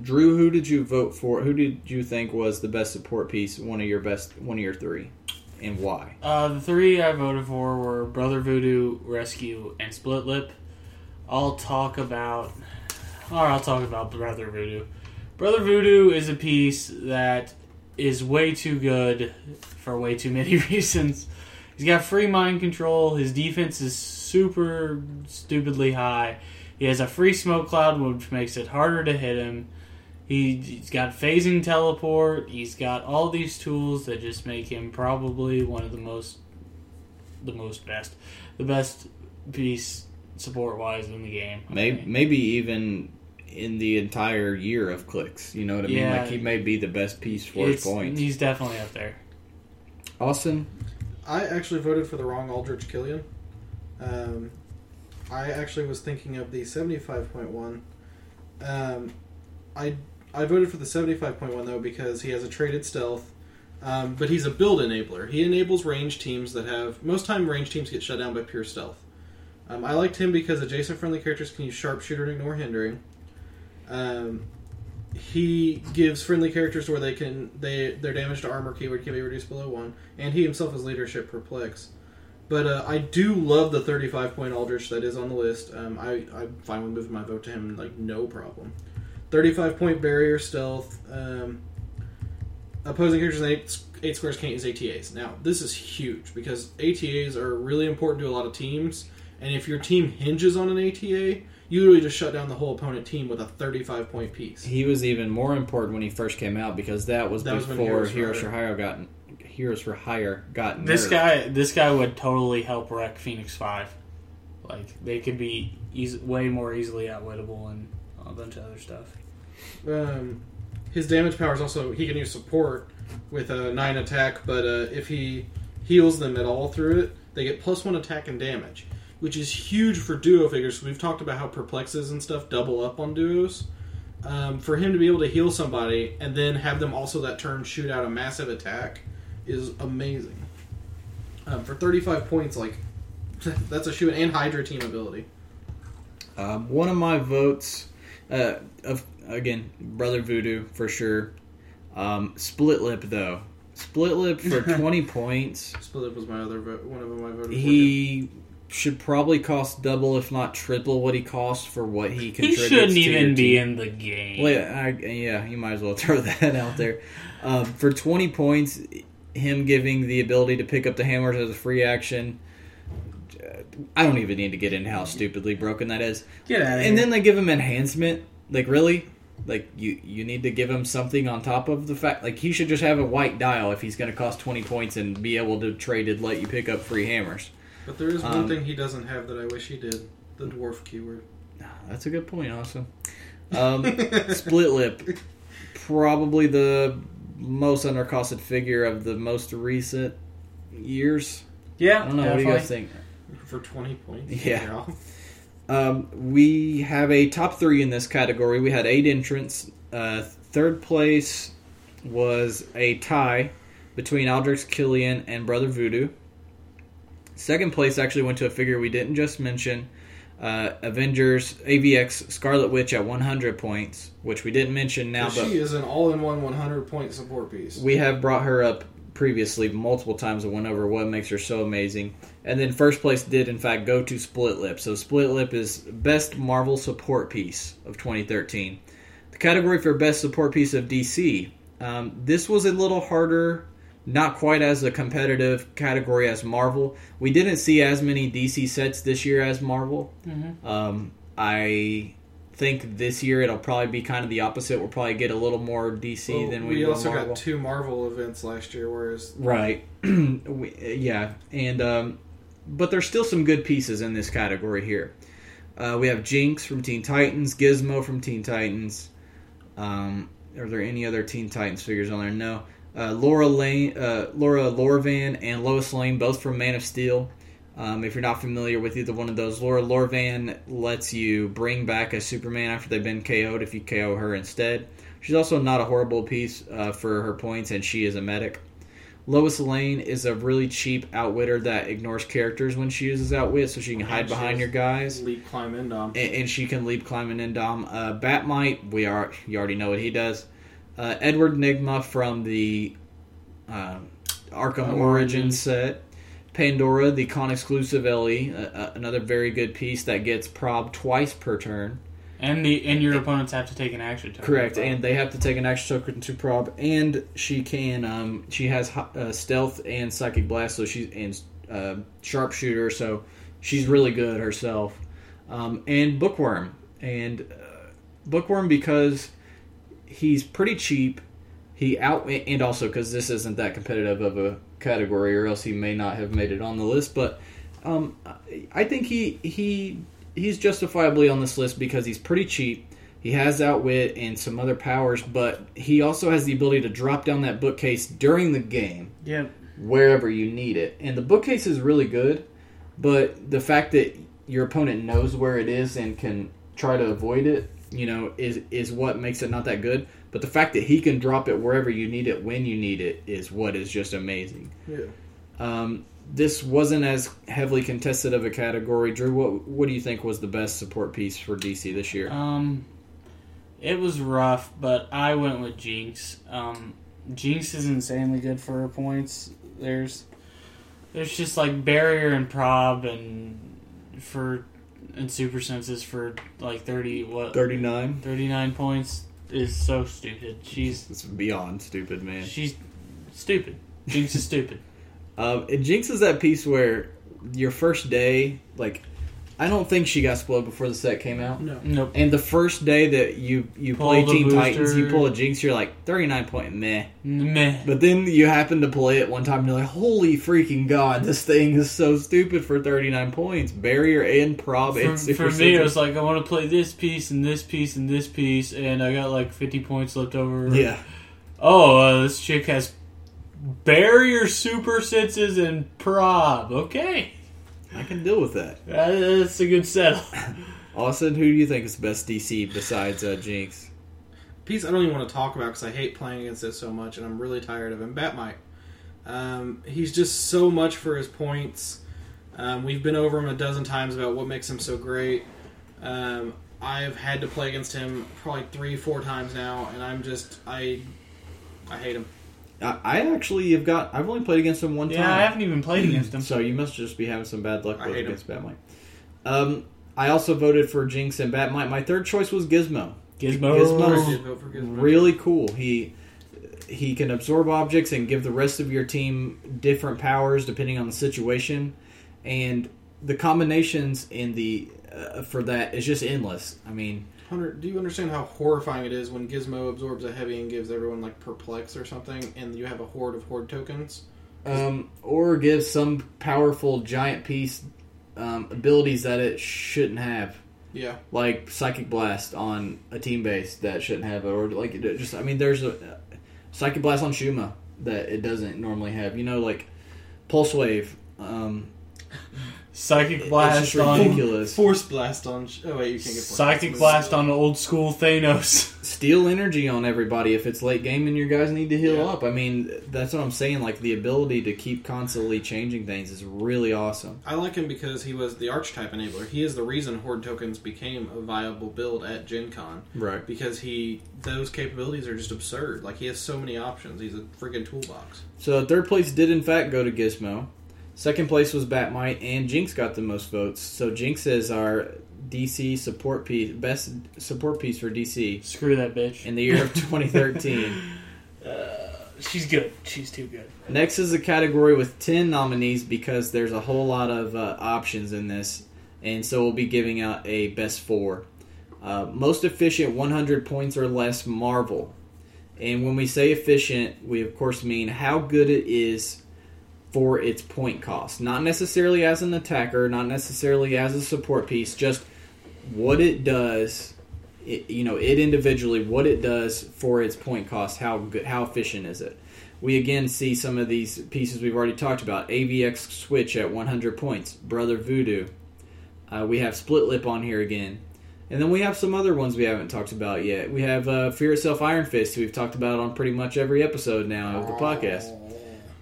Drew, who did you vote for? Who did you think was the best support piece? One of your best, one of your three, and why? Uh, the three I voted for were Brother Voodoo, Rescue, and Split Lip. I'll talk about, or I'll talk about Brother Voodoo. Brother Voodoo is a piece that is way too good for way too many [LAUGHS] reasons. He's got free mind control. His defense is super stupidly high. He has a free smoke cloud, which makes it harder to hit him. He, he's got phasing teleport. He's got all these tools that just make him probably one of the most, the most best, the best piece support wise in the game. Maybe, maybe even in the entire year of Clix. You know what I mean? Like he may be the best piece for his It's- points. He's definitely up there. Austin, I actually voted for the wrong Aldrich Killian. Um, I actually was thinking of the 75.1. Um, I I voted for the 75.1 though because he has a traded stealth, um, but he's a build enabler. He enables range teams that have most time range teams get shut down by pure stealth. Um, I liked him because adjacent friendly characters can use sharpshooter and ignore hindering. Um, he gives friendly characters where they can they their damage to armor keyword can be reduced below one, and he himself has leadership perplex. But uh, I do love the 35 point Aldrich that is on the list. Um, I I'm my vote to him like no problem. 35 point barrier stealth. Um, opposing characters in eight, eight squares can't use ATAs. Now this is huge because ATAs are really important to a lot of teams, and if your team hinges on an ATA, you literally just shut down the whole opponent team with a 35 point piece. he was even more important when he first came out because that was That was before Heroes Heroes for Hire got Heroes for Hire got This nerfed. guy, this guy would totally help wreck Phoenix Five. Like they could be eas- way more easily outwittable and a bunch of other stuff. Um, his damage power is also he can use support with a nine attack, but uh, if he heals them at all through it, they get plus one attack and damage, which is huge for duo figures. We've talked about how perplexes and stuff double up on duos. Um, for him to be able to heal somebody and then have them also that turn shoot out a massive attack is amazing. Um, for 35 points, like [LAUGHS] that's a shoot and Hydra team ability. Um, one of my votes, uh, of again, Brother Voodoo for sure. Um, Split Lip though, Split Lip for [LAUGHS] twenty points. Split Lip was my other vote, one of them I voted for. He should probably cost double, if not triple, what he costs for what he contributes. He shouldn't even be in the game. Well, yeah, I, yeah, you might as well [LAUGHS] throw that out there. Um, for 20 points, him giving the ability to pick up the hammers as a free action. I don't even need to get into how stupidly broken that is. Get out of And then they give him enhancement. Like, really? Like, you, you need to give him something on top of the fact. Like, he should just have a white dial if he's going to cost 20 points and be able to trade it, let you pick up free hammers. But there is one Um, thing he doesn't have that I wish he did: the dwarf keyword. That's a good point, also. Um, [LAUGHS] split lip, probably the most undercosted figure of the most recent years. yeah, I don't know. What do you guys think? for twenty points. Yeah. Um, we have a top three in this category. We had eight entrants. Uh, third place was a tie between Aldrich Killian and Brother Voodoo. Second place actually went to a figure we didn't just mention. Uh, Avengers AVX Scarlet Witch at 100 points, which we didn't mention now, but she is an all-in-one 100-point support piece. we have brought her up previously multiple times and went over what makes her so amazing. And then first place did in fact go to Split Lip. So Split Lip is best Marvel support piece of 2013. The category for best support piece of DC. Um, this was a little harder, not quite as a competitive category as Marvel. We didn't see as many DC sets this year as Marvel. Mhm. Um, I think this year it'll probably be kind of the opposite. We'll probably get a little more DC Well, than we, we also Marvel. got two Marvel events last year, whereas Right. [CLEARS THROAT] we, yeah, and um, but there's still some good pieces in this category here. Uh, we have Jinx from Teen Titans, Gizmo from Teen Titans. Um, are there any other Teen Titans figures on there? No. Uh, Laura Lane, uh, Laura Lorvan, and Lois Lane, both from Man of Steel. Um, if you're not familiar with either one of those, Laura Lorvan lets you bring back a Superman after they've been KO'd if you KO her instead. She's also not a horrible piece uh, for her points, and she is a medic. Lois Lane is a really cheap outwitter that ignores characters when she uses outwit, so she can hide And behind your guys, leap, climb, and dom. and, and she can leap, climb, and end dom. Uh, Bat-Mite, we are you already know what he does. Uh, Edward Nygma from the uh, Arkham Origins Origins. set. Pandora, the con exclusive LE, uh, uh, another very good piece that gets prob twice per turn. and the and your opponents have to take an action token. Correct, and they have to take an action token to prob, and she can. Um, she has uh, stealth and psychic blast, so she's and uh, sharpshooter, so she's really good herself. Um, and bookworm, and uh, bookworm because he's pretty cheap. He out and also because this isn't that competitive of a category, or else he may not have made it on the list. But um, I think he he he's justifiably on this list because he's pretty cheap. He has outwit and some other powers, but he also has the ability to drop down that bookcase during the game Yep. wherever you need it. And the bookcase is really good, but the fact that your opponent knows where it is and can try to avoid it, you know, is is what makes it not that good. But the fact that he can drop it wherever you need it when you need it is what is just amazing. Yeah. Um, this wasn't as heavily contested of a category. Drew, what what do you think was the best support piece for DC this year? Um, it was rough, but I went with Jinx. Um, Jinx is insanely good for her points. There's, there's just like barrier and prob and for and super senses for like thirty what Thirty nine. thirty nine points is so stupid. She's It's beyond stupid, man. she's stupid. Jinx is stupid. [LAUGHS] Um, and Jinx is that piece where your first day, like, I don't think she got spoiled before the set came out. No. Nope. And the first day that you you Pull play the Teen Titans, you pull a Jinx, you're like thirty nine point meh. Meh. But then you happen to play it one time, and you're like, holy freaking god, this thing is so stupid for thirty nine points. Barrier and prob For, and for me, it was like I want to play this piece and this piece and this piece, and I got like fifty points left over. yeah. Oh, uh, this chick has barrier super senses and prob. Okay, I can deal with that. [LAUGHS] That- that's a good setup. [LAUGHS] Austin, who do you think is the best DC besides uh, Jinx? piece I don't even want to talk about because I hate playing against it so much, and I'm really tired of him. Bat-Mite. Um, he's just so much for his points. Um, we've been over him a dozen times about what makes him so great. Um, I've had to play against him probably three, four times now, and I'm just I, I hate him. I, I actually have got. I've only played against him one Yeah, time. I haven't even played against him. [CLEARS THROAT] So you must just be having some bad luck with hate against Bat-Mite. Um, I also voted for Jinx and Bat-Mite. My third choice was Gizmo. Gizmo. Gizmo. I did vote for Gizmo. Really cool. He he can absorb objects and give the rest of your team different powers depending on the situation, and the combinations in the uh, for that is just endless. I mean, Hunter, do you understand how horrifying it is when Gizmo absorbs a heavy and gives everyone like perplex or something, and you have a horde of horde tokens? um, or gives some powerful giant piece um, abilities that it shouldn't have. Yeah, like psychic blast on a team base that shouldn't have it, or like just I mean there's a uh, psychic blast on Shuma that it doesn't normally have. You know, like pulse wave. Um, Psychic it's blast just on ridiculous. force blast on. Oh wait, you can't get force Psychic blast. blast on old school Thanos. [LAUGHS] Steal energy on everybody if it's late game and your guys need to heal Yeah. up. I mean that's what I'm saying. Like the ability to keep constantly changing things is really awesome. I like him because he was the archetype enabler. He is the reason horde tokens became a viable build at Gen Con. Right. Because he those capabilities are just absurd. Like he has so many options. He's a freaking toolbox. So third place did in fact go to Gizmo. Second place was Bat-Mite, and Jinx got the most votes. So Jinx is our DC support piece, best support piece for DC Screw that bitch. in the year of [LAUGHS] 2013. She's good. She's too good. Next is a category with 10 nominees because there's a whole lot of uh, options in this, and so we'll be giving out a best four. Uh, most efficient, 100 points or less, Marvel. And when we say efficient, we of course mean how good it is for its point cost. Not necessarily as an attacker, not necessarily as a support piece, just what it does. It, you know, it individually, what it does for its point cost. How good, how efficient is it? We again see some of these pieces we've already talked about. AVX Switch at 100 points. Brother Voodoo. Uh, we have Split Lip on here again. And then we have some other ones we haven't talked about yet. We have uh, Fear Itself Iron Fist, we've talked about on pretty much every episode now of the podcast.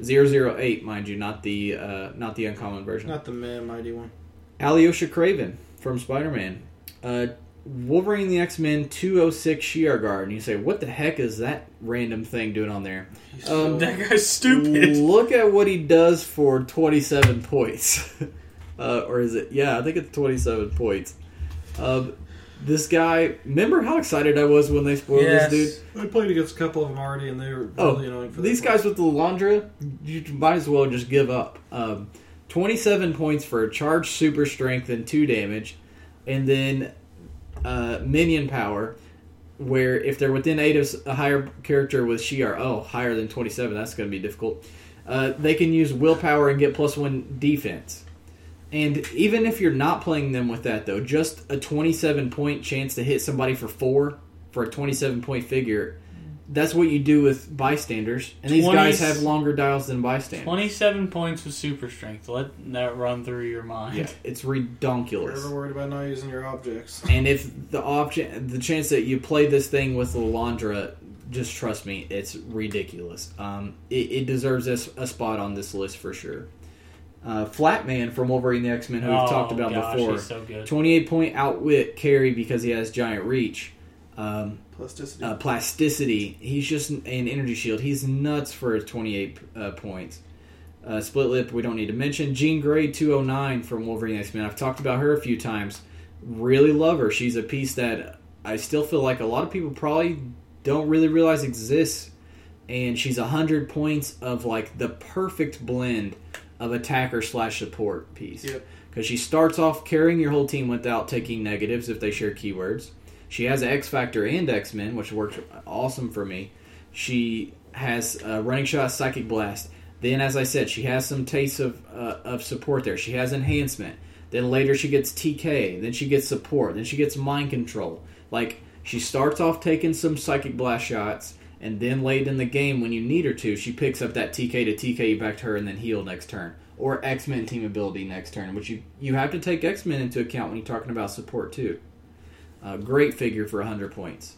008, mind you, not the uh, not the uncommon version. Not the man mighty one. Alyosha Kraven from Spider Man. Uh, Wolverine the X Men 206 Shi'ar Guard. And you say, what the heck is that random thing doing on there? Um, That guy's stupid. [LAUGHS] Look at what he does for 27 points. [LAUGHS] uh, or is it? Yeah, I think it's 27 points. Um, this guy, remember how excited I was when they spoiled Yes. this dude? I played against a couple of them already, and they were Oh, really annoying for these guys with the Lilandra, you might as well just give up. Um, 27 points for a charge, super strength, and 2 damage. And then uh, minion power, where if they're within 8 of s- a higher character with Shi'ar, oh, higher than 27, that's going to be difficult. Uh, they can use willpower and get plus 1 defense. And even if you're not playing them with that, though, just a 27 point chance to hit somebody for 4 for a 27 point figure, that's what you do with bystanders. And these 20 guys have longer dials than bystanders. 27 points with super strength. Let that run through your mind. Yeah, it's You're ever worried about not using your objects? [LAUGHS] And if the option, the chance that you play this thing with Lilandra, just trust me, it's ridiculous. Um, it, it deserves a, a spot on this list for sure. Uh, Flatman from Wolverine the X Men, who we've Oh, talked about gosh, before, he's so good. 28 point outwit carry because he has giant reach. Um, Plasticity. uh, plasticity. He's just an energy shield. He's nuts for his 28 uh, points. Uh, Split Lip, we don't need to mention. Jean Grey 209 from Wolverine X Men. I've talked about her a few times. Really love her. She's a piece that I still feel like a lot of people probably don't really realize exists. And she's 100 points of like the perfect blend of attacker slash support piece. Yep. Because she starts off carrying your whole team without taking negatives if they share keywords. She has X Factor and X Men, which works awesome for me. She has a running shot, psychic blast. Then, as I said, she has some tastes of uh, of support there. She has enhancement. Then later she gets TK. Then she gets support. Then she gets mind control. Like she starts off taking some psychic blast shots, and then late in the game when you need her to, she picks up that TK to TK you back to her and then heal next turn. Or X Men team ability next turn, which you you have to take X Men into account when you're talking about support too. Uh, great figure for 100 points.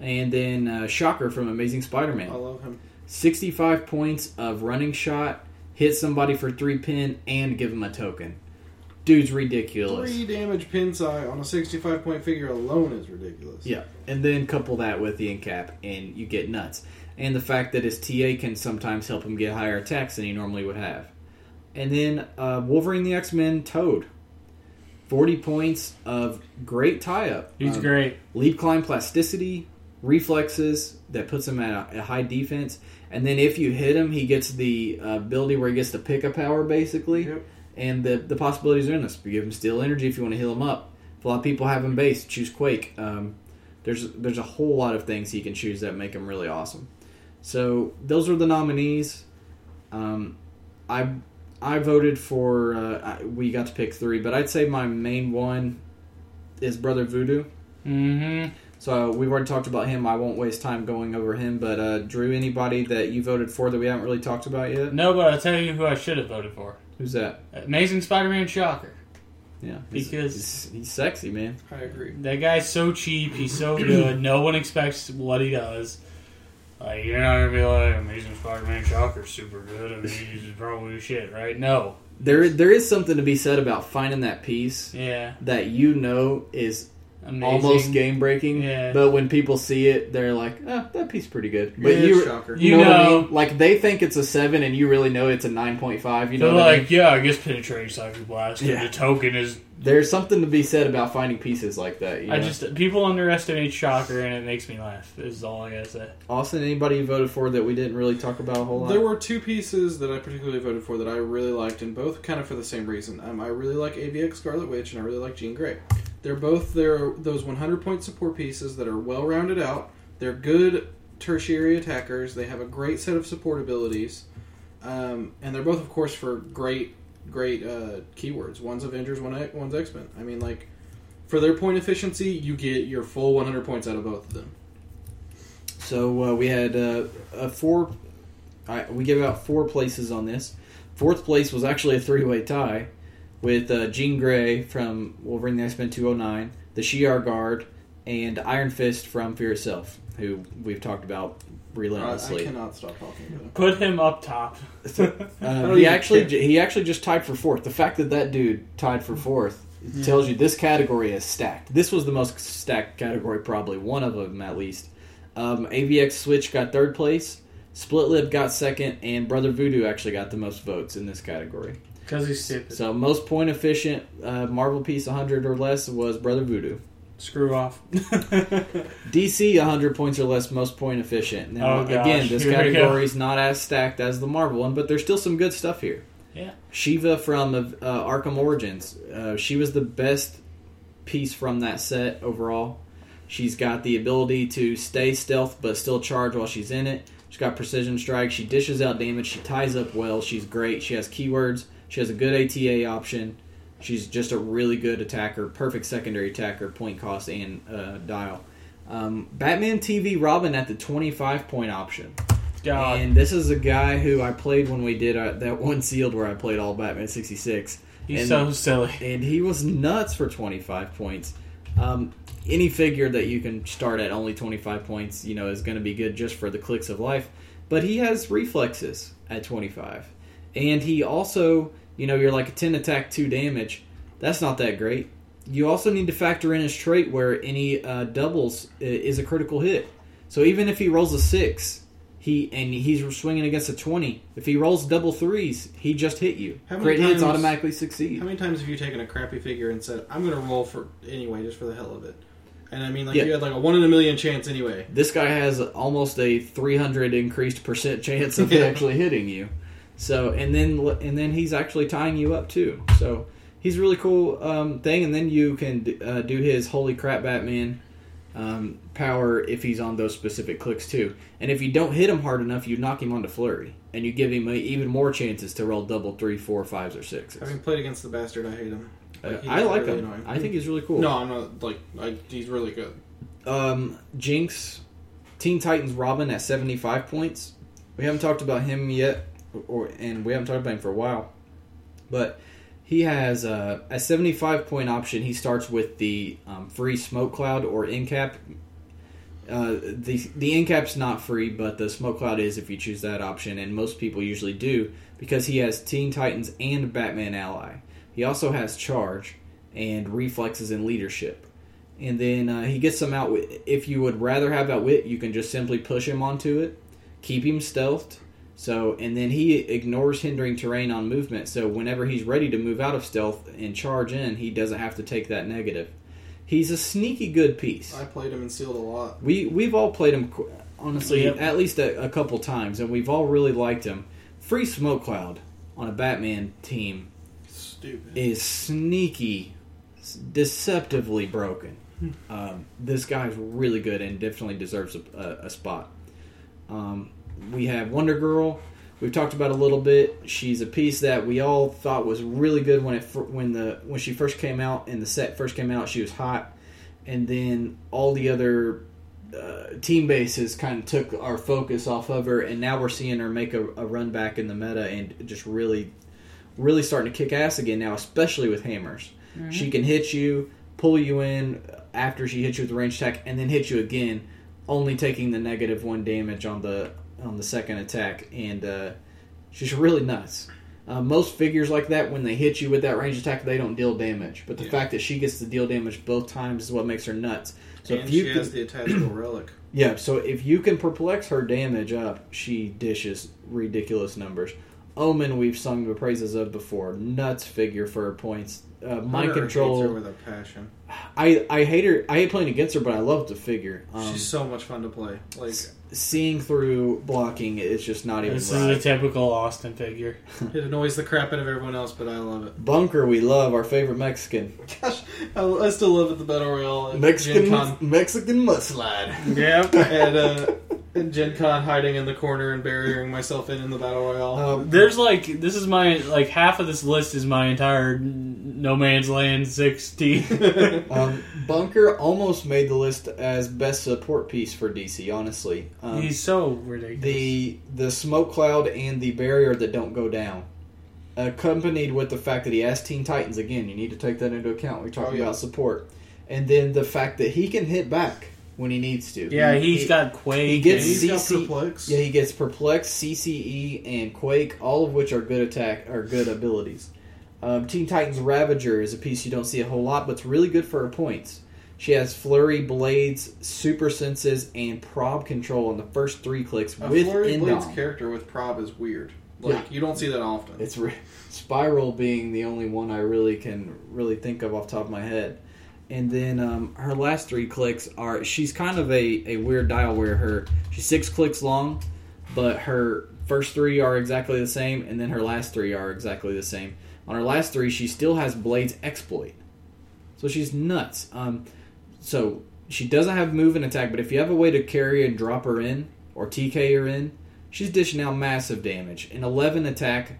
And then uh, Shocker from Amazing Spider Man. I love him. 65 points of running shot, hit somebody for three pin, and give him a token. Dude's ridiculous. Three damage pin sight on a 65 point figure alone is ridiculous. Yeah, and then couple that with the incap, and you get nuts. and the fact that his TA can sometimes help him get higher attacks than he normally would have. And then uh, Wolverine the X Men Toad. 40 points of great tie up. He's Um, great. leap climb plasticity, reflexes that puts him at a, a high defense, and then if you hit him, he gets the uh, ability where he gets to pick a power basically, Yep. And the the possibilities are endless. You give him steal energy if you want to heal him up. If a lot of people have him base, choose Quake. Um, there's there's a whole lot of things he can choose that make him really awesome. So those are the nominees. Um, I I voted for. Uh, I, we got to pick three, but I'd say my main one is Brother Voodoo. Mm-hmm. So we've already talked about him. I won't waste time going over him. But uh, Drew, anybody that you voted for that we haven't really talked about yet? No, but I'll tell you who I should have voted for. Who's that? Amazing Spider-Man Shocker. Yeah, he's, Because- he's, he's sexy, man. I agree. That guy's so cheap. He's so [CLEARS THROAT] good. No one expects what he does. Like you're not gonna be like Amazing Spider-Man Shocker's super good. I mean, he's [LAUGHS] probably shit, right? No. There there is something to be said about finding that piece Yeah. that you know is Amazing. almost game breaking. Yeah. But when people see it, they're like, oh, that piece is pretty good. But Yeah, you, shocker. you You know, what I mean? Like they think it's a seven, and you really know it's a nine point five. You know, They're what I mean? like, yeah, I guess penetrating psychic blast. and Yeah. The token is. There's something to be said about finding pieces like that. You I know? just people underestimate Shocker, and it makes me laugh. Is all I gotta say. Austin, anybody you voted for that we didn't really talk about a whole lot? There were two pieces that I particularly voted for that I really liked, and both kind of for the same reason. Um, I really like AVX Scarlet Witch, and I really like Jean Grey. They're both they're those 100 point support pieces that are well rounded out. They're good tertiary attackers. They have a great set of support abilities, um, and they're both, of course, for great great uh, keywords. One's Avengers, one one's X Men. I mean, like for their point efficiency, you get your full 100 points out of both of them. So uh, we had uh, a four. I, we give out four places on this. Fourth place was actually a three-way tie with uh, Jean Grey from Wolverine the X-Men 209, the Shi'ar Guard, and Iron Fist from Fear Itself, who we've talked about I, I relentlessly. cannot stop talking about it. Put him up top. [LAUGHS] Uh, he actually care. he actually just tied for fourth. The fact that that dude tied for fourth tells you this category is stacked. This was the most stacked category, probably one of them at least. Um, AVX Switch got third place. Split Lip got second, and Brother Voodoo actually got the most votes in this category. Because he's stupid. So most point efficient uh, Marvel piece 100 or less was Brother Voodoo. Screw off. [LAUGHS] DC 100 points or less, most point efficient. Now Oh, again, this category is not as stacked as the Marvel one, but there's still some good stuff here. Yeah. Shiva from uh, Arkham Origins. Uh, she was the best piece from that set overall. She's got the ability to stay stealth but still charge while she's in it. She's got precision strike. She dishes out damage. She ties up well. She's great. She has keywords. She has a good ATA option. She's just a really good attacker, perfect secondary attacker, point cost and uh, dial. Um, Batman TV Robin at the 25 point option. God. And this is a guy who I played when we did uh, that one sealed where I played all Batman 66. he's and- so silly. And he was nuts for 25 points. Um, any figure that you can start at only 25 points, you know, is going to be good just for the clicks of life. But he has reflexes at 25. And he also, you know, you're like a 10 attack, 2 damage. That's not that great. You also need to factor in his trait where any uh, doubles is a critical hit. So even if he rolls a 6, he and he's swinging against a 20, if he rolls double threes, he just hit you. How many Crit hits times- automatically succeed. How many times have you taken a crappy figure and said, "I'm going to roll for anyway, just for the hell of it"? And I mean, like Yeah. you had like a one in a million chance anyway. this guy has almost a 300 increased percent chance of Yeah. [LAUGHS] actually hitting you so and then and then he's actually tying you up too so he's a really cool um, thing and then you can uh, do his holy crap batman um, power if he's on those specific clicks too and if you don't hit him hard enough you knock him onto flurry and you give him even more chances to roll double three four fives or sixes Having played against the bastard, I hate him. Uh, Like, i like really him annoying. i think he's really cool No, I'm not like I, he's really good. Um, Jinx, Teen Titans Robin at 75 points. We haven't talked about him yet, or and we haven't talked about him for a while. But he has uh, a 75 point option. He starts with the um, free smoke cloud or in cap. Uh, the the in cap's not free, but the smoke cloud is if you choose that option, and most people usually do because he has Teen Titans and Batman ally. He also has charge and reflexes and leadership and then uh, he gets some out. With if you would rather have outwit, you can just simply push him onto it, keep him stealthed. So, and then he ignores hindering terrain on movement. So, whenever he's ready to move out of stealth and charge in, he doesn't have to take that negative. He's a sneaky good piece. I played him and sealed a lot. We we've all played him honestly Yep. at least a, a couple times, and we've all really liked him. Free Smoke Cloud on a Batman team Stupid. is sneaky, deceptively broken. Um, this guy's really good and definitely deserves a, a, a spot. Um, we have Wonder Girl. We've talked about a little bit. She's a piece that we all thought was really good when it when the when she first came out and the set first came out. She was hot, and then all the other uh, team bases kind of took our focus off of her, and now we're seeing her make a, a run back in the meta and just really, really starting to kick ass again now, especially with hammers. She can hit you, pull you in after she hits you with a range attack, and then hit you again, only taking the negative one damage on the on the second attack, and uh, she's really nuts. Uh, most figures like that, when they hit you with that range attack, they don't deal damage. But the Yeah. fact that she gets to deal damage both times is what makes her nuts. So and if you she can, has the attachable relic. yeah, so if you can perplex her damage up, she dishes ridiculous numbers. Omen, we've sung the praises of before. Nuts figure for her points. Uh, mind control. her with a passion. I, I hate her. I hate playing against her, but I love the figure. Um, She's so much fun to play. Like seeing through blocking is just not even This right. is a typical Austin figure. [LAUGHS] it annoys the crap out of everyone else, but I love it. Bunker, we love our favorite Mexican. Gosh, I, I still love it. The battle royale, Mexican Mexican mudslide. Yep. and, uh, and Gen Con hiding in the corner and burying myself in in the battle royale. Um, There's like this is my like half of this list is my entire No Man's Land sixty. [LAUGHS] um, Bunker almost made the list as best support piece for DC. Honestly, um, He's so ridiculous. the the smoke cloud and the barrier that don't go down, accompanied with the fact that he has Teen Titans again. You need to take that into account. when We're talking Oh, yeah. about support, and then the fact that he can hit back when he needs to. yeah, He- he's he- got Quake. he gets and- He's got CC perplex. Yeah, he gets perplex, CCE, and Quake, all of which are good attack are good abilities. Um, Teen Titans Ravager is a piece you don't see a whole lot, but it's really good for her points. She has flurry, blades, super senses, and prob control on the first three clicks A with Flurry Blades Indom. character with prob is weird. Like Yeah. you don't see that often. It's re- Spiral being the only one I really can really think of off the top of my head. And then um, her last three clicks are she's kind of a, a weird dial where her she's six clicks long, but her first three are exactly the same, and then her last three are exactly the same. On her last three, she still has Blade's exploit, so she's nuts. Um, so she doesn't have move and attack, but if you have a way to carry and drop her in or TK her in, she's dishing out massive damage. An 11 attack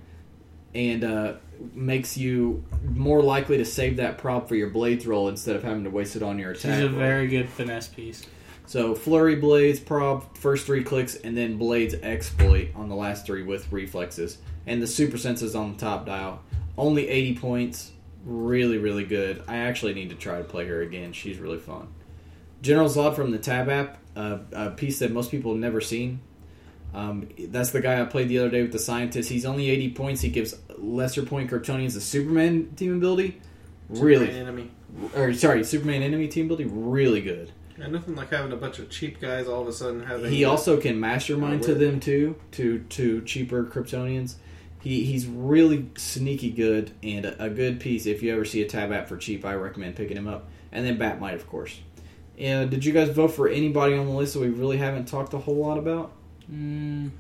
and uh, makes you more likely to save that prob for your blades roll instead of having to waste it on your attack. She's a roll. very good finesse piece. So flurry blades prob first three clicks, and then blades exploit on the last three with reflexes, and the super senses on the top dial. Only 80 points, really really good. I actually need to try to play her again. She's really fun. General Zod from the Tab app, uh, a piece that most people have never seen. Um, that's the guy I played the other day with the scientist. He's only 80 points. He gives lesser point Kryptonians a Superman team ability. Really, My enemy. or sorry, Superman enemy team ability. Really good. And nothing like having a bunch of cheap guys all of a sudden having. He also can mastermind to them too, to to cheaper Kryptonians. He he's really sneaky good and a, a good piece. If you ever see a tab app for cheap, I recommend picking him up. And then Bat-Mite, of course. And did you guys vote for anybody on the list that we really haven't talked a whole lot about? Mm,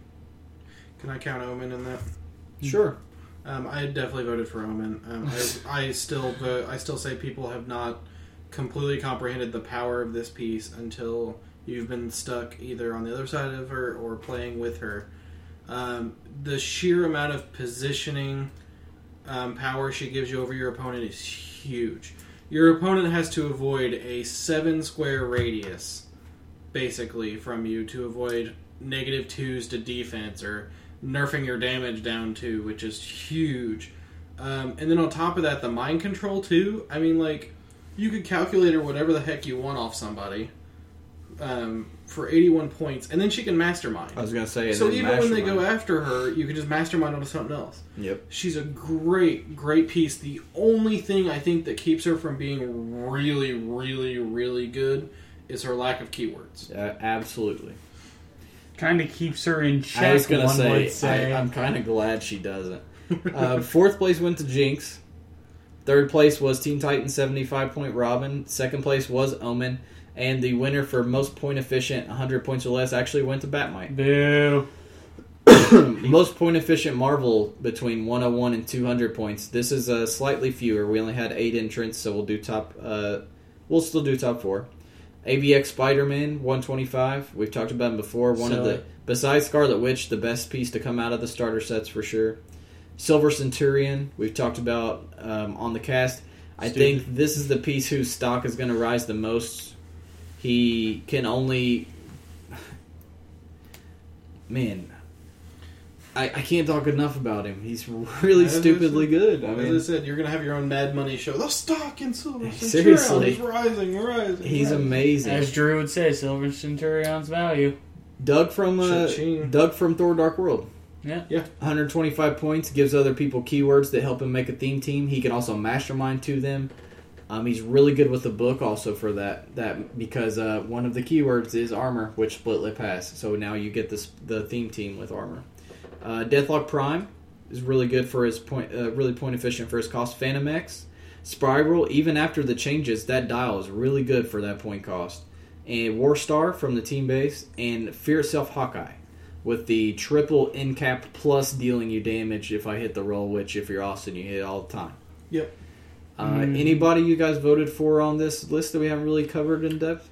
Can I count Omen in that? Sure. Um, I definitely voted for Omen. Um, I, [LAUGHS] I still vote, I still say people have not completely comprehended the power of this piece until you've been stuck either on the other side of her or playing with her. Um, the sheer amount of positioning um, power she gives you over your opponent is huge. Your opponent has to avoid a seven square radius, basically, from you to avoid negative twos to defense or nerfing your damage down to, which is huge. Um, and then on top of that, the mind control too. I mean, like you could calculate her whatever the heck you want off somebody um, for eighty-one points, and then she can mastermind. I was gonna say. so even when they go after her, you can just mastermind onto something else. Yep. She's a great, great piece. The only thing I think that keeps her from being really, really, really good is her lack of keywords. Uh, absolutely. Kind of keeps her in check. I was going to say, say. I, I'm kind of glad she doesn't. [LAUGHS] Uh, fourth place went to Jinx. Third place was Teen Titans 75 point Robin. Second place was Omen. And the winner for most point efficient, 100 points or less, actually went to Bat-Mite. Boo. [COUGHS] most point efficient Marvel between 101 and 200 points. This is uh, slightly fewer. We only had eight entrants, so we'll do top. Uh, we'll still do top four. AVX Spider Man 125. We've talked about him before. One of the besides Scarlet Witch, the best piece to come out of the starter sets for sure. Silver Centurion. We've talked about um, on the cast. I Stupid. think this is the piece whose stock is going to rise the most. He can only. [SIGHS] Man, I, I can't talk enough about him. He's really As stupidly said- good. I As I said, you're gonna have your own Mad Money show. The stock in Silver Seriously. is rising, rising. he's rising. amazing. As Drew would say, Silver Centurion's value. Doug from uh, Doug from Thor: Dark World. Yeah. 125 points gives other people keywords that help him make a theme team. He can also mastermind to them. Um, he's really good with the book also for that that because uh, one of the keywords is armor, which split lip has. So now you get this the theme team with armor. Uh, Deathlok Prime is really good for his point, uh, really point efficient for his cost. Fantomex, Spiral, even after the changes, that dial is really good for that point cost. And Warstar from the team base, and Fear Itself Hawkeye with the triple in cap plus dealing you damage if I hit the roll, which if you're Austin, you hit all the time. Yep. Uh, Mm. Anybody you guys voted for on this list that we haven't really covered in depth?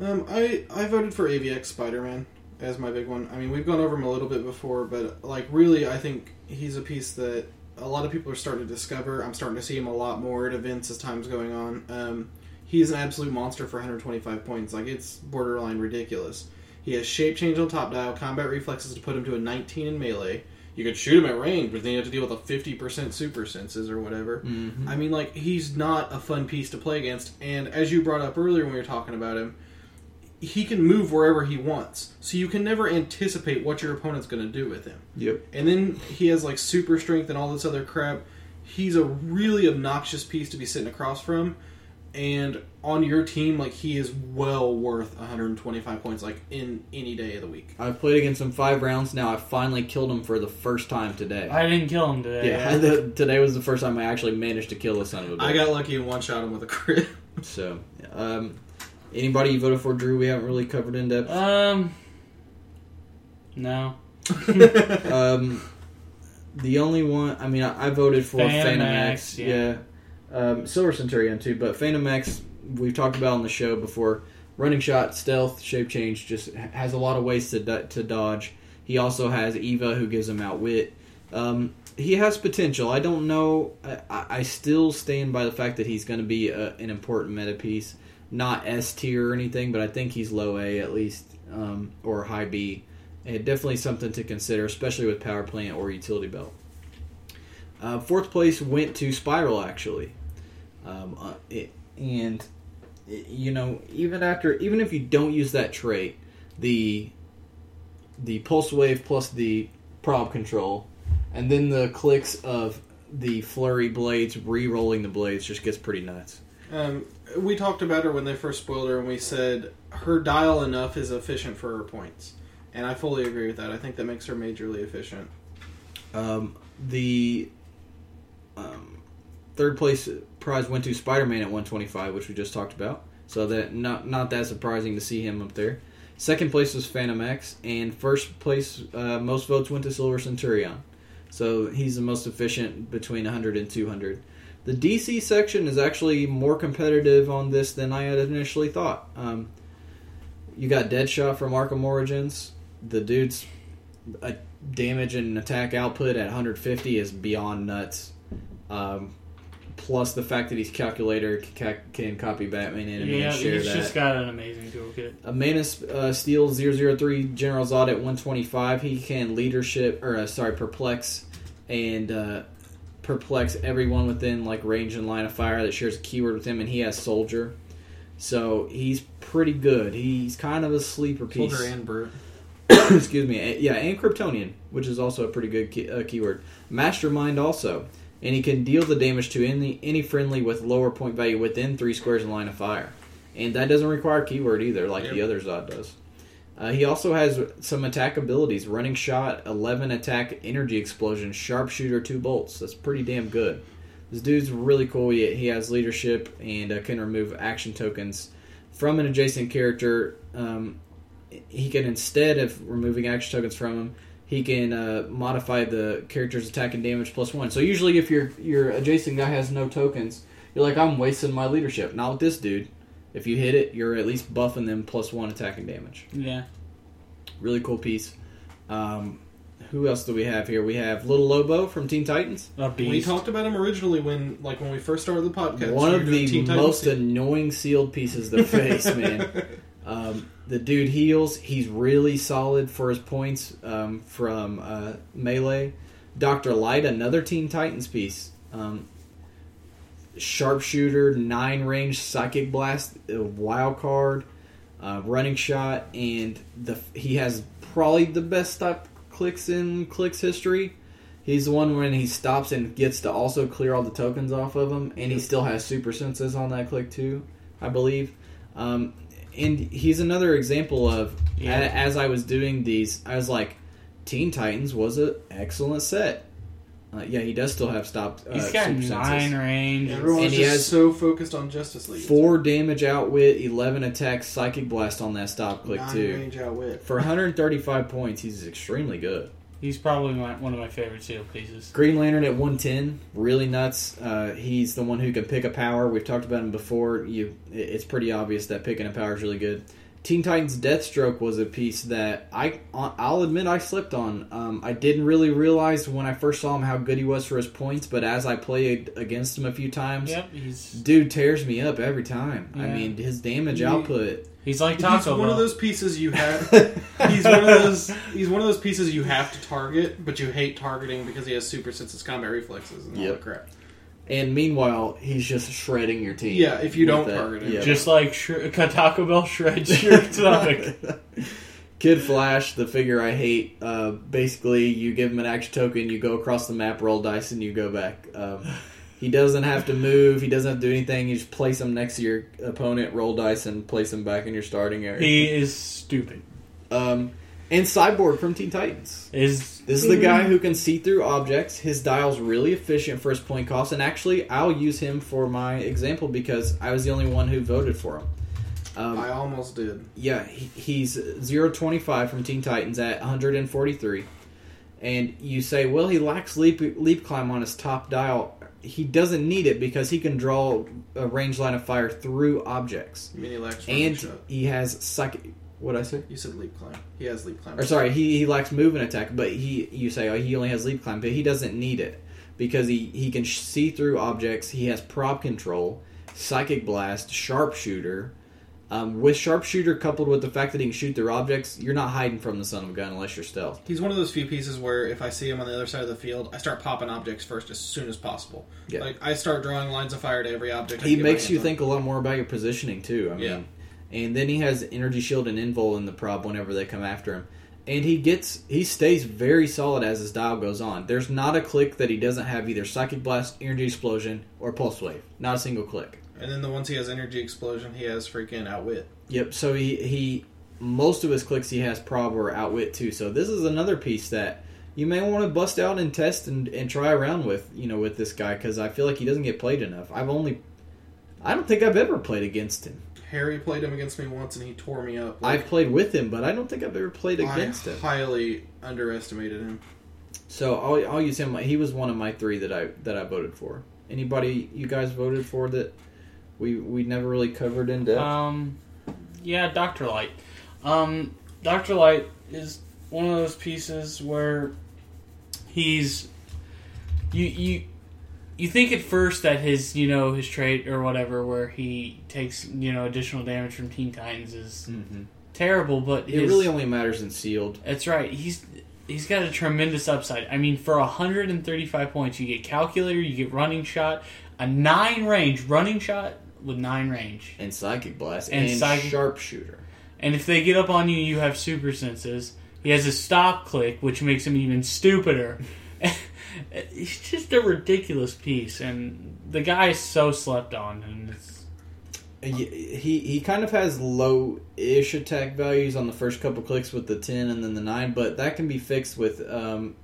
Um, I I voted for AVX Spider Man as my big one. I mean, we've gone over him a little bit before, but like really, I think he's a piece that a lot of people are starting to discover. I'm starting to see him a lot more at events as time's going on. Um, he's an absolute monster for 125 points. Like it's borderline ridiculous. He has shape change on top dial, combat reflexes to put him to a 19 in melee. You could shoot him at range, but then you have to deal with a 50% super senses or whatever. Mm-hmm. I mean, like he's not a fun piece to play against. And as you brought up earlier when we were talking about him, he can move wherever he wants, so you can never anticipate what your opponent's going to do with him. Yep. And then he has like super strength and all this other crap. He's a really obnoxious piece to be sitting across from. And on your team, like he is well worth 125 points, like in any day of the week. I've played against him five rounds now. I finally killed him for the first time today. I didn't kill him today. yeah, [LAUGHS] the- today was the first time I actually managed to kill the son of a bitch. I got lucky and one shot him with a crit. so. Um, anybody you voted for, Drew? We haven't really covered in depth. Um. No. [LAUGHS] Um, the only one, I mean, I, I voted for Phantom Phantom, X, X. yeah. Yeah. Um, Silver Centurion too, but Fantomex we've talked about on the show before. Running shot, stealth, shape change, just has a lot of ways to do- to dodge. He also has Eva, who gives him outwit. Um, he has potential. I don't know. I, I I still stand by the fact that he's going to be a, an important meta piece, not S tier or anything, but I think he's low A at least, um, or high B. And definitely something to consider, especially with power plant or utility belt. Uh, fourth place went to Spiral actually, um, uh, it, and it- you know even after even if you don't use that trait, the the pulse wave plus the prob control, and then the clicks of the flurry blades re-rolling the blades just gets pretty nuts. Um, we talked about her when they first spoiled her, and we said her dial enough is efficient for her points, and I fully agree with that. I think that makes her majorly efficient. Um, the um, third place prize went to Spider-Man at 125, which we just talked about. So that not not that surprising to see him up there. Second place was Fantomex, and first place uh, most votes went to Silver Centurion. So he's the most efficient between 100 and 200. The DC section is actually more competitive on this than I had initially thought. Um, you got Deadshot from Arkham Origins. The dude's uh, damage and attack output at 150 is beyond nuts. Um, plus the fact that he's calculator can, ca- can copy Batman enemy Yeah, and share he's that. just got an amazing toolkit. A Man of uh, Steel 003 General Zod at 125. He can leadership, or uh, sorry, perplex and uh, perplex everyone within like range and line of fire that shares a keyword with him, and he has Soldier. So he's pretty good. He's kind of a sleeper piece. Soldier and Brute. [COUGHS] Excuse me. Yeah, and Kryptonian, which is also a pretty good key, uh, keyword. Mastermind also, and he can deal the damage to any any friendly with lower point value within three squares in line of fire, and that doesn't require keyword either, like the other Zod does. Uh, he also has some attack abilities: running shot, eleven attack, energy explosion, sharpshooter, two bolts. That's pretty damn good. This dude's really cool. He, he has leadership and uh, can remove action tokens from an adjacent character. Um, he can instead of removing action tokens from him, he can uh, modify the character's attack and damage plus one. So usually, if your your adjacent guy has no tokens, you're like, I'm wasting my leadership. Not with this dude. If you hit it, you're at least buffing them plus one attack and damage. Yeah. Really cool piece. Um, who else do we have here? We have Little Lobo from Teen Titans. A beast. We talked about him originally when, like, when we first started the podcast. One of the Teen most season. annoying sealed pieces to [LAUGHS] face, man. Um, the dude heals. He's really solid for his points um, from uh, melee. Doctor Light, another Teen Titans piece. Um, sharpshooter, nine range, psychic blast, wild card, uh, running shot, and the he has probably the best stop clicks in clicks history. He's the one when he stops and gets to also clear all the tokens off of him, and he still has super senses on that click too, I believe. Um, and he's another example of Yeah. as I was doing these, I was like, Teen Titans was an excellent set. Uh, yeah, he does still have stopped. Uh, He's got super nine senses. range. Everyone's And he just has so focused on Justice League. Four damage outwit, eleven attack, psychic blast on that stop click Nine too. range outwit. For 135 points, he's extremely good. He's probably my, one of my favorite seal pieces. Green Lantern at 110, really nuts. Uh, he's the one who can pick a power. We've talked about him before. You, it- it's pretty obvious that picking a power is really good. Teen Titans Deathstroke was a piece that I, I'll admit, I slipped on. Um, I didn't really realize when I first saw him how good he was for his points, but as I played against him a few times, Yep, he's dude tears me up every time. I mean, his damage He- output. he's like Taco. He's one Bell. of those pieces you have. [LAUGHS] he's one of those. He's one of those pieces you have to target, but you hate targeting because he has super senses, combat reflexes, and all Yep. that crap. And meanwhile, he's just shredding your team. Yeah, if you don't target him. Just like Sh- [LAUGHS] Taco Bell shreds your [LAUGHS] stomach. Kid Flash, the figure I hate. Uh, basically, you give him an action token, you go across the map, roll dice, and you go back. Um, he doesn't have to move. He doesn't have to do anything. You just place him next to your opponent, roll dice, and place him back in your starting area. He is stupid. Um, and Cyborg from Teen Titans. Is This is the guy who can see through objects. His dial's really efficient for his point cost, and actually, I'll use him for my example because I was the only one who voted for him. Um, I almost did. yeah, he, he's 025 from Teen Titans at 143. And you say, well, he lacks leap, leap climb on his top dial. He doesn't need it because he can draw a range line of fire through objects. Mini Lex running And shot. he has psychic. What I say? You said leap climb. He has leap climb. Or sorry, he, he lacks movement attack, but he you say oh, he only has leap climb, but he doesn't need it because he, he can sh- see through objects. He has prob control, psychic blast, sharpshooter. Um, with sharpshooter coupled with the fact that he can shoot through objects, you're not hiding from the son of a gun unless you're stealth. He's one of those few pieces where if I see him on the other side of the field, I start popping objects first as soon as possible. Yeah. Like I start drawing lines of fire to every object. He can get my makes you hands on. think a lot more about your positioning too. I mean, Yeah. And then he has energy shield and invul in the prob whenever they come after him, and he gets he stays very solid as his dial goes on. There's not a click that he doesn't have either psychic blast, energy explosion, or pulse wave. Not a single click. And then the ones he has energy explosion, he has freaking outwit. Yep. So he he most of his clicks he has prob or outwit too. So this is another piece that. You may want to bust out and test and, and try around with, you know, with this guy because I feel like he doesn't get played enough. I've only, I don't think I've ever played against him. Harry played him against me once, and he tore me up. Like, I've played with him, but I don't think I've ever played against him. I him. highly underestimated him. So I'll, I'll use him. He was one of my three that I that I voted for. Anybody you guys voted for that we we never really covered in depth? Um, yeah, Doctor Light. Um, Doctor Light is one of those pieces where he's you you you think at first that his you know his trait or whatever where he takes you know additional damage from Teen Titans is mm-hmm. terrible, but It really only matters in sealed. that's right. He's he's got a tremendous upside. I mean, for 135 points, you get calculator, you get running shot, a nine range running shot with nine range. And psychic blast And and, psychic- sharpshooter. And if they get up on you, you have super senses. He has a stop click, which makes him even stupider. [LAUGHS] He's just a ridiculous piece, and the guy is so slept on. And it's, He he, he kind of has low-ish attack values on the first couple clicks with the ten and then the nine, but that can be fixed with um,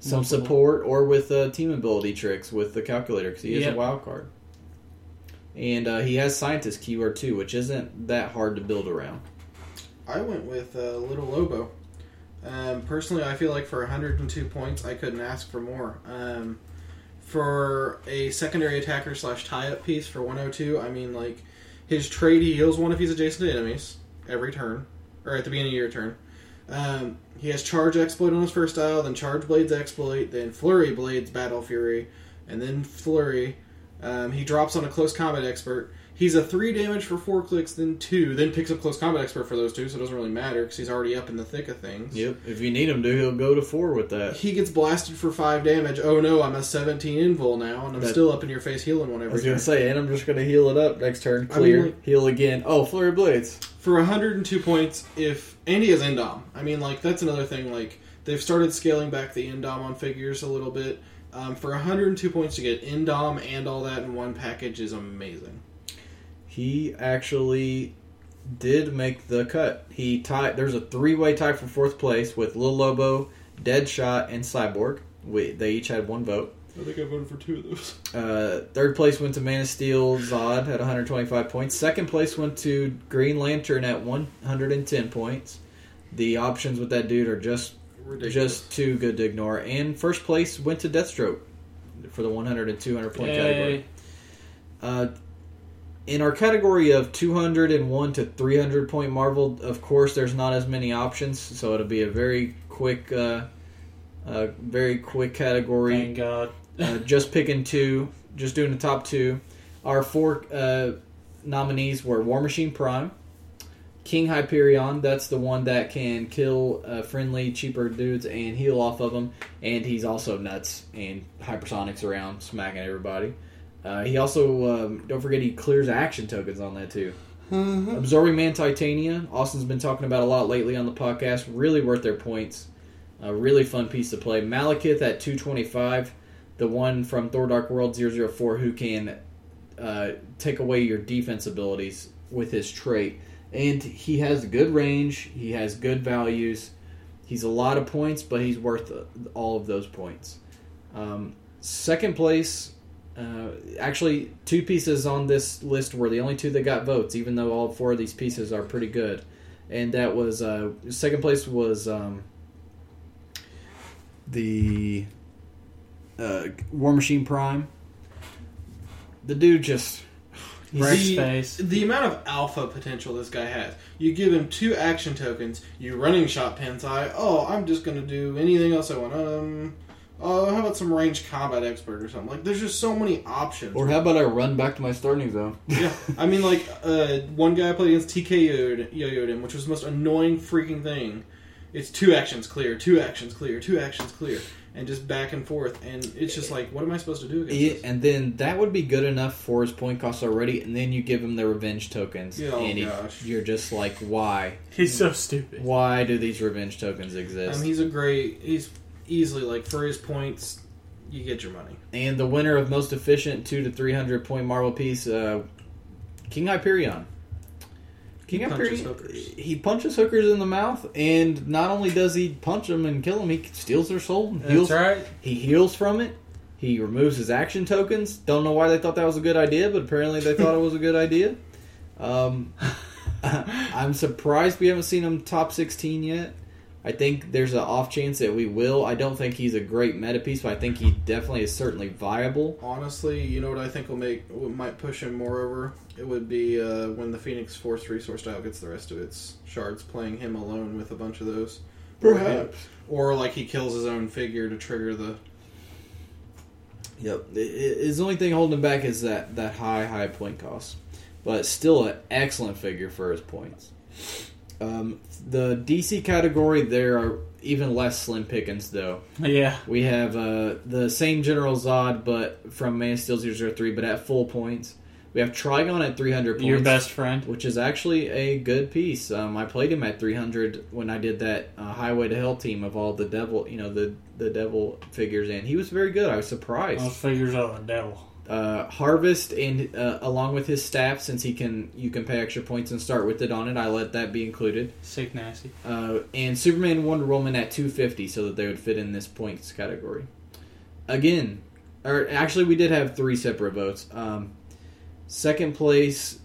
some Multiple. support or with uh, team ability tricks with the calculator because he is Yep. a wild card. And uh, he has scientist keyword too, which isn't that hard to build around. I went with uh, Little Lobo. Um, personally, I feel like for 102 points, I couldn't ask for more. Um, for a secondary attacker slash tie-up piece for 102, I mean, like his trade, he heals one if he's adjacent to enemies every turn, or at the beginning of your turn. Um, he has Charge Exploit on his first style, then Charge Blades Exploit, then Flurry Blades Battle Fury, and then Flurry. Um, he drops on a Close Combat Expert. He's a three damage for four clicks, then two, then picks up Close Combat Expert for those two, so it doesn't really matter because he's already up in the thick of things. Yep. If you need him to, he'll go to four with that. He gets blasted for five damage. Oh no, I'm a 17 invul now, and I'm That- still up in your face healing one I was gonna turn. say, and I'm just gonna heal it up next turn. I Clear, mean- heal again. Oh, flurry blades. For 102 points, if Andy has Indom, I mean, like that's another thing. Like they've started scaling back the Indom on figures a little bit. Um, for 102 points to get Indom and all that in one package is amazing. He actually did make the cut. He tied. There's a three-way tie for fourth place with Lil Lobo, Deadshot, and Cyborg. We, they each had one vote. I think I voted for two of those. Uh, third place went to Man of Steel Zod at 125 points. Second place went to Green Lantern at 110 points. The options with that dude are just Ridiculous. just too good to ignore. And first place went to Deathstroke for the 100 and 200 point category. Uh, in our category of 201 to 300 point Marvel, of course, there's not as many options, so it'll be a very quick, uh, uh, very quick category. Thank God. Uh, [LAUGHS] just picking two, just doing the top two. Our four uh, nominees were War Machine Prime, King Hyperion. That's the one that can kill uh, friendly, cheaper dudes and heal off of them. And he's also nuts and hypersonics around, smacking everybody. Uh, he also, um, don't forget, he clears action tokens on that too. Absorbing Man Titania. Austin's been talking about a lot lately on the podcast. Really worth their points. A really fun piece to play. Malekith at 225. The one from Thor Dark World 004 who can uh, take away your defense abilities with his trait. And he has good range. He has good values. He's a lot of points, but he's worth all of those points. Um, second place, uh, actually, two pieces on this list were the only two that got votes, even though all four of these pieces are pretty good. And that was uh, second place was um, the uh, War Machine Prime. The dude just [SIGHS] the, space. the amount of alpha potential this guy has. You give him two action tokens. You running shot Pensai. Oh, I'm just gonna do anything else I want. Um, oh, how about some ranged combat expert or something? Like, there's just so many options. Or how about I run back to my starting zone? [LAUGHS] yeah, I mean, like uh, one guy I played against TK yo-yoed him, which was the most annoying freaking thing. It's two actions clear, two actions clear, two actions clear, and just back and forth. And it's just like, what am I supposed to do against Yeah, this? and then that would be good enough for his point cost already, and then you give him the revenge tokens, Yeah, oh and he- gosh. you're just like, why? He's so stupid. Why do these revenge tokens exist? Um, he's a great. He's easily like for his points, you get your money. and the winner of most efficient two to three hundred point Marvel piece, uh, King Hyperion. King He punches Hyperion, hookers. he punches hookers in the mouth, and not only does he punch them and kill them, he steals their soul. And heals, That's right. He heals from it. He removes his action tokens. Don't know why they thought that was a good idea, but apparently they thought it was a good idea. Um, [LAUGHS] [LAUGHS] I'm surprised we haven't seen him top 16 yet. I think there's an off chance that we will. I don't think he's a great meta piece, but I think he definitely is certainly viable. Honestly, you know what I think will make what might push him more over? It would be uh, when the Phoenix Force resource style gets the rest of its shards, playing him alone with a bunch of those. Perhaps. Or like he kills his own figure to trigger the. Yep. I- I- His only thing holding him back is that, that high, high point cost. But still an excellent figure for his points. Um, the DC category, there are even less slim pickings, though. Yeah. We have uh, the same General Zod, but from Man of Steel 003, but at full points. We have Trigon at 300 points. Your best friend. Which is actually a good piece. Um, I played him at 300 when I did that uh, Highway to Hell team of all the devil, you know, the the devil figures, and he was very good. I was surprised. Those figures are the devil. Uh, Harvest and uh, along with his staff, since he can, you can pay extra points and start with it on it. I let that be included. Sick nasty. Uh, and Superman Wonder Woman at 250, so that they would fit in this points category. Again, or actually, we did have three separate votes. Um, second place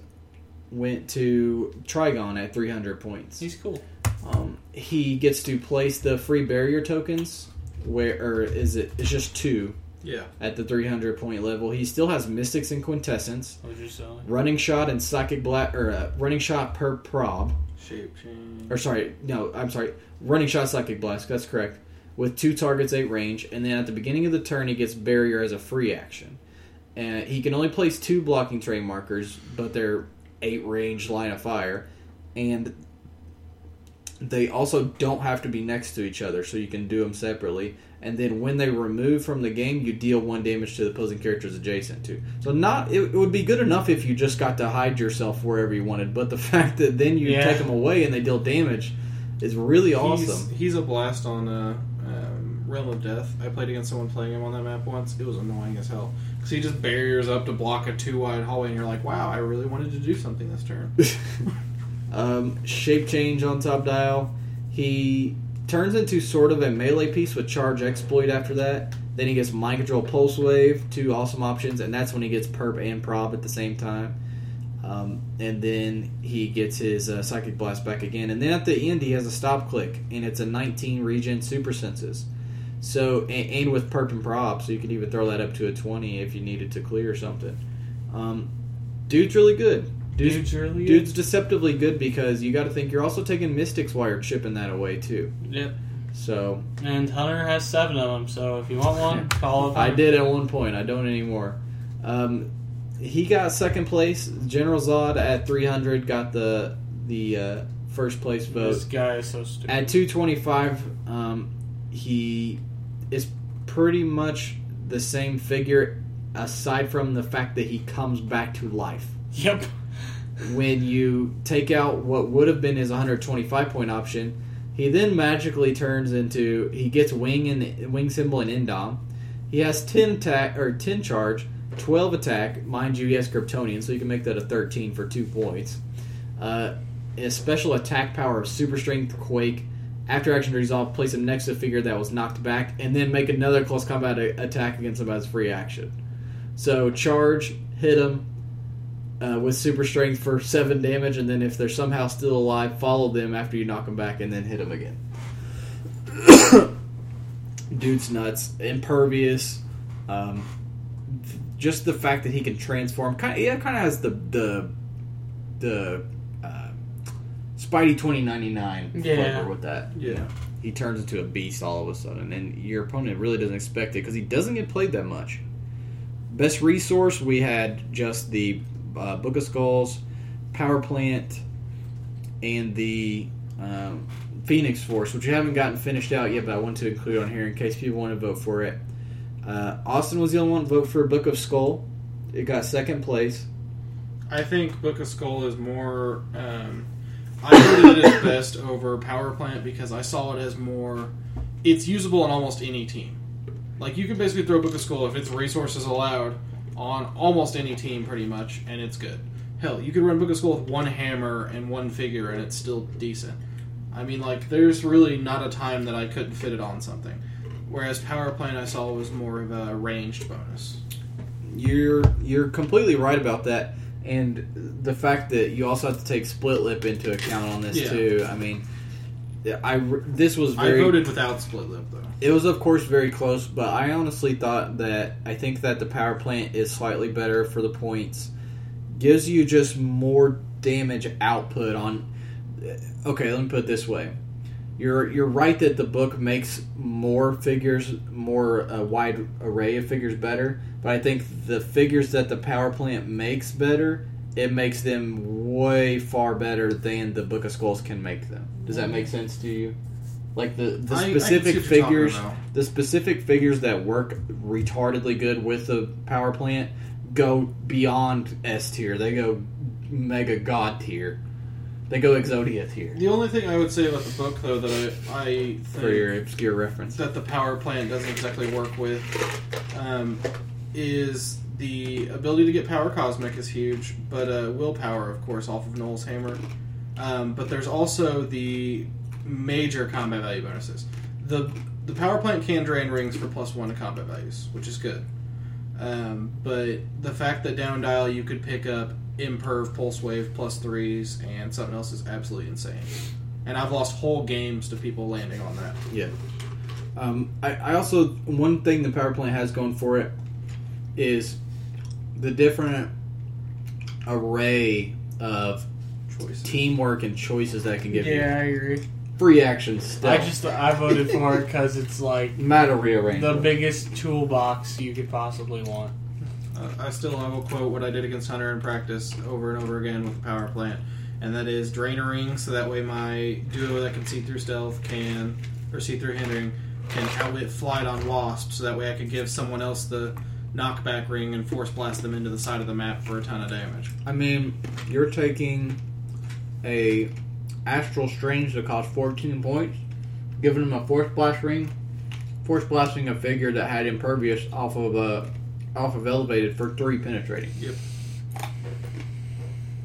went to Trigon at 300 points. He's cool. Um, he gets to place the free barrier tokens, where or is it? It's just two Yeah. at the 300 point level. He still has Mystics and Quintessence, What was you selling? Running Shot and Psychic Black, or uh, Running Shot per prob. Shape change. Or sorry, no, I'm sorry. Running Shot Psychic Blast. That's correct. With two targets, eight range, and then at the beginning of the turn, he gets Barrier as a free action. And he can only place two blocking terrain markers, but they're eight range line of fire, and they also don't have to be next to each other, so you can do them separately. And then when they remove from the game, you deal one damage to the opposing characters adjacent to. So not it, it would be good enough if you just got to hide yourself wherever you wanted, but the [LAUGHS] fact that then you Yeah. take them away and they deal damage is really awesome. He's, he's a blast on uh, um, Realm of Death. I played against someone playing him on that map once. It was annoying as hell because he just barriers up to block a two wide hallway, and you're like, "Wow, I really wanted to do something this turn." [LAUGHS] um, shape change on top dial. He turns into sort of a melee piece with charge exploit after that. Then he gets mind control pulse wave, two awesome options, and that's when he gets perp and prob at the same time. Um, and then he gets his uh, psychic blast back again. And then at the end, he has a stop click, and it's a 19 regen super senses. So and, and with perp and prob, so you can even throw that up to a 20 if you needed to clear something. Um, dude's really good. Dude's. Dude's deceptively good because you got to think you're also taking Mystics while you're chipping that away too. Yep. So And Hunter has seven of them, so if you want one, [LAUGHS] call. I did at one point. I don't anymore. Um, he got second place. General Zod at 300 got the the uh, first place vote. This guy is so stupid. At 225, um, he is pretty much the same figure, aside from the fact that he comes back to life. yep. When you take out what would have been his 125 point option, he then magically turns into he gets wing and wing symbol and indom. He has 10 attack or 10 charge, 12 attack. Mind you, he has Kryptonian, so you can make that a 13 for two points. Uh, a special attack power of super strength quake. After action to resolve, place him next to a figure that was knocked back, and then make another close combat a- attack against him as free action. So charge, hit him, uh, with super strength for seven damage, and then if they're somehow still alive, follow them after you knock them back, and then hit them again. [COUGHS] Dude's nuts, impervious. Um, th- just the fact that he can transform, kind of, yeah, kind of has the the the uh, Spidey twenty ninety nine Yeah. flavor with that. you Yeah. know. he turns into a beast all of a sudden, and your opponent really doesn't expect it because he doesn't get played that much. Best resource we had just the uh, Book of Skulls, Power Plant, and the um, Phoenix Force, which we haven't gotten finished out yet, but I want to include on here in case people want to vote for it. Uh, Austin was the only one to vote for Book of Skull. It got second place. I think Book of Skull is more. Um, I voted it best over Power Plant because I saw it as more. It's usable on almost any team. Like you can basically throw Book of Skull if its resources allowed on almost any team, pretty much, and it's good. Hell, you could run Book of Skull with one hammer and one figure, and it's still decent. I mean, like, there's really not a time that I couldn't fit it on something. Whereas Power Plant I saw was more of a ranged bonus. You're you're completely right about that, and the fact that you also have to take split lip into account on this Yeah. too. I mean, I this was I voted without split lip though. It was, of course, very close, but I honestly thought that I think that the power plant is slightly better for the points. Gives you just more damage output on. Okay, let me put it this way: you're you're right that the book makes more figures, more a wide array of figures better. But I think the figures that the power plant makes better, it makes them way far better than the Book of Skulls can make them. Does that make sense to you? Like the the I- I specific what figures, the specific figures that work retardedly good with the power plant go beyond S tier. They go mega god tier. They go Exodia tier. The only thing I would say about the book, though, that I, I For your obscure reference. that the power plant doesn't exactly work with, um, is the ability to get power cosmic is huge, but uh, willpower, of course, off of Noel's hammer. Um, but there's also the major combat value bonuses. The the power plant can drain rings for plus one to combat values, which is good. Um, but the fact that down dial you could pick up imperv, pulse wave, plus threes, and something else is absolutely insane. And I've lost whole games to people landing on that. Yeah. Um, I, I also one thing the power plant has going for it is the different array of Choice. teamwork and choices that can give you. Yeah, I agree. Free action still. I just I voted for it because it's like [LAUGHS] matter rearrange. the biggest toolbox you could possibly want. Uh, I still I will quote what I did against Hunter in practice over and over again with the power plant, and that is drain a ring so that way my duo that can see through stealth can or see through hindering can outwit flight on wasp so that way I can give someone else the knockback ring and force blast them into the side of the map for a ton of damage. I mean, you're taking a astral strange that costs 14 points, giving him a force blast ring, force blasting a figure that had impervious off of a off of elevated for three penetrating. Yep.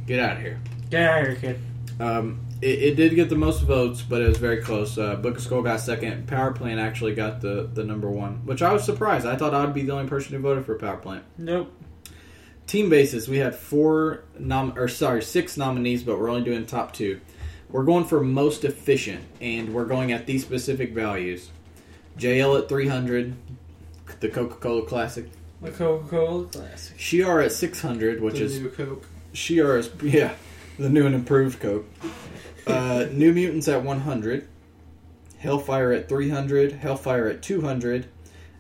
Get out of here. Get out of here, kid. Um, it, it did get the most votes, but it was very close. Uh, Book of Skull got second. Power Plant actually got the, the number one, which I was surprised. I thought I'd be the only person who voted for Power Plant. Nope. Team basis, we had four nom or sorry, six nominees, but we're only doing top two. We're going for most efficient, and we're going at these specific values. JL at 300, the Coca Cola Classic. The Coca Cola Classic. Shi'ar at 600, which the is new Coke. Shi'ar is yeah, the new and improved Coke. Uh, new Mutants at 100, Hellfire at 300, Hellfire at 200,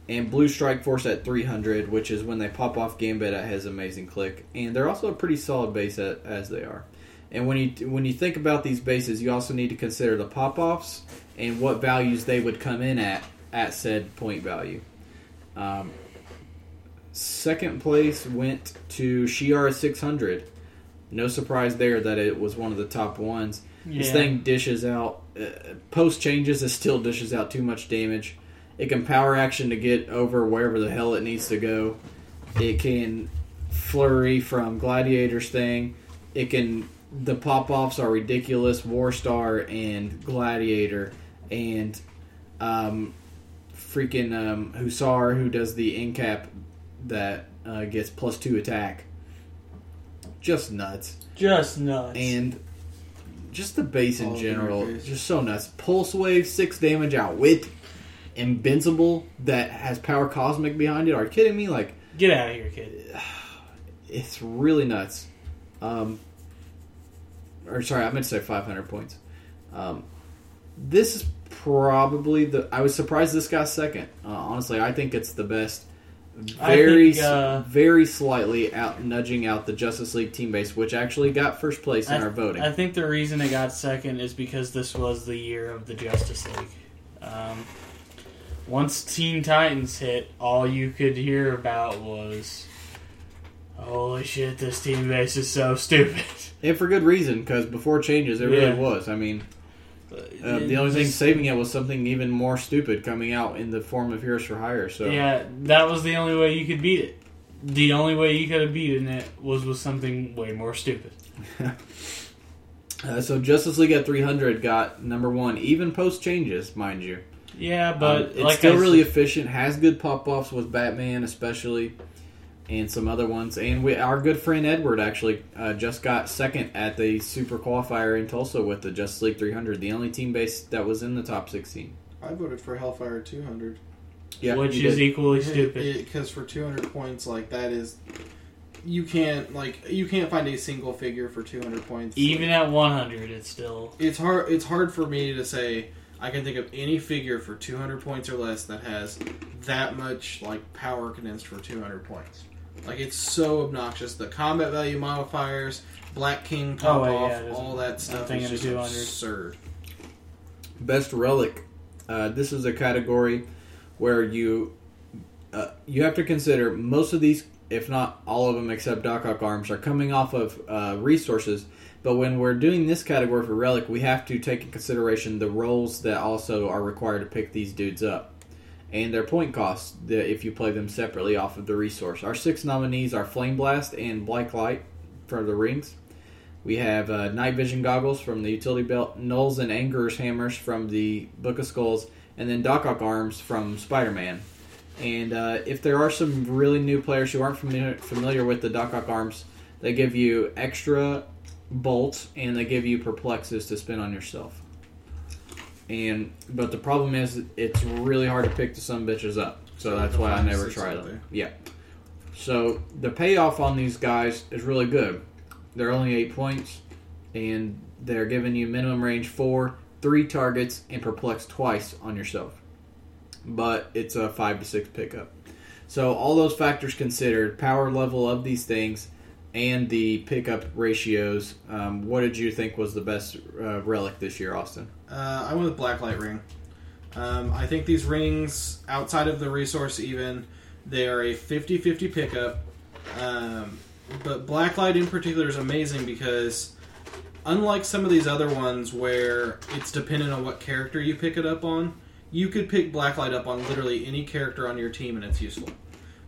and Blue Strike Force at 300, which is when they pop off Gambit at his amazing click. And they're also a pretty solid base at, as they are. And when you when you think about these bases, you also need to consider the pop offs and what values they would come in at at said point value. Um, second place went to Shiara 600. No surprise there that it was one of the top ones. This thing dishes out uh, post changes. It still dishes out too much damage. It can power action to get over wherever the hell it needs to go. It can flurry from Gladiator's thing. It can. The pop offs are ridiculous. Warstar and Gladiator and um, freaking um, Hussar who does the incap that uh, gets plus two attack. Just nuts Just nuts. and just the base in All general, over just so nuts. Pulse wave, six damage, outwit, invincible that has power cosmic behind it. Are you kidding me? Like Get out of here, kid. [SIGHS] it's really nuts. Um, or sorry, I meant to say 500 points. Um, this is probably the. I was surprised this got second. Uh, honestly, I think it's the best. Very, think, uh, very slightly out nudging out the Justice League team base, which actually got first place in I, our voting. I think the reason it got second is because this was the year of the Justice League. Um, once Teen Titans hit, all you could hear about was, "Holy shit, this team base is so stupid." [LAUGHS] And for good reason, because before changes, it Yeah. really was. I mean, uh, the only thing saving it was something even more stupid coming out in the form of Heroes for Hire. So Yeah, that was the only way you could beat it. The only way you could have beaten it was with something way more stupid. [LAUGHS] Uh, so Justice League at 300 got number one, even post changes, mind you. Yeah, but Um, it's like still I really said- efficient. Has good pop offs with Batman, especially, and some other ones. And we, our good friend Edward actually uh, just got second at the Super Qualifier in Tulsa with the Just League 300, the only team base that was in the top 16. I voted for Hellfire 200. Yeah, which is did. equally stupid. Because for 200 points, like that is, you can't like you can't find a single figure for 200 points. Even at 100, it's still it's hard. It's hard for me to say I can think of any figure for 200 points or less that has that much like power condensed for 200 points. Like it's so obnoxious. The combat value modifiers, Black King pop Oh, yeah, off, it doesn't- all that stuff is just absurd. Best relic. Uh, this is a category where you uh, you have to consider most of these, if not all of them, except Doc Ock arms, are coming off of uh, resources. But when we're doing this category for relic, we have to take in consideration the rolls that also are required to pick these dudes up. And their point costs if you play them separately off of the resource. Our six nominees are Flame Blast and Black Light for the rings. We have uh, Night Vision Goggles from the Utility Belt, Nulls and Anger's Hammers from the Book of Skulls, and then Doc Ock Arms from Spider Man. And uh, if there are some really new players who aren't familiar, familiar with the Doc Ock Arms, they give you extra bolts and they give you perplexes to spin on yourself. And but the problem is it's really hard to pick the some bitches up. So that's why I never try them. Yeah. So the payoff on these guys is really good. They're only eight points, and they're giving you minimum range four, three targets, and perplex twice on yourself. But it's a five to six pickup. So all those factors considered, power level of these things, and the pickup ratios. Um, what did you think was the best uh, relic this year, Austin? Uh, I went with Blacklight Ring. Um, I think these rings, outside of the resource, even they are a 50-50 pickup. Um, but Blacklight in particular is amazing because, unlike some of these other ones where it's dependent on what character you pick it up on, you could pick Blacklight up on literally any character on your team and it's useful.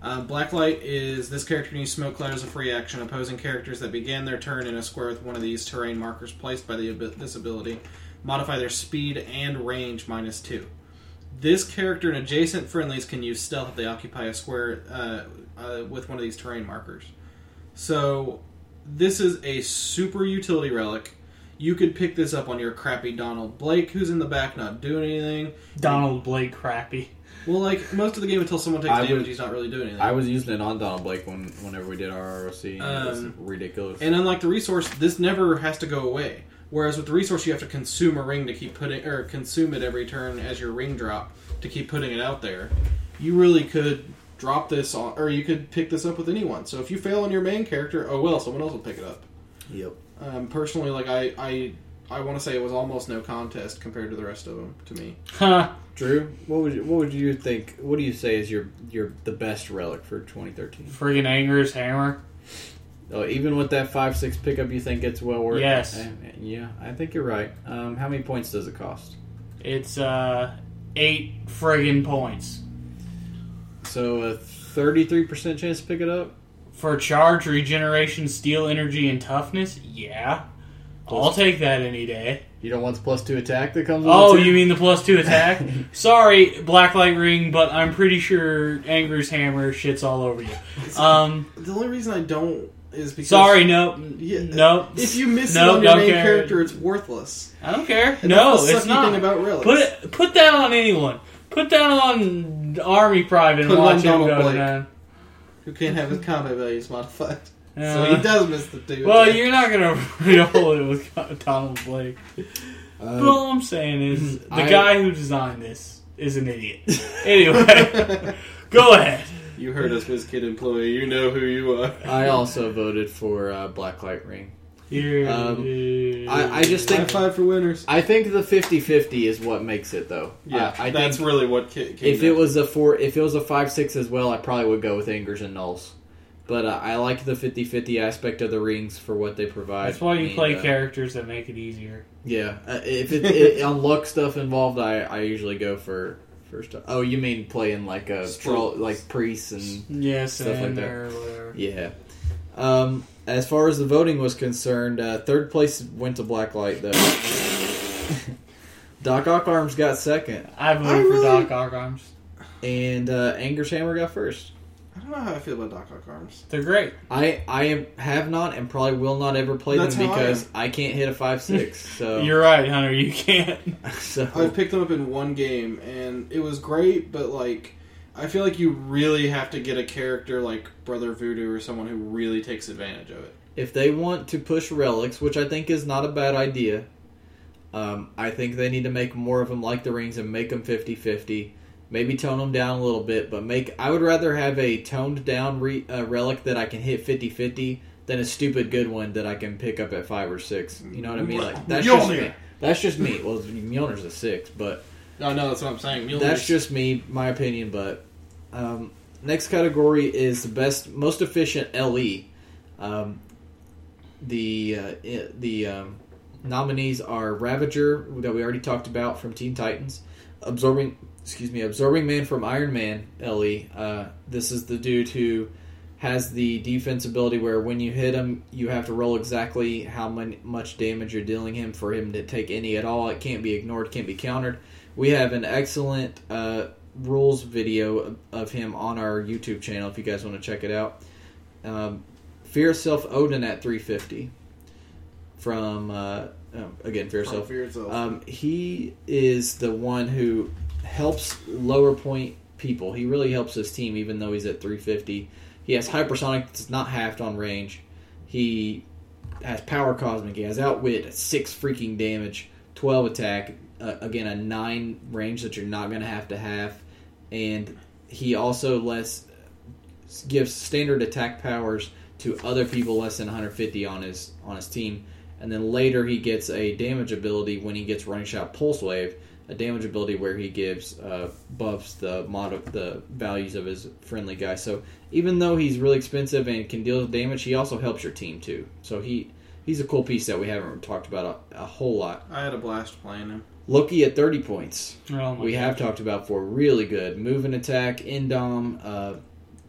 Um, Blacklight is this character use Smoke Cloud as a free action. Opposing characters that begin their turn in a square with one of these terrain markers placed by the, this ability modify their speed and range minus two. This character and adjacent friendlies can use stealth if they occupy a square uh, uh, with one of these terrain markers. So, this is a super utility relic. You could pick this up on your crappy Donald Blake, who's in the back not doing anything. Donald Blake crappy. Well, like most of the game, until someone takes I damage, he's not really doing anything. I was using it on Donald Blake when whenever we did our ROC. And it was Um, ridiculous. And unlike the resource, this never has to go away. Whereas with the resource, you have to consume a ring to keep putting, or consume it every turn as your ring drop to keep putting it out there. You really could drop this on, or you could pick this up with anyone. So if you fail on your main character, oh well, someone else will pick it up. yep. Um, personally, like I, I, I want to say it was almost no contest compared to the rest of them to me. Huh. Drew, what would you, what would you think? What do you say is your your the best relic for 2013? Friggin' Anger's Hammer. Oh, even with that five six pickup, you think it's well worth? Yes. it? Eh, Yeah, I think you're right. Um, how many points does it cost? It's uh eight friggin' points. So a 33 percent chance to pick it up. For charge, regeneration, steal energy, and toughness, yeah. I'll take that any day. You don't want the plus two attack that comes. with Oh, you mean the plus two attack? [LAUGHS] Sorry, Blacklight Ring, but I'm pretty sure Anger's Hammer shits all over you. [LAUGHS] Um, The only reason I don't is because sorry, no, Yeah, no. If you miss No, it on your don't main care. character, it's worthless. I don't care. And no, that's the it's sucky not. Thing about relics. Put it, put that on anyone. Put that on Army Private and Put it on watch him Donald go Blake. down. who can't have his combat values modified. So Uh, he does miss the two. well, you're not gonna [LAUGHS] roll it with Donald Blake. Uh, But all I'm saying is the I- guy who designed this is an idiot. Anyway, [LAUGHS] go ahead. You heard us, WizKid Employee. You know who you are. I also voted for uh, Blacklight Ring. Here, Um, I- I just High think- five for winners. I think the 50-50 is what makes it though. Yeah, I, I that's think really what ca- came if it was a four, if it was a five six as well, I probably would go with Angers and Nulls. But uh, I like the 50-50 aspect of the rings for what they provide. That's why you And, play uh, characters that make it easier. Yeah, uh, if it, it [LAUGHS] on luck stuff involved, I, I usually go for first. stuff. Oh, you mean playing like a troll, Strolls. like priests and Yes, Stuff like that. yeah. Um, as far as the voting was concerned, uh, third place went to Blacklight though. [LAUGHS] Doc Ock Arms got second, I voted I for Doc Ock Arms. and uh, Anger's Hammer got first. I don't know how I feel about Doc Ock Arms. They're great. I I am, have not and probably will not ever play That's them how I because. I, can't hit a five [LAUGHS] six. So You're right, Hunter. You can't. [LAUGHS] so I've picked them up in one game, and it was great, but like, I feel like you really have to get a character like Brother Voodoo or someone who really takes advantage of it. if they want to push relics, which I think is not a bad idea, um, I think they need to make more of them like the rings and make them 50-50. Maybe tone them down a little bit, but make. I would rather have a toned down re, uh, relic that I can hit 50-50 than a stupid good one that I can pick up at five or six. You know what I mean? Like that's just me. That's just me. Well, Mjolnir's a six, but No, no, that's what I'm saying. Mjolnir's- that's just me, my opinion. But um, next category is the best, most efficient LE. Um, the uh, the um, nominees are Ravager that we already talked about from Teen Titans, absorbing excuse me absorbing man from Iron Man Le. Uh, this is the dude who has the defense ability where when you hit him, you have to roll exactly how much damage you're dealing him for him to take any at all. It can't be ignored, can't be countered. We have an excellent uh, rules video of, him on our YouTube channel if you guys want to check it out. Um, Fear Itself Odin at 350 from uh, oh, again Fear Itself. Fear. Um, he is the one who helps lower point people. He really helps his team, even though he's at 350. He has hypersonic that's not halved on range. He has power cosmic. He has outwit, six freaking damage, 12 attack. Uh, again, a nine range that you're not going to have to have, and he also less gives standard attack powers to other people less than 150 on his on his team. And then later he gets a damage ability when he gets running shot pulse wave, a damage ability where he gives uh, buffs the mod of the values of his friendly guy. So even though he's really expensive and can deal damage, he also helps your team too. So he he's a cool piece that we haven't talked about a, a whole lot. I had a blast playing him. Loki at 30 points Oh my we have talked about for really good move and attack indom uh,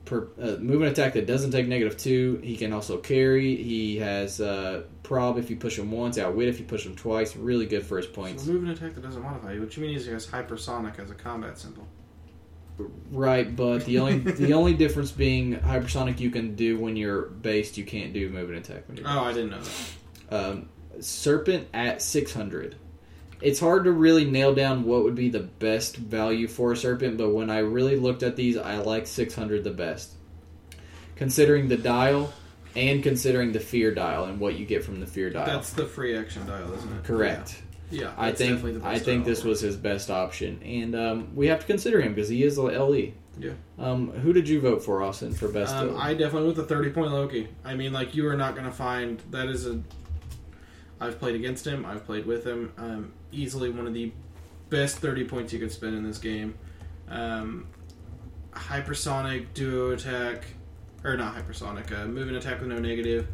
per, uh, move and attack that doesn't take negative two he can also carry he has uh, prob if you push him once outwit if you push him twice really good for his So points move and attack that doesn't modify you. What you mean is he has hypersonic as a combat symbol. right but the only [LAUGHS] the only difference being hypersonic you can do when you're based you can't do move and attack when you're Oh, I didn't know that. um, serpent at 600 it's hard to really nail down what would be the best value for a serpent but when i really looked at these i like 600 the best considering the dial and considering the fear dial and what you get from the fear dial That's the free action dial, isn't it? correct Yeah, yeah i think definitely the best i think dial. this was his best option and um, we have to consider him because he is a le Yeah. um, who did you vote for austin for best Um, I definitely went with the thirty point Loki. I mean, like you are not going to find that is a. I've played against him. I've played with him. Um, easily one of the best thirty points you could spend in this game. Um, hypersonic duo attack, or not hypersonic. Uh, moving attack with no negative.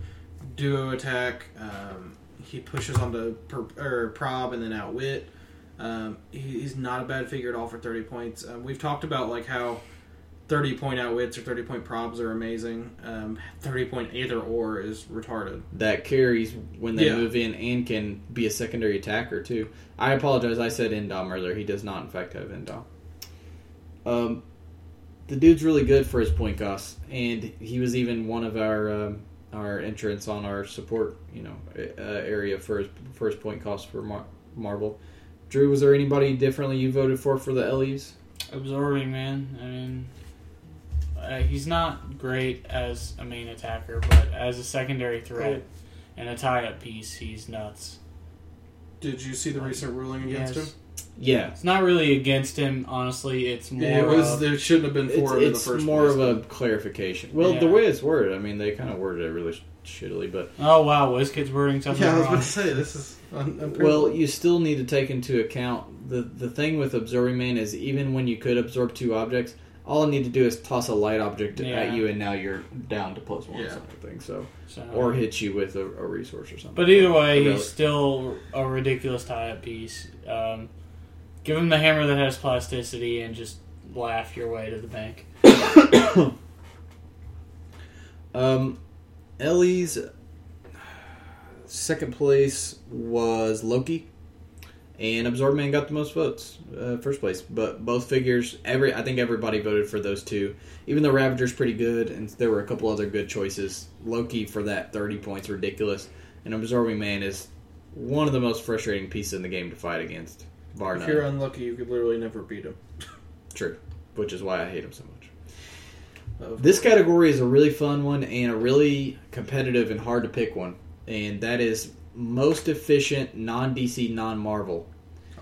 Duo attack. Um, he pushes onto per, or prob and then outwit. Um, he, he's not a bad figure at all for thirty points. Um, we've talked about like how 30 point outwits or 30 point probs are amazing. Um, 30 point either or is retarded. that carries when they Yeah. move in and can be a secondary attacker too. I apologize. I said Indom earlier. He does not, in fact, have Indom. Um, the dude's really good for his point costs, and he was even one of our um, our entrants on our support, you know, uh, area for his for his point costs for Mar- Marvel. Drew, was there anybody differently you voted for for the LEs? absorbing man. I mean, uh, he's not great as a main attacker, but as a secondary threat and a tie-up piece, he's nuts. Did you see the recent ruling against Yes. him? Yeah, It's not really against him, honestly. It's more. it was. of- There shouldn't have been it's, four in the first more place. of a clarification. Well, the Yeah. way it's worded, I mean, they kind of worded it really shittily, but oh wow, WizKid's wording something Yeah, I was wrong. about to say this is. Un- Well, you still need to take into account the the thing with absorbing man is even when you could absorb two objects, all I need to do is toss a light object Yeah. at you, and now you're down to plus one or something. So, So- or hit you with a, a resource or something. But either way, Really. he's still a ridiculous tie-up piece. Um, give him the hammer that has plasticity and just laugh your way to the bank. [COUGHS] Um, LE's second place was Loki, and Absorb Man got the most votes, uh, first place. But both figures, every I think everybody voted for those two. Even though Ravager's pretty good, and there were a couple other good choices. Loki for that thirty points, ridiculous, and Absorbing Man is one of the most frustrating pieces in the game to fight against. Bar if you're unlucky, you could literally never beat him. [LAUGHS] True, which is why I hate him so much. Of- This category is a really fun one and a really competitive and hard to pick one, and that is most efficient non DC non Marvel.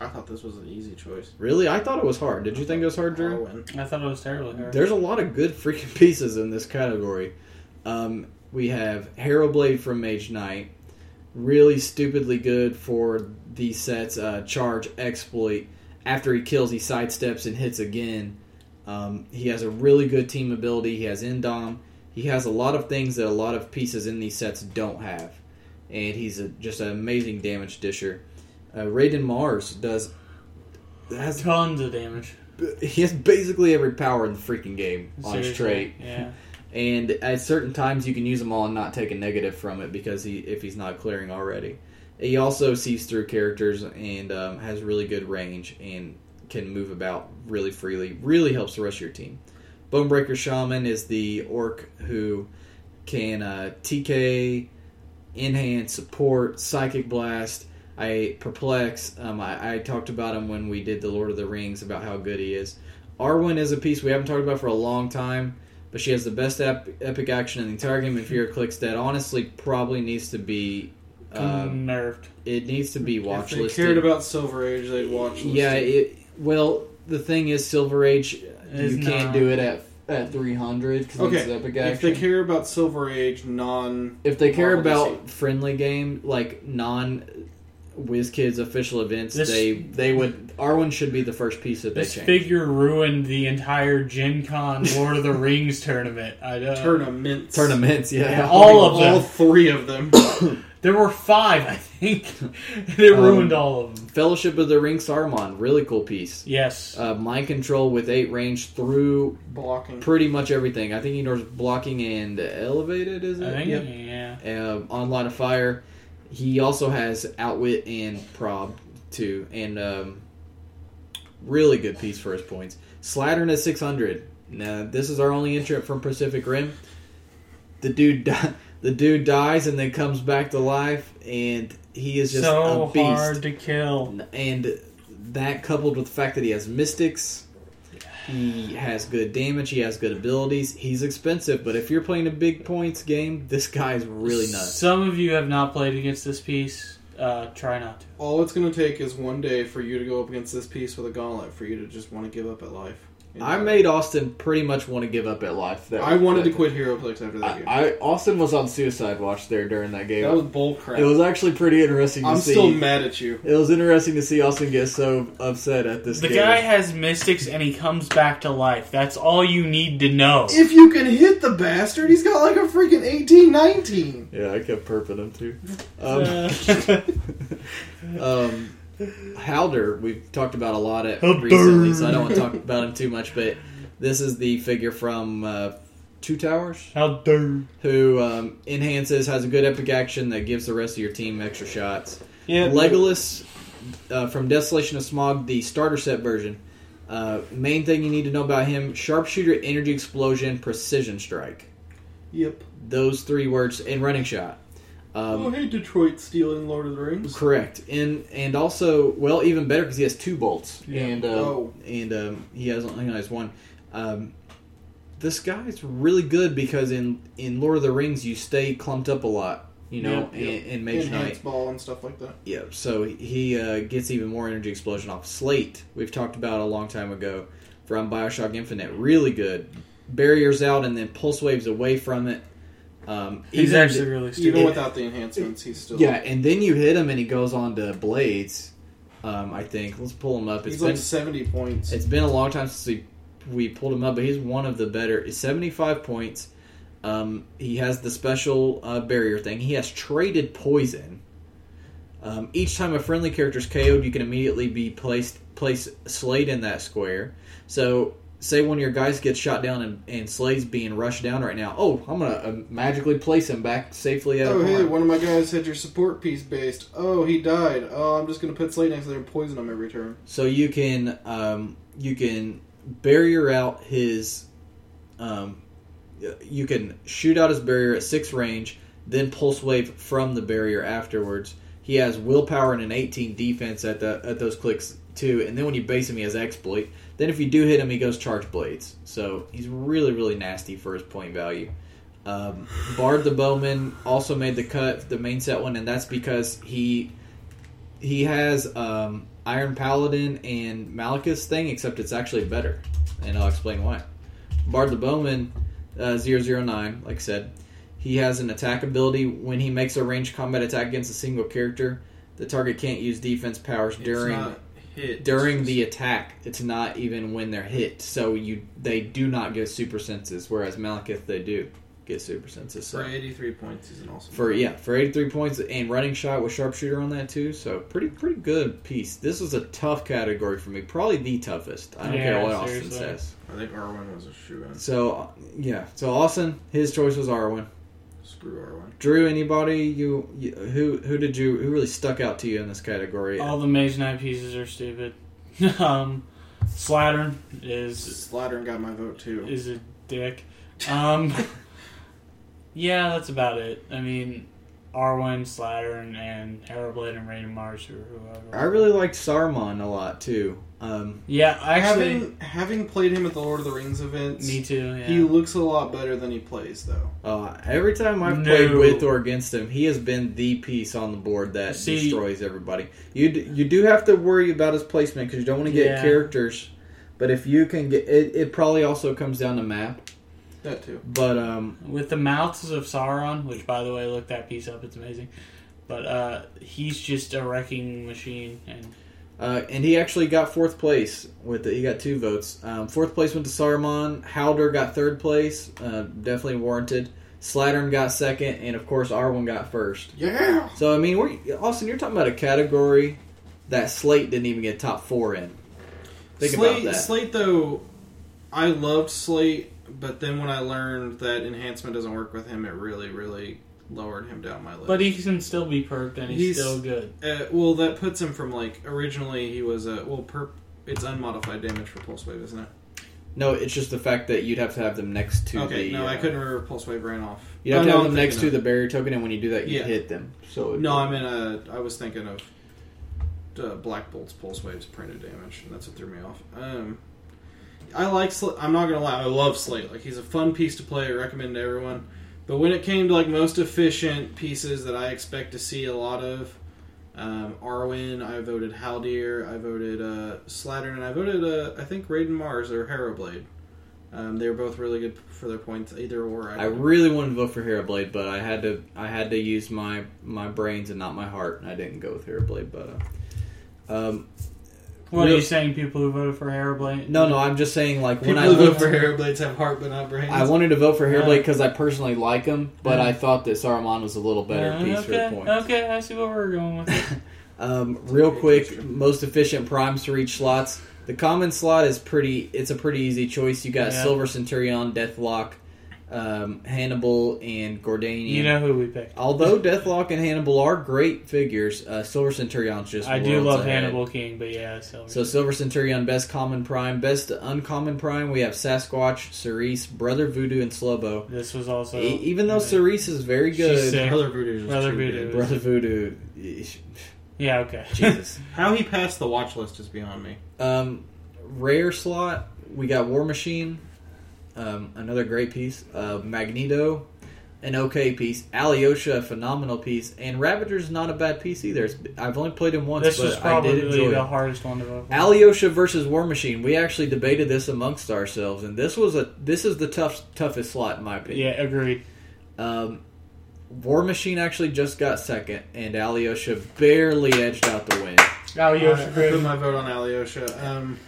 I thought this was an easy choice. Really, I thought it was hard. Did you think it was hard, Drew? Harwin. I thought it was terribly hard. There's a lot of good freaking [LAUGHS] pieces in this category. Um, we have Harrowblade from Mage Knight, really stupidly good for these sets. Uh, charge exploit. After he kills, he sidesteps and hits again. Um, he has a really good team ability. He has Indom. He has a lot of things that a lot of pieces in these sets don't have, and he's a, just an amazing damage disher. Uh, Raiden Mars does has Tons of damage. he has basically every power in the freaking game on his trait. Yeah. And at certain times, you can use them all and not take a negative from it because he if he's not clearing already. He also sees through characters and um, has really good range and can move about really freely. Really helps the rest of your team. Bonebreaker Shaman is the orc who can uh, TK, enhance, support, psychic blast. I perplex. Um, I, I talked about him when we did the Lord of the Rings about how good he is. Arwen is a piece we haven't talked about for a long time, but she has the best ep- epic action in the entire game. If you're a clicks that honestly probably needs to be, um, Nerfed. it needs to be watch if they cared about Silver Age, they'd watch. yeah, it, well, the thing is, Silver Age, Is you can't not. do it at at 300 because Okay, it's epic action. if they care about Silver Age, non. if they care Marvel about friendly game like non WizKids official events, This- they they would Arwen should be the first piece that they This change. figure ruined the entire Gen Con Lord of the [LAUGHS] Rings tournament. I know. Tournaments. Tournaments, yeah, Yeah, all of them. All three of them. [COUGHS] There were five, I think. [LAUGHS] they it Um, ruined all of them. Fellowship of the Ring Saruman, really cool piece. Yes. Uh, mind control with eight range through Blocking. pretty much everything. I think he knows blocking and elevated. Is it? I think, yep. yeah. uh, on line of fire. He also has outwit and prob too, and um, really good piece for his points. Slattern at six hundred. Now this is our only entrant from Pacific Rim. The dude, di- [LAUGHS] the dude dies and then comes back to life, and he is just so a beast. hard to kill. And that coupled with the fact that he has mystics, he has good damage, he has good abilities. He's expensive, but if you're playing a big points game, this guy's really nuts. Some of you have not played against this piece. Uh, try not to. All it's going to take is one day for you to go up against this piece with a gauntlet for you to just want to give up at life. I made Austin pretty much want to give up at life. That I wanted that- to quit HeroClix after that I, game. I Austin was on suicide watch there during that game. that was bull crap. it was actually pretty interesting to I'm see. still mad at you. it was interesting to see Austin get so upset at this. The game. guy has mystics and he comes back to life. That's all you need to know. If you can hit the bastard, he's got like a freaking 18, 19. Yeah, I kept perping him too. [LAUGHS] Um, [LAUGHS] um, Haldir, we've talked about a lot at Haldir. recently, so I don't want to talk about him too much. But this is the figure from uh, Two Towers, How dare. who um, enhances, has a good epic action that gives the rest of your team extra shots. Yeah, Legolas uh, from Desolation of Smaug, the starter set version. Uh, main thing you need to know about him: sharpshooter, energy explosion, precision strike. Yep. Those three words in running shot. Um, oh, hey, Detroit stealing Lord of the Rings. Correct, and and also well, even better because he has two bolts, Yeah. and uh, Oh. and um, he has only has one. Um, this guy's really good because in in Lord of the Rings you stay clumped up a lot, you know, yep. in, in Mage Knight. ball and stuff like that. Yeah, so he uh, gets even more energy explosion off Slate. We've talked about a long time ago from Bioshock Infinite. Really good. Barriers out and then pulse waves away from it. Um, He's even- actually really stupid. Even without the enhancements, he's still. yeah, and then you hit him and he goes on to blades. Um, I think let's pull him up. It's He's been like 70 points. it's been a long time since we we pulled him up, but he's one of the better. Seventy five points. Um, he has the special uh, barrier thing. He has traded poison. Um, each time a friendly character is KO'd, you can immediately be placed place Slate in that square. So, say one of your guys gets shot down and, and Slate's being rushed down right now. Oh, I'm gonna uh, magically place him back safely Oh, hey, one of my guys had your support piece based. Oh, he died. Oh, I'm just going to put Slate next to there and poison him every turn. So you can um, you can barrier out his um, you can shoot out his barrier at six range, then pulse wave from the barrier afterwards. He has willpower and an 18 defense at the at those clicks too, and then when you base him, he has exploit. Then if you do hit him, he goes charge blades. So he's really really nasty for his point value. Um, Bard the Bowman also made the cut, the main set one, and that's because he he has um, Iron Paladin and Malekith thing, except it's actually better, and I'll explain why. Bard the Bowman, uh, 009, like I said, he has an attack ability. When he makes a ranged combat attack against a single character, the target can't use defense powers during It's not hit. during the attack. It's not even when they're hit. So you they do not get super senses, whereas Malekith they do. get super senses. So. For 83 points, is an awesome. For yeah, for 83 points and running shot with sharpshooter on that too. So pretty pretty good piece. This was a tough category for me, probably the toughest. I don't Yeah, care what Austin seriously. says. I think Arwen was a shoe in. So yeah, so Austin, his choice was Arwen. Screw Arwen. Drew, anybody you, you who who did you who really stuck out to you in this category? All the Mage Knight pieces are stupid. [LAUGHS] um, Slattern is Slattern got my vote too. is a dick. Um, [LAUGHS] yeah, that's about it. I mean, Arwen, Slattern, and Harrowblade and Rain and Mars or whoever. I really liked Saruman a lot too. Um, yeah, I actually, having having played him at the Lord of the Rings events, me too. Yeah. he looks a lot better than he plays though. uh, every time I've No. played with or against him, he has been the piece on the board that See- destroys everybody. You d- you do have to worry about his placement because you don't want to get Yeah. characters. But if you can get it, it probably also comes down to map. That too. But um, with the mouths of Sauron, which by the way, look that piece up, it's amazing. But uh, he's just a wrecking machine, and Uh, and he actually got fourth place with it. He got two votes. Um, fourth place went to Saruman. Haldir got third place, uh, definitely warranted. Slattern got second, and of course Arwen got first. Yeah. So I mean, we're, Austin, you're talking about a category that Slate didn't even get top four in. Think Slate, about that. Slate though, I loved Slate, but then when I learned that enhancement doesn't work with him, it really, really lowered him down my list. but he can still be perked, and he's, He's- still good. Uh, well, that puts him from like originally he was a well perp. It's unmodified damage for pulse wave, isn't it? No, it's just the fact that you'd have to have them next to okay, the. no, I uh, couldn't remember pulse wave ran off. You'd have Oh, to have I'm them next to the barrier token, and when you do that, you Yeah. hit them. So No, I mean, uh, I was thinking of uh, Black Bolt's pulse waves printed damage, and that's what threw me off. Um, I like. Sl- I'm not gonna lie, I love Slate. Like he's a fun piece to play. I recommend to everyone. But when it came to like most efficient pieces that I expect to see a lot of, um, Arwen, I voted Haldir, I voted uh, Slattern, and I voted uh, I think Raiden Mars or Harrowblade. Um, they were both really good for their points, either or. I really wanted to vote for Harrowblade, but I had to I had to use my my brains and not my heart, and I didn't go with Harrowblade. But uh, um, What are you saying? People who voted for Hairblade? no, no, I'm just saying like People when I who vote looked, for Harrowblades have heart but not brains. I wanted to vote for Harrowblade Yeah. because I personally like him, but Yeah. I thought that Saruman was a little better Uh, piece okay, for the points. okay, I see what we're going with. [LAUGHS] Um, real quick, most efficient primes to reach slots. The common slot is pretty. It's a pretty easy choice. You got Yeah. Silver Centurion, Deathlok, um, Hannibal, and Gordanian. you know who we picked. Although Deathlok and Hannibal are great figures, uh, Silver Centurion's just I do love ahead. Hannibal King, but yeah, Silver. So Silver Centurion, best common prime, best uncommon prime. We have Sasquatch, Cerise, Brother Voodoo, and Slobo. this was also E- even though yeah. Cerise is very She's good, sick. Brother Voodoo. Brother too Voodoo. good. Brother Voodoo, Yeah, okay. Jesus. [LAUGHS] How he passed the watch list is beyond me. Um, rare slot, we got War Machine, um, another great piece. Uh, Magneto, an okay piece. Alyosha, a phenomenal piece. And Ravager's not a bad piece either. It's, I've only played him once, this but was I probably did enjoy the it. hardest one to vote for. Alyosha versus War Machine. We actually debated this amongst ourselves, and this was a this is the tough toughest slot in my opinion. yeah, agreed. Um, War Machine actually just got second, and Alyosha barely edged out the win. Alyosha, I, I put my vote on Alyosha. Um,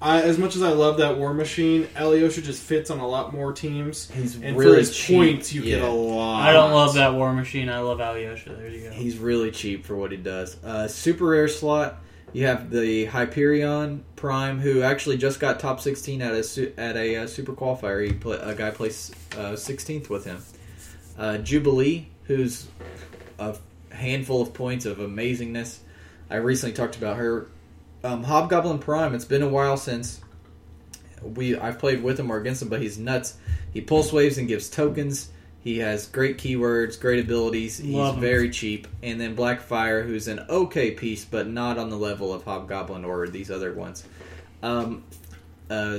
I, as much as I love that War Machine, Alyosha just fits on a lot more teams. He's And really for his cheap. points, you get a lot. I don't love that War Machine. I love Alyosha. There you go. He's really cheap for what he does. Uh, super rare slot. You have the Hyperion Prime, who actually just got top 16 at a at a uh, super qualifier. He play, a guy placed uh, 16th with him. Uh, Jubilee, who's a handful of points of amazingness. I recently talked about her. Um, Hobgoblin Prime. It's been a while since we I've played with him or against him, but he's nuts. He pulse waves and gives tokens. He has great keywords, great abilities. He's him. very cheap. And then Blackfire, who's an okay piece, but not on the level of Hobgoblin or these other ones. Um, uh,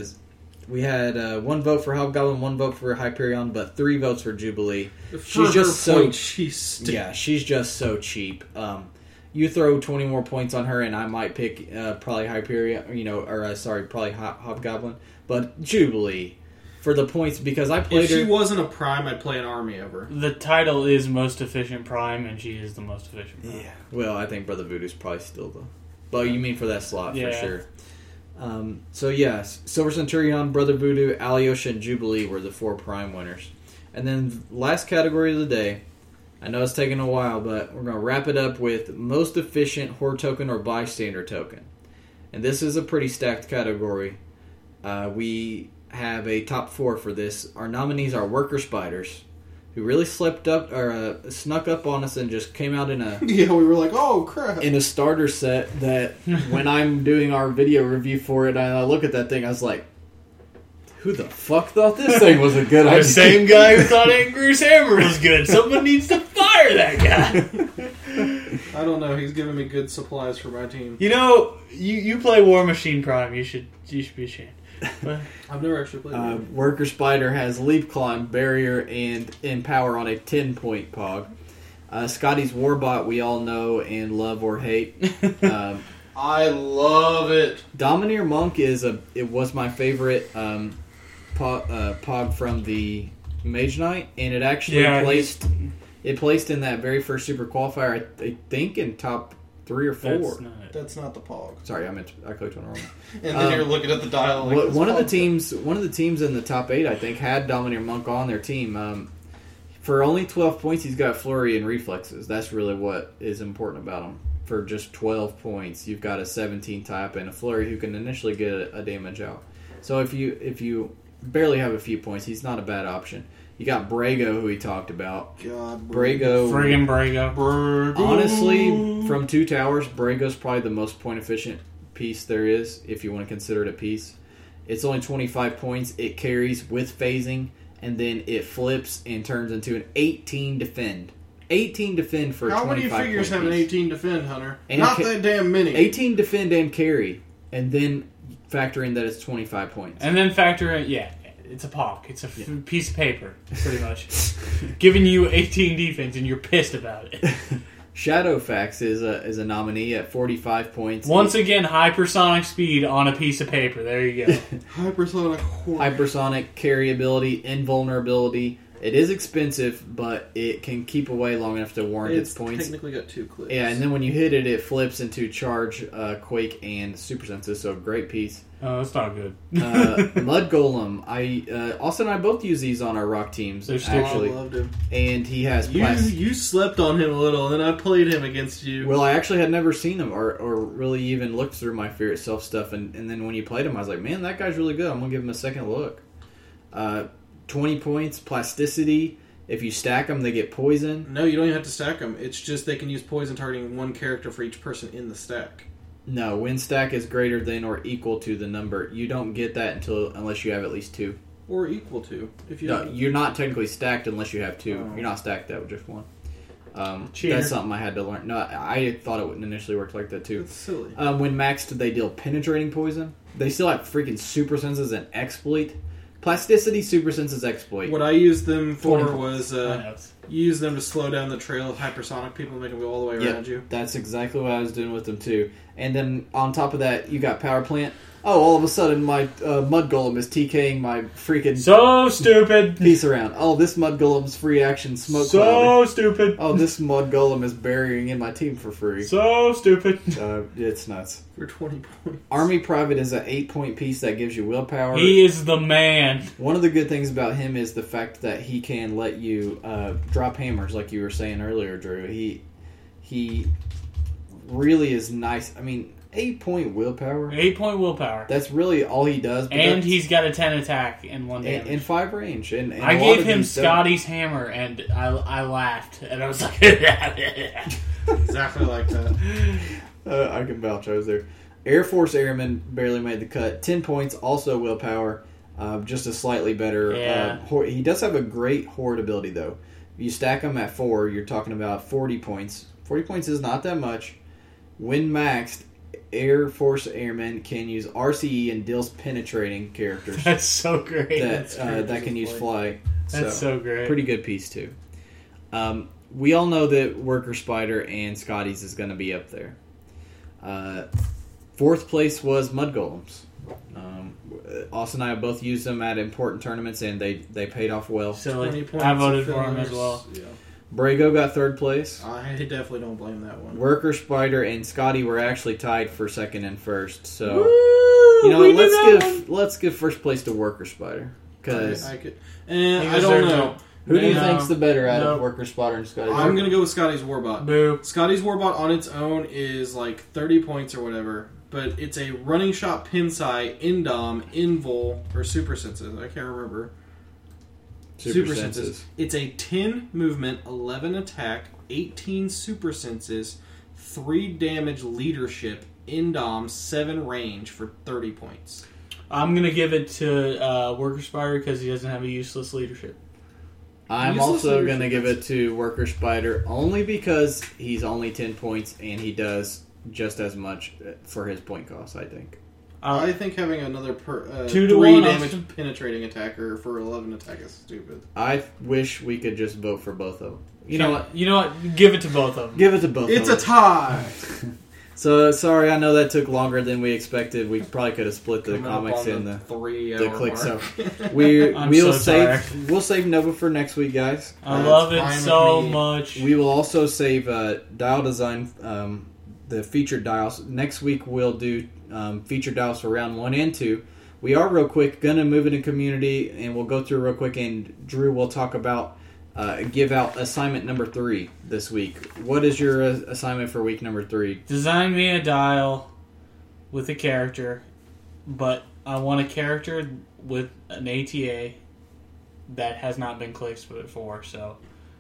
we had uh, one vote for Hobgoblin, one vote for Hyperion, but three votes for Jubilee. For She's just so- point, she's Yeah, she's just so cheap. Um, you throw twenty more points on her, and I might pick uh, probably Hyperion, you know, or uh, sorry, probably Hob- Hobgoblin, but Jubilee for the points because I played If she her. wasn't a prime, I'd play an army of her. The title is most efficient prime, and she is the most efficient. Prime. Yeah, well, I think Brother Voodoo's probably still the. Well, you mean for that slot for sure. Um, so yes, Silver Centurion, Brother Voodoo, Alyosha, and Jubilee were the four prime winners. And then last category of the day. I know it's taking a while, but we're going to wrap it up with most efficient horde token or bystander token. And this is a pretty stacked category. Uh, we have a top four for this. Our nominees are Worker Spiders, who really slipped up or uh, snuck up on us and just came out in a [LAUGHS] Yeah, we were like, oh crap. in a starter set. That when I'm doing our video review for it, and I look at that thing, I was like, "Who the fuck thought this thing was a good [LAUGHS] idea? The same guy who thought [LAUGHS] Angry's Hammer was good. Someone needs to fire that guy. I don't know. He's giving me good supplies for my team. You know, you, you play War Machine Prime. You should you should be ashamed. But [LAUGHS] I've never actually played. Uh, it. Worker Spider has Leap Climb, Barrier, and Empower on a 10 point pog. Uh, Scotty's Warbot, we all know and love or hate. um, I love it. Domineer Monk is a it was my favorite um, pog, uh, pog from the Mage Knight, and it actually Yeah, placed it placed in that very first Super Qualifier. I, I think in top three or four. that's not. That's not the Pog. Sorry, I meant I clicked on wrong. [LAUGHS] And then Um, you're looking at the dial. Like, What- one of the Pog- teams, one of the teams in the top eight, I think, had Domineer Monk on their team. Um, for only twelve points, he's got flurry and reflexes. That's really what is important about him. For just twelve points, you've got a seventeen type and a flurry who can initially get a, a damage out. So if you if you barely have a few points, he's not a bad option. You got Brago, who we talked about. God, Brago, Friggin' Brago. Brago. Honestly, from two towers, Brago's probably the most point efficient piece there is, if you want to consider it a piece. It's only 25 points. It carries with phasing, and then it flips and turns into an 18 defend. 18 defend for a How many figures have an 18 defend, Hunter? And Not ca- that damn many. 18 defend and carry, and then factor in that it's 25 points. And then factor in, yeah, it's a POC. It's a f- piece of paper, pretty much. [LAUGHS] Giving you 18 defense and you're pissed about it. [LAUGHS] Shadowfax is a is a nominee at 45 points. Once again, hypersonic speed on a piece of paper. There you go. [LAUGHS] Hypersonic horse. hypersonic carry ability, invulnerability. It is expensive, but it can keep away long enough to warrant its, It's points. technically got two clicks. Yeah, and then when you hit it, it flips into charge, uh, quake, and super senses. So great piece. Oh, that's not good. Uh, [LAUGHS] Mud Golem. I uh, Austin and I both use these on our rock teams They're Oh, still- actually, I loved him. and he has You plas- you slept on him a little, and then I played him against you. Well, I actually had never seen him or, or really even looked through my Fear Itself stuff, and, and then when you played him, I was like, man, that guy's really good. I'm gonna give him a second look. Uh, Twenty points, plasticity. If you stack them, they get poison. no, you don't even have to stack them. It's just they can use poison targeting one character for each person in the stack. No, when stack is greater than or equal to the number. You don't get that until unless you have at least two. Or equal to. If you No, you're not technically stacked unless you have two. Oh. You're not stacked that with just one. Um, that's something I had to learn. No, I thought it wouldn't initially work like that too. It's silly. Um, when maxed, they deal penetrating poison. They still have freaking super senses and exploit. Plasticity, super senses, exploit. What I used them for 20 was uh, you use them to slow down the trail of hypersonic people and make them go all the way Yep. around you. That's exactly what I was doing with them too. And then on top of that, you got power plant. Oh, all of a sudden my uh, mud golem is TKing my freaking So stupid. piece around. Oh, this mud golem's free action smoke cloud. So stupid. Oh, this mud golem is burying in my team for free. So stupid. Uh, it's nuts. For 20 points. Army private is an eight point piece that gives you willpower. He is the man. One of the good things about him is the fact that he can let you uh, drop hammers, like you were saying earlier, Drew. He he really is nice. I mean, eight point willpower. Eight point willpower. That's really all he does. but And he's got a 10 attack and one and, damage. and five range. And, and I a lot gave him these don't- Scotty's hammer and I, I laughed. And I was like, [LAUGHS] [LAUGHS] Exactly like that. [LAUGHS] Uh, I can vouch. I was there. Air Force Airman barely made the cut. Ten points, also willpower. Uh, just a slightly better. Yeah. Uh, he does have a great horde ability though. If you stack him at four, you're talking about forty points. Forty points is not that much. When maxed, Air Force Airmen can use RCE and deals penetrating characters [LAUGHS] That's so great. that That's, uh, that can use fly. that's so great. Pretty good piece too. Um, we all know that Worker Spider and Scotty's is going to be up there. Uh, fourth place was Mud Golems. Um, Austin and I have both used them at important tournaments, and they they paid off well. 20 Silly. points. I voted for them as well. Yeah. Brago got third place. I definitely don't blame that one. Worker Spider and Scotty were actually tied for second and first. So Woo! you know We Let's that give let's give first place to Worker Spider because I, I could. And I don't know. it. Who do you No. think's the better out of Worker Spotter and Scotty? I'm gonna go with Scotty's Warbot. Boo. Scotty's Warbot on its own is like 30 points or whatever, but it's a running shot Pinsai, Indom, Invol, or Super Senses. I can't remember. Super Senses. It's a 10 movement, 11 attack, 18 Super Senses, 3 damage leadership, Indom, 7 range for 30 points. I'm gonna give it to uh, Worker Spider because he doesn't have a useless leadership. I'm Useless also going to give it to Worker Spider only because he's only 10 points and he does just as much for his point cost, I think. Uh, I think having another per, uh, Two to 3 one, damage Austin. penetrating attacker for 11 attack is stupid. I wish we could just vote for both of them. You know what? You know what? Give it to both of them. Give it to both It's of a them. tie! [LAUGHS] So, sorry, I know that took longer than we expected. We probably could have split the Coming comics in the... three the hour click, [LAUGHS] so We, I'm we'll so save we'll save Nova for next week, guys. I That's love it so much. We will also save uh, dial design, um, the featured dials. Next week we'll do um, featured dials for round one and two. We are real quick gonna move into community, and we'll go through real quick. And Drew will talk about uh, give out assignment number three this week. What is your uh, assignment for week number three? Design me a dial with a character, but I want a character with an ATA that has not been clicked before. So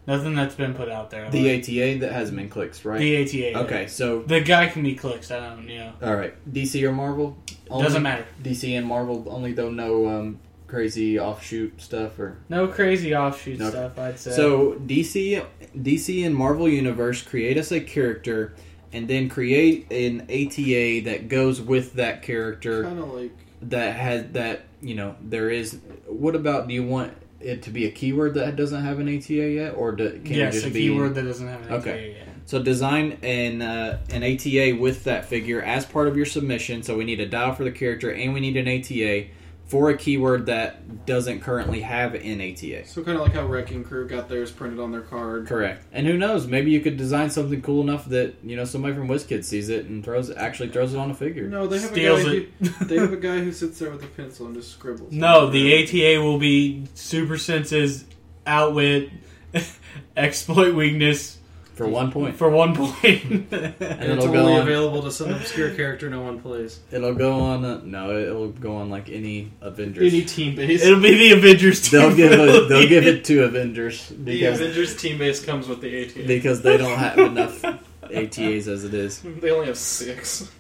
nothing that's been put out there. The Like, ATA that hasn't been clicked, right? the ATA. okay, so The guy can be clicked. I don't. You know. all right, DC or Marvel? Doesn't matter. DC and Marvel only though no um, crazy offshoot stuff or No crazy offshoot Okay. stuff. I'd say. So DC, DC and Marvel Universe create us a character, and then create an ATA that goes with that character Kind of like that has that you know there is. What about do you want it to be a keyword that doesn't have an ATA yet, or do, can yes, it just a be keyword that doesn't have an Okay. ATA yet. So design an uh, an ATA with that figure as part of your submission. So we need a dial for the character, and we need an ATA for a keyword that doesn't currently have an ATA. so kind of like how Wrecking Crew got theirs printed on their card. Correct. And who knows? Maybe you could design something cool enough that you know somebody from WizKids sees it and throws actually throws it on a figure. No, they have Steals a guy. it. Who, [LAUGHS] they have a guy who sits there with a pencil and just scribbles. No, the ATA will be Super Senses, Outwit, [LAUGHS] Exploit Weakness For one point, for one point. [LAUGHS] and And it's it'll only go on. available to some obscure character no one plays. It'll go on. Uh, no, it'll go on like any Avengers. Any team base. It'll be the Avengers team. they'll give it. They'll give it to Avengers the Avengers team base comes with the ATA. because they don't have enough ATAs as it is. [LAUGHS] They only have six.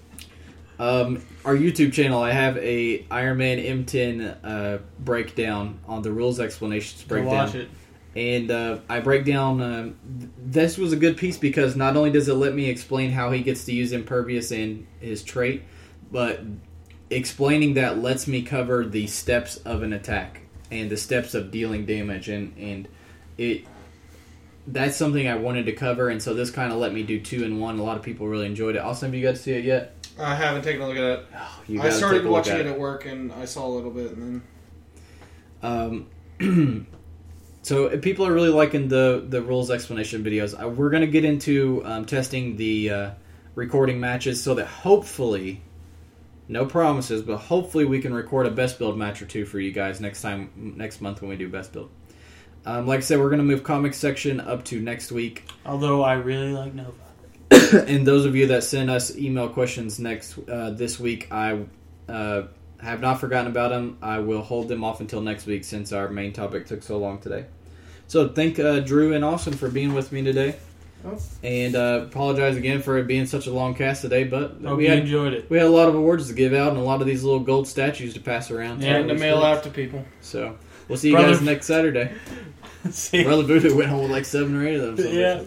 Um, our YouTube channel, I have a Iron Man M10 uh, breakdown on the rules explanations Go breakdown. watch it. And uh, I break down. Th- this was a good piece because not only does it let me explain how he gets to use impervious in his trait, but explaining that lets me cover the steps of an attack and the steps of dealing damage, and and it. That's something I wanted to cover, and so this kind of let me do two in one. A lot of people really enjoyed it. Austin, have you got to see it yet? I haven't taken a look at it. Oh, you I started take a look watching at it at work and I saw a little bit and then Um, [CLEARS THROAT] [CLEARS THROAT] so if people are really liking the the rules explanation videos. Uh, we're going to get into um, testing the uh, recording matches so that hopefully, no promises, but hopefully we can record a best build match or two for you guys next time next month when we do best build. Um, like I said, we're going to move comic section up to next week. Although I really like Nova. [COUGHS] and those of you that send us email questions next uh, this week, I uh, have not forgotten about them. I will hold them off until next week since our main topic took so long today. So thank uh, Drew and Austin for being with me today, Oh. and uh, apologize again for it being such a long cast today. But Hope we you had enjoyed it. we had a lot of awards to give out and a lot of these little gold statues to pass around. Yeah, and to mail out to people. So we'll see you Brother- guys next Saturday. [LAUGHS] See? Brother Buddha went home with like seven or eight of them. yeah.